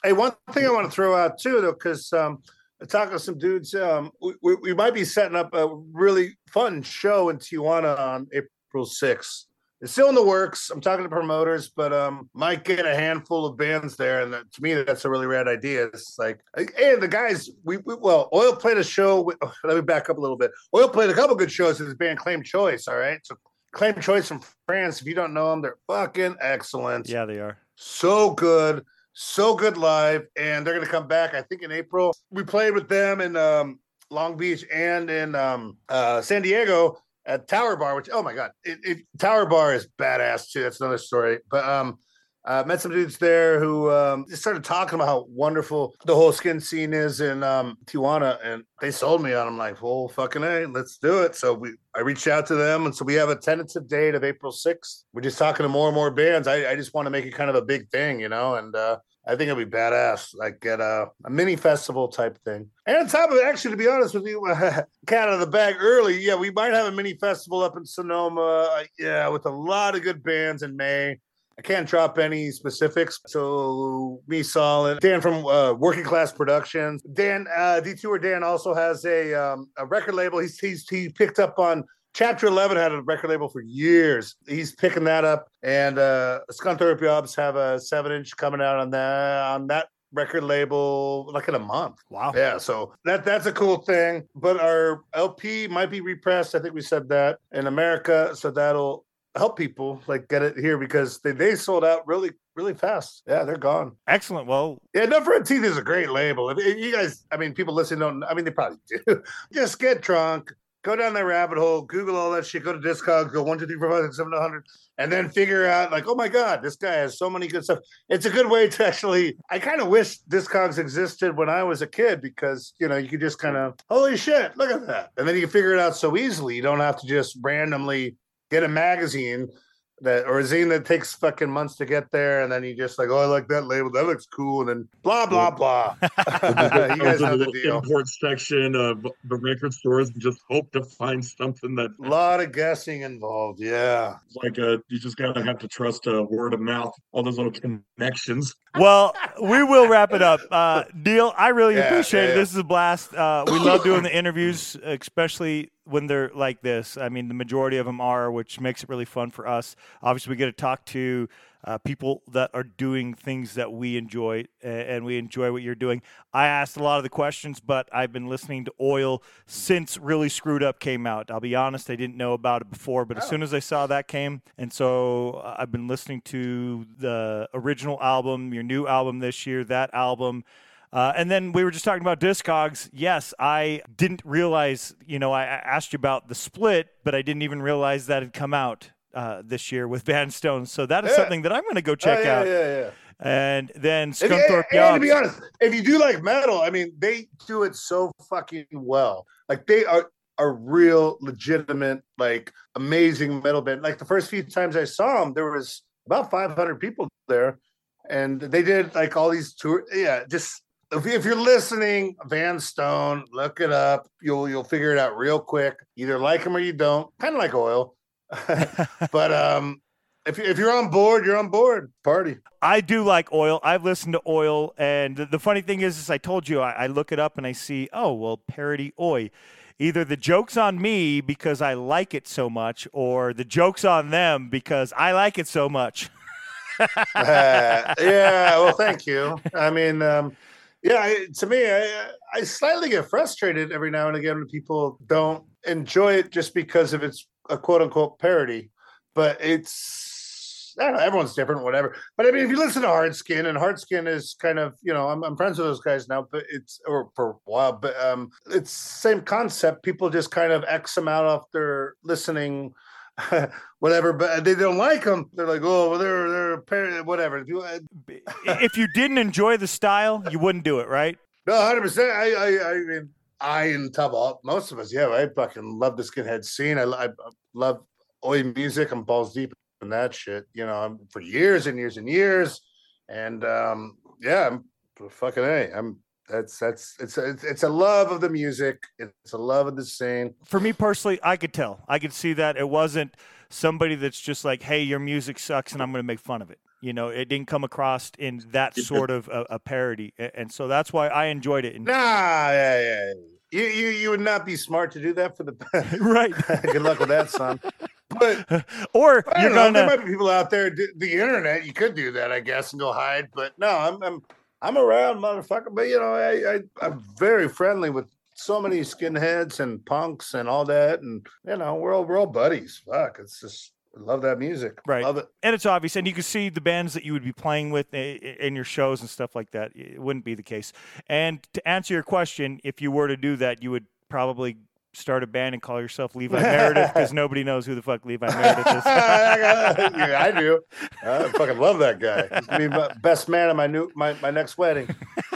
Hey, one thing I want to throw out too, though, because um, I talked to some dudes. Um, we, we, might be setting up a really fun show in Tijuana on April sixth. It's still in the works. I'm talking to promoters, but um, might get a handful of bands there, and that, to me, that's a really rad idea. It's like, hey, the guys, we, we well, Öil played a show. With, oh, let me back up a little bit. Öil played a couple good shows with his band Claim Choice. All right, so Claim Choice from France. If you don't know them, they're fucking excellent. Yeah, they are. So good, so good live, and they're gonna come back. I think in April. We played with them in um, Long Beach and in um, uh, San Diego at Tower Bar, which oh my god, it, it, Tower Bar is badass too. That's another story. But um, uh, met some dudes there who um, just started talking about how wonderful the whole skin scene is in um, Tijuana, and they sold me on. I'm like, well, fucking hey, let's do it. So we, I reached out to them, and so we have a tentative date of April 6th. We're just talking to more and more bands. I, I just want to make it kind of a big thing, you know, and uh, I think it'll be badass, like at a, a mini festival type thing. And on top of it, actually, to be honest with you, (laughs) cat out of the bag early. Yeah, we might have a mini festival up in Sonoma. uh, Yeah, with a lot of good bands in May. I can't drop any specifics. So me, solid. Dan from uh, Working Class Productions. Dan uh, Detour Dan also has a um, a record label. He's he's he picked up on Chapter 11 had a record label for years. He's picking that up, and uh, Scunthorpe Yobs have a seven inch coming out on that on that record label like in a month. Wow. Yeah, so that that's a cool thing. But our LP might be repressed. I think we said that in America, so that'll help people like get it here because they, they sold out really really fast. Yeah, they're gone. Excellent. Well, Yeah, No Front Teeth is a great label. If, if you guys, I mean, people listening don't. I mean, they probably do. (laughs) Just get drunk, go down that rabbit hole, Google all that shit, go to Discogs, go one, two, three, four, five, six, seven, eight hundred, and then figure out like, oh my god, this guy has so many good stuff. It's a good way to actually. I kind of wish Discogs existed when I was a kid because you know you could just kind of, holy shit, look at that, and then you can figure it out so easily. You don't have to just randomly get a magazine that or a zine that takes fucking months to get there, and then you just like, oh, I like that label, that looks cool, and then blah blah blah. (laughs) (laughs) you guys Goes know the the deal. import section of the record stores and just hope to find something that A lot of guessing involved. Yeah. like uh you just gotta have to trust uh, word of mouth, all those little connections. Well, we will wrap it up. Uh, Neale, I really Yeah, appreciate yeah, it. yeah. This is a blast. Uh, we love doing the (coughs) interviews, especially when they're like this. I mean, the majority of them are, which makes it really fun for us. Obviously, we get to talk to uh, people that are doing things that we enjoy, and we enjoy what you're doing. I asked a lot of the questions, but I've been listening to Öil since Really Screwed Up came out. I'll be honest, I didn't know about it before, but as Oh. soon as I saw that came, and so uh, I've been listening to the original album, your new album this year, that album. Uh, and then we were just talking about Discogs. Yes, I didn't realize, you know, I asked you about the split, but I didn't even realize that had come out uh, this year with (laughs) Van Stone. So that is Yeah. something that I'm going to go check Oh, yeah, out. Yeah, yeah. And then Scunthorpe and, and to be honest, if you do like metal, I mean, they do it so fucking well. Like they are a real legitimate, like amazing metal band. Like the first few times I saw them, there was about 500 people there, and they did like all these tour. Yeah, just if, if you're listening, Van Stone, look it up. You'll you'll figure it out real quick. Either like them or you don't. Kind of like Öil, (laughs) but um. If, if you're on board, you're on board. Party. I do like Öil. I've listened to Öil, and the, the funny thing is, is I told you I, I look it up and I see, oh well, parody oi. Either the joke's on me because I like it so much, or the joke's on them because I like it so much. (laughs) Uh, yeah, well, thank you. I mean, um, yeah, I, to me, I, I slightly get frustrated every now and again when people don't enjoy it just because of its a quote unquote parody. But it's, I don't know, everyone's different, whatever. But I mean, if you listen to Hard Skin, and Hard Skin is kind of, you know, I'm, I'm friends with those guys now, but it's, or for a while, but um, it's same concept. People just kind of X them out off their listening (laughs) whatever, but they don't like them. They're like, oh, well, they're they're a par- whatever. If you didn't enjoy the style, you wouldn't do it, right? (laughs) No, hundred percent. I, I, I mean, I and top all most of us, yeah, I fucking love the skinhead scene. I, I, love oi music. I'm balls deep in that shit. You know, for years and years and years, and um, yeah, I'm fucking a. I'm that's that's it's it's a love of the music. It's a love of the scene. For me personally, I could tell. I could see that it wasn't somebody that's just like, "Hey, your music sucks," and I'm going to make fun of it. You know, it didn't come across in that sort of a, a parody, and so that's why I enjoyed it. Nah, yeah, yeah. You, you you would not be smart to do that for the (laughs) right. (laughs) Good luck with that, son. But (laughs) or you're know, gonna there might be people out there. The, internet, you could do that, I guess, and go hide. But no, I'm I'm I'm around, motherfucker. But you know, I, I I'm very friendly with so many skinheads and punks and all that, and you know, we're all we're all buddies. Fuck, it's just love that music. Right. Love it. and it's obvious, and you can see the bands that you would be playing with i- i- in your shows and stuff like that. It wouldn't be the case. And to answer your question, if you were to do that, you would probably start a band and call yourself Levi Meredith because (laughs) nobody knows who the fuck Levi Meredith is. (laughs) yeah, I do. I fucking love that guy. He's gonna be my best man at my new my, my next wedding.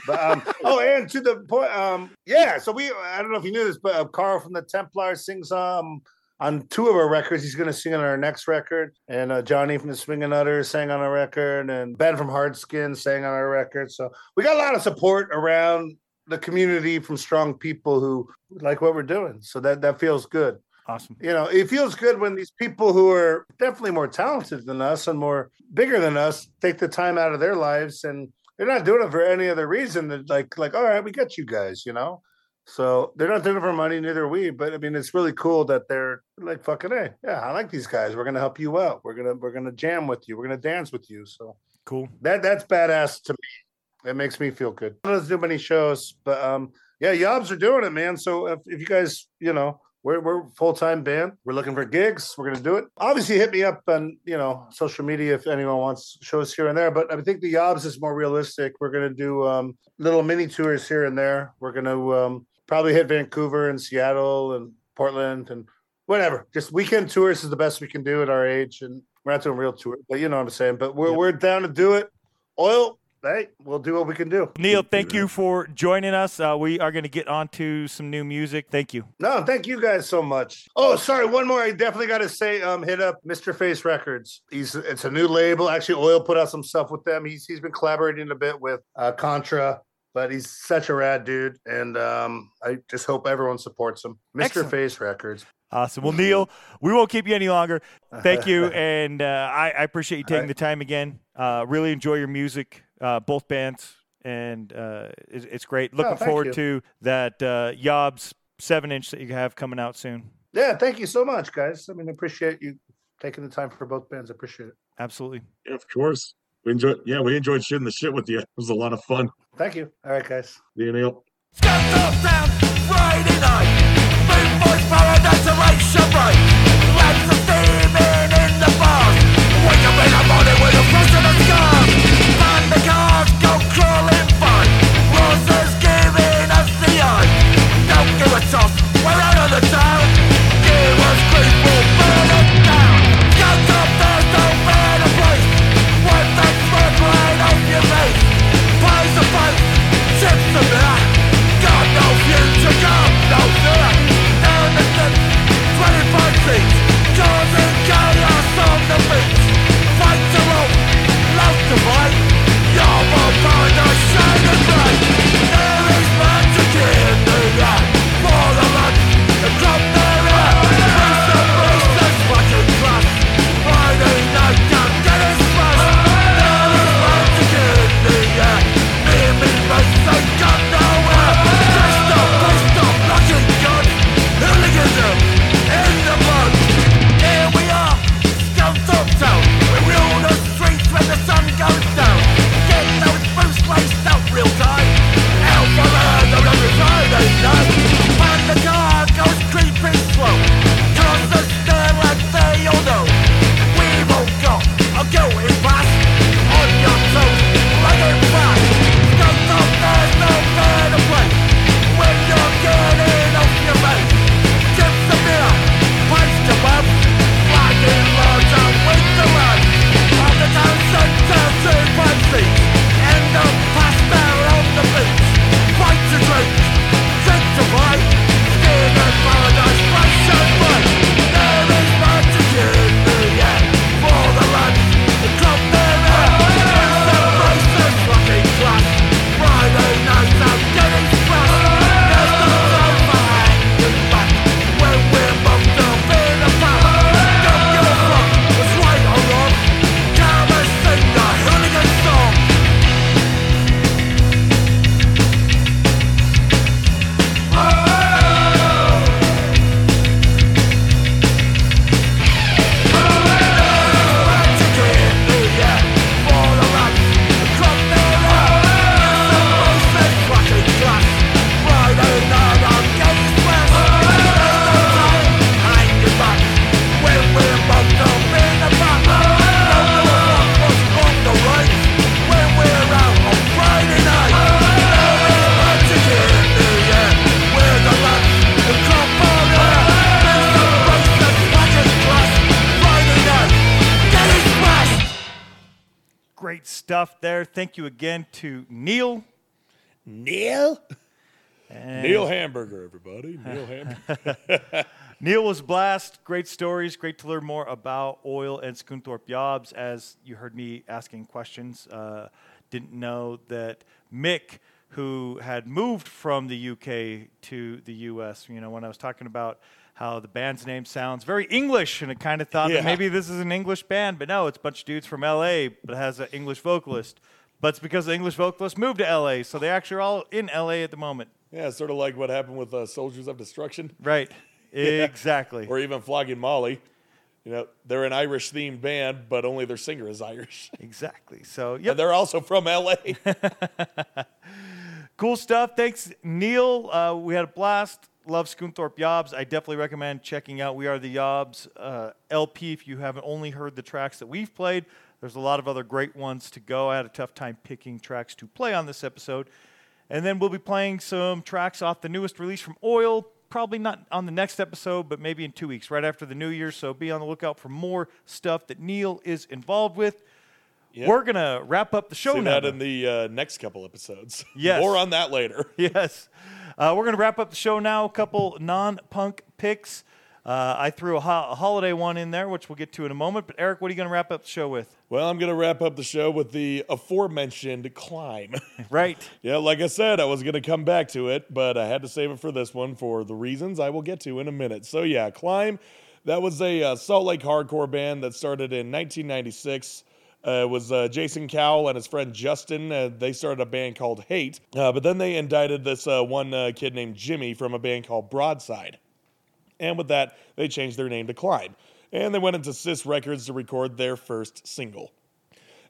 But um, (laughs) oh, and to the point, um, yeah. So we, I don't know if you knew this, but uh, Carl from the Templars sings um on two of our records. He's gonna sing on our next record, and uh, Johnny from the Swingin' Utters sang on our record, and Ben from Hard Skin sang on our record. So we got a lot of support around the community from strong people who like what we're doing. So that that feels good Awesome. you know, it feels good when these people who are definitely more talented than us and more bigger than us take the time out of their lives and they're not doing it for any other reason than like like all right, we got you guys, you know. So they're not doing it for money, neither are we. But I mean, it's really cool that they're like fucking hey, yeah, I like these guys. We're gonna help you out. We're gonna we're gonna jam with you. We're gonna dance with you. So Cool. that that's badass to me. It makes me feel good. I don't do many shows, but um, yeah, Yobs are doing it, man. So if, if you guys, you know, we're we're full time band. We're looking for gigs. We're gonna do it. Obviously, hit me up on you know social media if anyone wants shows here and there. But I think the Yobs is more realistic. We're gonna do um, little mini tours here and there. We're gonna um, probably hit Vancouver and Seattle and Portland and whatever. Just weekend tours is the best we can do at our age, and we're not doing real tours. But you know what I'm saying. But we're we're down to do it. Öil, hey, we'll do what we can do. Neale, thank you for joining us. Uh, we are going to get on to some new music. Thank you. No, thank you guys so much. Oh, sorry, one more. I definitely got to say, um, hit up Mr. Face Records. He's it's a new label. Actually, Öil put out some stuff with them. He's he's been collaborating a bit with uh, Contra, but he's such a rad dude, and um, I just hope everyone supports him. Mr. Excellent. Face Records. Awesome. Well, Neale, we won't keep you any longer. Thank you, (laughs) and uh, I, I appreciate you taking Alright. the time again. Uh, really enjoy your music, uh, both bands, and uh, it's, it's great. Looking Oh, forward you. to that uh, Yobs seven inch that you have coming out soon. Yeah, thank you so much, guys. I mean, I appreciate you taking the time for both bands. I appreciate it. Absolutely. Yeah, of course. We enjoyed. Yeah, we enjoyed shooting the shit with you. It was a lot of fun. Thank you. All right, guys. See you, Neale. Friday night, big boys paradise elation right. Thank you again to Neale. Neale? And Neil Hamburger, everybody. Neil Hamburger. (laughs) Neale was a blast. Great stories. Great to learn more about Öil and Scunthorpe Yobs. As you heard me asking questions, uh, didn't know that Mick, who had moved from the UK to the US, you know, when I was talking about how the band's name sounds very English, and I kind of thought Yeah. that maybe this is an English band, but no, it's a bunch of dudes from LA, but it has an English vocalist. But it's because the English vocalist moved to LA, so they actually are all in LA at the moment. yeah, sort of like what happened with uh, Soldiers of Destruction. Right. (laughs) Yeah. Exactly. Or even Flogging Molly. You know, they're an Irish themed band, but only their singer is Irish. (laughs) Exactly. So, yeah. they're also from LA. (laughs) Cool stuff. Thanks, Neale. Uh, we had a blast. Love Scunthorpe Yobs. I definitely recommend checking out We Are the Yobs uh, LP if you haven't only heard the tracks that we've played. There's a lot of other great ones to go. I had a tough time picking tracks to play on this episode. And then we'll be playing some tracks off the newest release from Öil. Probably not on the next episode, but maybe in two weeks, right after the new year. So be on the lookout for more stuff that Neale is involved with. Yep. We're going to wrap up the show See now. that in the uh, next couple episodes. (laughs) Yes. More on that later. (laughs) yes. Uh, we're going to wrap up the show now. A couple non punk picks. Uh, I threw a, ho- a holiday one in there, which we'll get to in a moment. But Eric, what are you going to wrap up the show with? Well, I'm going to wrap up the show with the aforementioned climb. (laughs) Right. yeah, like I said, I was going to come back to it, but I had to save it for this one for the reasons I will get to in a minute. So, yeah, Climb, that was a uh, Salt Lake hardcore band that started in 1996. Uh, it was uh, Jason Cowell and his friend Justin. Uh, they started a band called Hate, uh, but then they indicted this uh, one uh, kid named Jimmy from a band called Broadside. And with that, they changed their name to Climb. And they went into Sis Records to record their first single.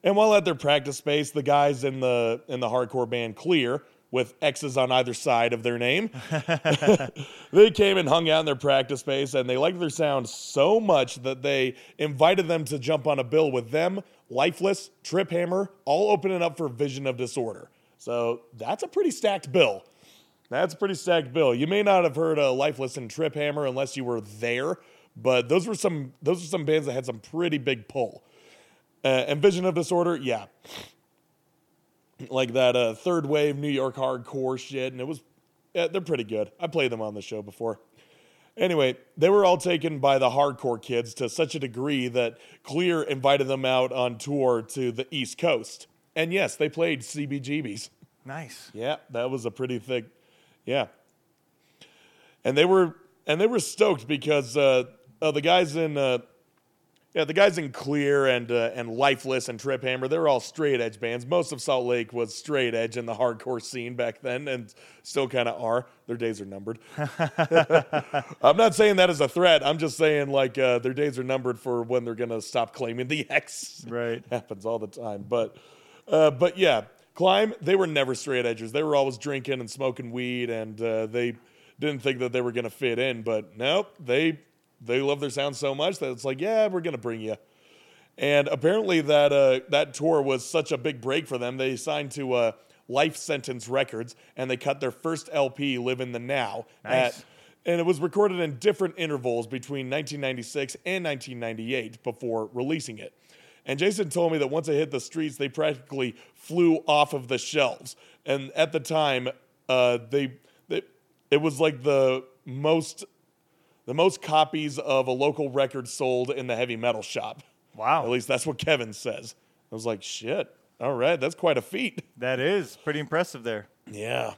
And while at their practice space, the guys in the in the hardcore band Clear, with X's on either side of their name, (laughs) they came and hung out in their practice space, and they liked their sound so much that they invited them to jump on a bill with them, Lifeless, Trip Hammer, all opening up for Vision of Disorder. So that's a pretty stacked bill. That's a pretty stacked bill. You may not have heard of Lifeless and Trip Hammer unless you were there, but those were some those were some bands that had some pretty big pull. Uh, and Vision of Disorder, yeah, like that uh, third wave New York hardcore shit, and it was yeah, they're pretty good. I played them on the show before. Anyway, they were all taken by the hardcore kids to such a degree that Clear invited them out on tour to the East Coast. And yes, they played CBGBs. Nice. Yeah, that was a pretty thick. Yeah. And they were and they were stoked because uh, uh, the guys in uh, yeah the guys in Clear and uh, and Lifeless and Trip Hammer they were all straight edge bands. Most of Salt Lake was straight edge in the hardcore scene back then, and still kind of are. Their days are numbered. (laughs) I'm not saying that as a threat. I'm just saying like uh, their days are numbered for when they're gonna stop claiming the X. Right. (laughs) happens all the time. But uh, but yeah, climb. They were never straight edgers. They were always drinking and smoking weed, and uh, they didn't think that they were gonna fit in. But nope, they they love their sound so much that it's like, yeah, we're gonna bring you. And apparently that uh, that tour was such a big break for them. They signed to uh, Life Sentence Records, and they cut their first LP, "Live in the Now." Nice. At, and it was recorded in different intervals between 1996 and 1998 before releasing it. And Jason told me that once it hit the streets, they practically flew off of the shelves. And at the time, uh, they, they it was like the most the most copies of a local record sold in the heavy metal shop. Wow. At least that's what Kevin says. I was like, shit. All right, that's quite a feat. That is pretty impressive there. Yeah.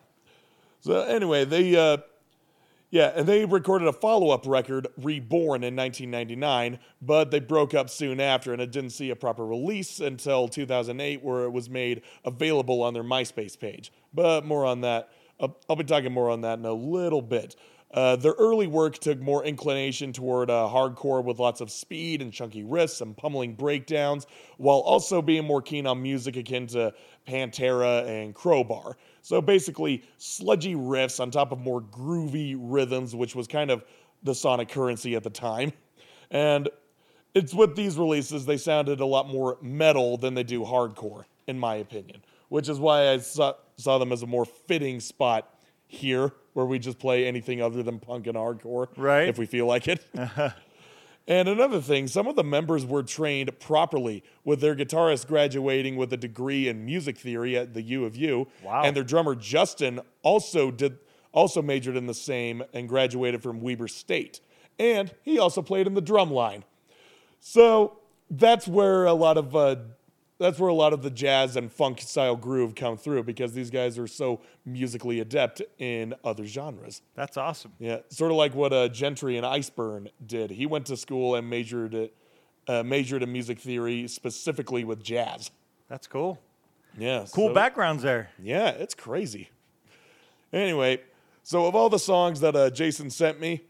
So anyway, they uh yeah, and they recorded a follow-up record, Reborn, in 1999, but they broke up soon after, and it didn't see a proper release until 2008, where it was made available on their MySpace page. But more on that. I'll, I'll be talking more on that in a little bit. Uh, their early work took more inclination toward uh, hardcore with lots of speed and chunky riffs and pummeling breakdowns, while also being more keen on music akin to Pantera and Crowbar. So basically, sludgy riffs on top of more groovy rhythms, which was kind of the sonic currency at the time. And it's with these releases, they sounded a lot more metal than they do hardcore, in my opinion, which is why I saw, saw them as a more fitting spot here, where we just play anything other than punk and hardcore, Right. If we feel like it. (laughs) And another thing, some of the members were trained properly, with their guitarist graduating with a degree in music theory at the U of U. Wow. And their drummer Justin also did also majored in the same and graduated from Weber State. And he also played in the drum line. So that's where a lot of uh, that's where a lot of the jazz and funk style groove come through because these guys are so musically adept in other genres. That's awesome. Yeah, sort of like what uh, Gentry and Iceburn did. He went to school and majored uh, majored in music theory specifically with jazz. That's cool. Yeah, Cool so- backgrounds there. Yeah, it's crazy. Anyway, so of all the songs that uh, Jason sent me,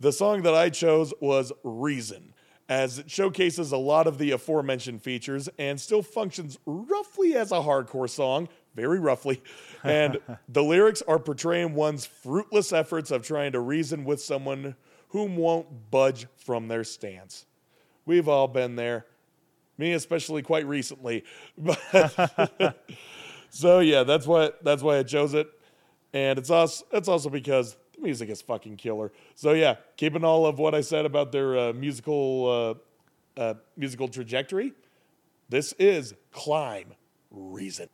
the song that I chose was Reason, as it showcases a lot of the aforementioned features and still functions roughly as a hardcore song, very roughly. (laughs) And the lyrics are portraying one's fruitless efforts of trying to reason with someone whom won't budge from their stance. We've all been there, me especially quite recently. But (laughs) so yeah, that's why that's why I chose it, and it's also it's also because music is fucking killer. So yeah, keeping all of what I said about their uh, musical uh, uh, musical trajectory, this is Climb Reason.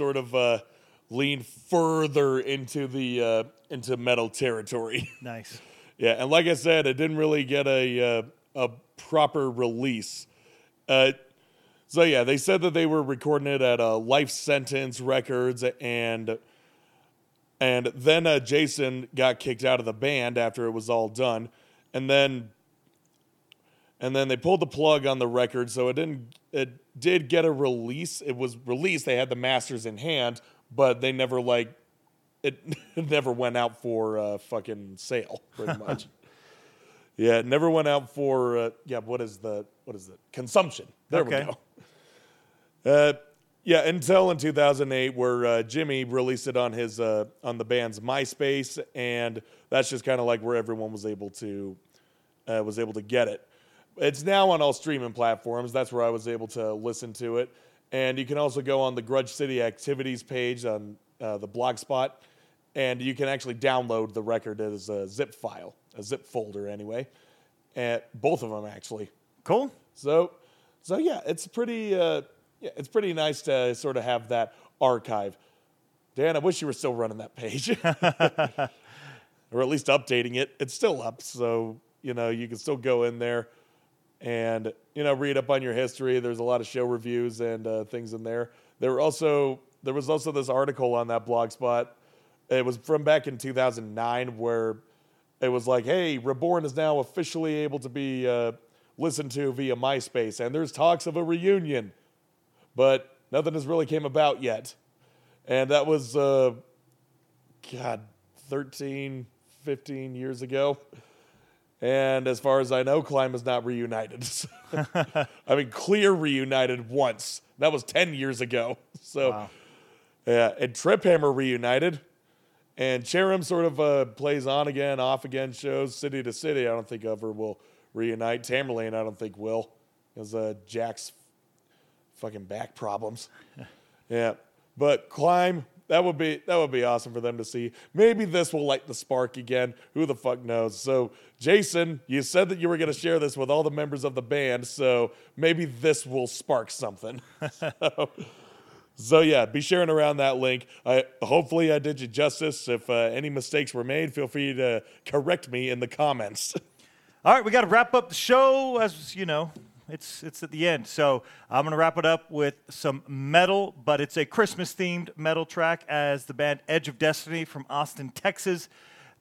Sort of uh, leaned further into the uh, into metal territory. (laughs) Nice. yeah, and like I said, it didn't really get a uh, a proper release. Uh, so yeah, they said that they were recording it at uh, Life Sentence Records, and and then uh, Jason got kicked out of the band after it was all done, and then and then they pulled the plug on the record, so it didn't. It did get a release. It was released. They had the masters in hand, but they never like (laughs) it. never went out for uh, fucking sale, pretty (laughs) much. yeah, it never went out for uh, yeah. What is the what is it? Consumption. There Okay. we go. Uh, yeah, until in 2008, where uh, Jimmy released it on his uh, on the band's MySpace, and that's just kind of like where everyone was able to uh, was able to get it. It's now on all streaming platforms. That's where I was able to listen to it, and you can also go on the Grudge City activities page on uh, the Blogspot, and you can actually download the record as a zip file, a zip folder anyway, and both of them actually. Cool. So, so yeah, it's pretty. Uh, yeah, it's pretty nice to sort of have that archive. Dan, I wish you were still running that page, (laughs) or at least updating it. It's still up, so you know you can still go in there and you know read up on your history. There's a lot of show reviews and uh, things in there. There were also there was also this article on that blog spot. It was from back in 2009 where it was like, hey, Reborn is now officially able to be uh, listened to via MySpace, and there's talks of a reunion, but nothing has really came about yet. And that was, uh, God, 13, 15 years ago. And as far as I know, Climb is not reunited. (laughs) I mean, Clear reunited once. That was 10 years ago. (laughs) So, Wow. yeah. And Trip Hammer reunited. And Cherim sort of uh, plays on again, off again shows, city to city. I don't think ever will reunite. Tamerlane, I don't think will, because uh, Jack's fucking back problems. (laughs) yeah, but climb that would be that would be awesome for them to see. Maybe this will light the spark again. Who the fuck knows? So, Jason, you said that you were going to share this with all the members of the band, so maybe this will spark something. (laughs) so, so yeah, be sharing around that link. I hopefully I did you justice. If uh, any mistakes were made, feel free to correct me in the comments. (laughs) All right, we got to wrap up the show. As you know, it's it's at the end, so I'm gonna wrap it up with some metal, but it's a Christmas themed metal track. As the band Edge of Destiny from Austin, Texas,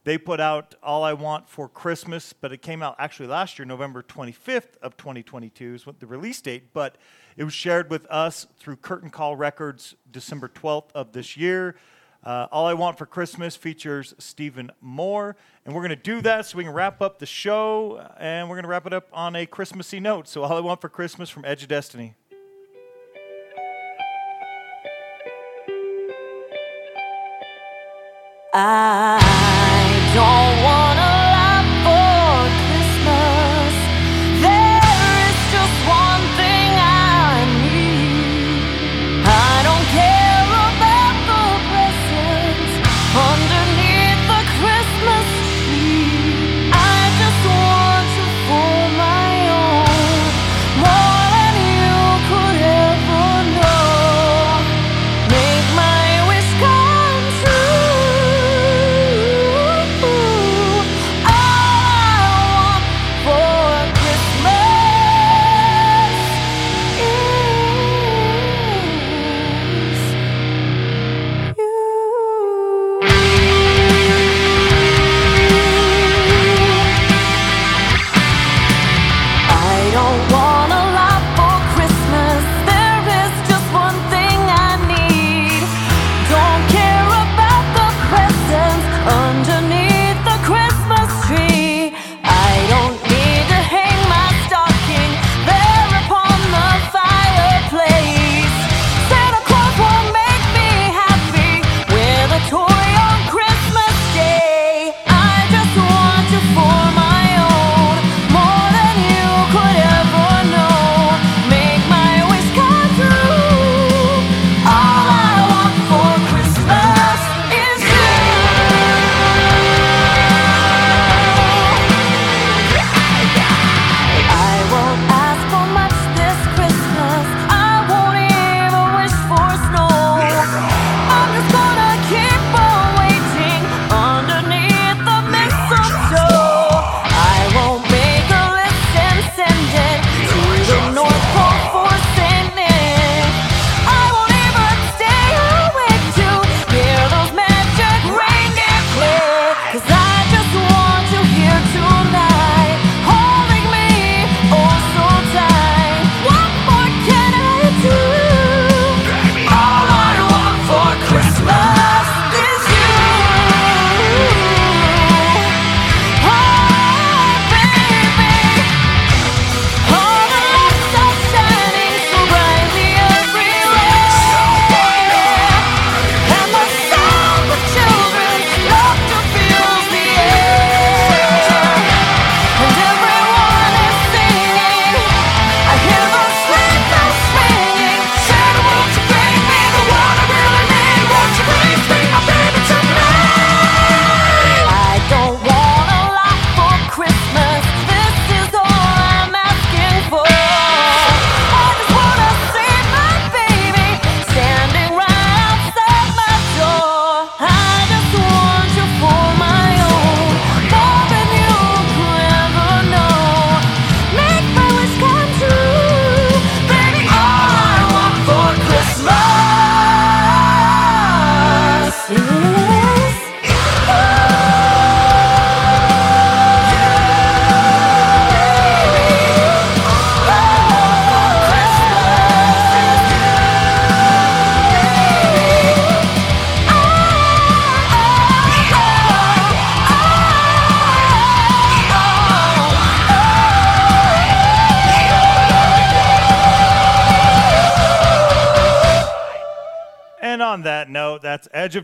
they put out "All I Want for Christmas," but it came out actually last year, November 25th of 2022 is what the release date. But it was shared with us through Curtain Call Records, December 12th of this year. Uh, All I Want for Christmas features Stephen Moore, and we're going to do that so we can wrap up the show, and we're going to wrap it up on a Christmassy note. So, All I Want for Christmas from Edge of Destiny. I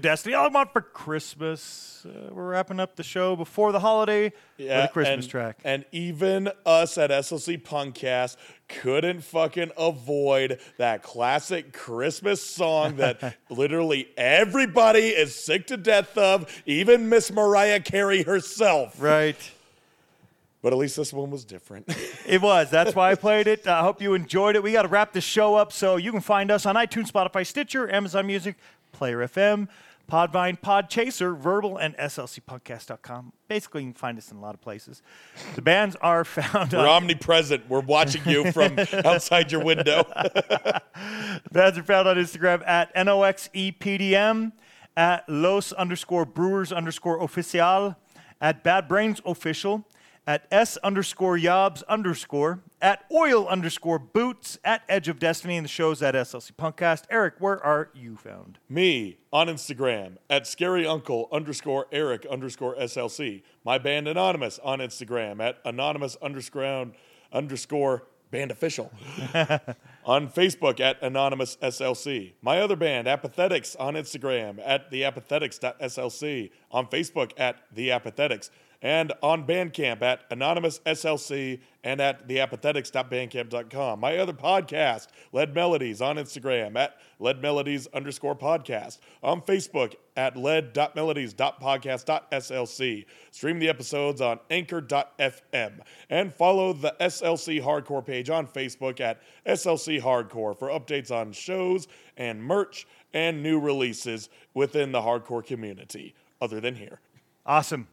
Destiny. All I want for Christmas. Uh, we're wrapping up the show before the holiday with a Christmas and, track. And even us at SLC Punkcast couldn't fucking avoid that classic Christmas song that (laughs) literally everybody is sick to death of, even Miss Mariah Carey herself. Right. But at least this one was different. (laughs) It was. That's why I played it. I hope you enjoyed it. We got to wrap the show up, so you can find us on iTunes, Spotify, Stitcher, Amazon Music, Player FM, Podvine, Podchaser, Vurbl, and SLCPodcast.com. Basically, you can find us in a lot of places. The bands are (laughs) found We're on omnipresent. We're watching you from (laughs) outside your window. (laughs) Bands are found on Instagram at NOXEPDM, at Los underscore Brewers underscore Oficial, at Bad Brains Official, at S underscore Yobs underscore, at Oil underscore Boots, at Edge of Destiny, and the show's at SLC Punkcast. Eric, where are you found? Me on Instagram at scary uncle underscore Eric underscore SLC. My band Anonymous on Instagram at anonymous underscore underscore band official. (laughs) on Facebook at anonymous SLC. My other band Apathetics on Instagram at the theapathetics.slc. On Facebook at theapathetics. And on Bandcamp at Anonymous SLC and at theapathetics.bandcamp.com. My other podcast, Lead Melodies, on Instagram at Lead Melodies underscore podcast. On Facebook at lead.melodies.podcast.slc. Stream the episodes on anchor.fm. And follow the SLC Hardcore page on Facebook at SLC Hardcore for updates on shows and merch and new releases within the hardcore community, other than here. Awesome.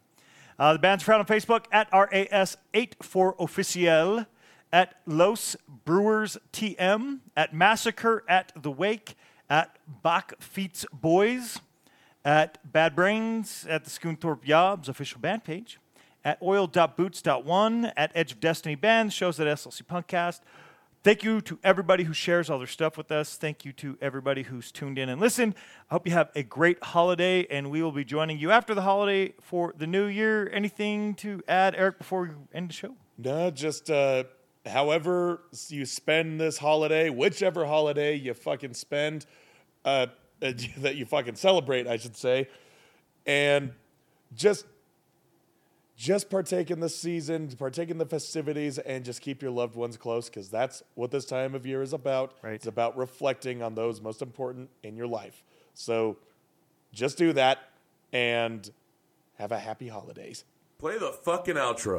Uh, the band's found on Facebook at RAS84Officiel, at Los Brewers TM, at Massacre at The Wake, at Bakfietsboys, at Bad Brains, at the Scunthorpe Yobs official band page, at oil.boots.one, at Edge of Destiny Band, shows at SLC Punkcast. Thank you to everybody who shares all their stuff with us. Thank you to everybody who's tuned in and listened. I hope you have a great holiday, and we will be joining you after the holiday for the new year. Anything to add, Eric, before we end the show? No, just uh, however you spend this holiday, whichever holiday you fucking spend, uh, (laughs) that you fucking celebrate, I should say, and just just partake in the season, partake in the festivities, and just keep your loved ones close because that's what this time of year is about. Right. It's about reflecting on those most important in your life. So just do that and have a happy holidays. Play the fucking outro.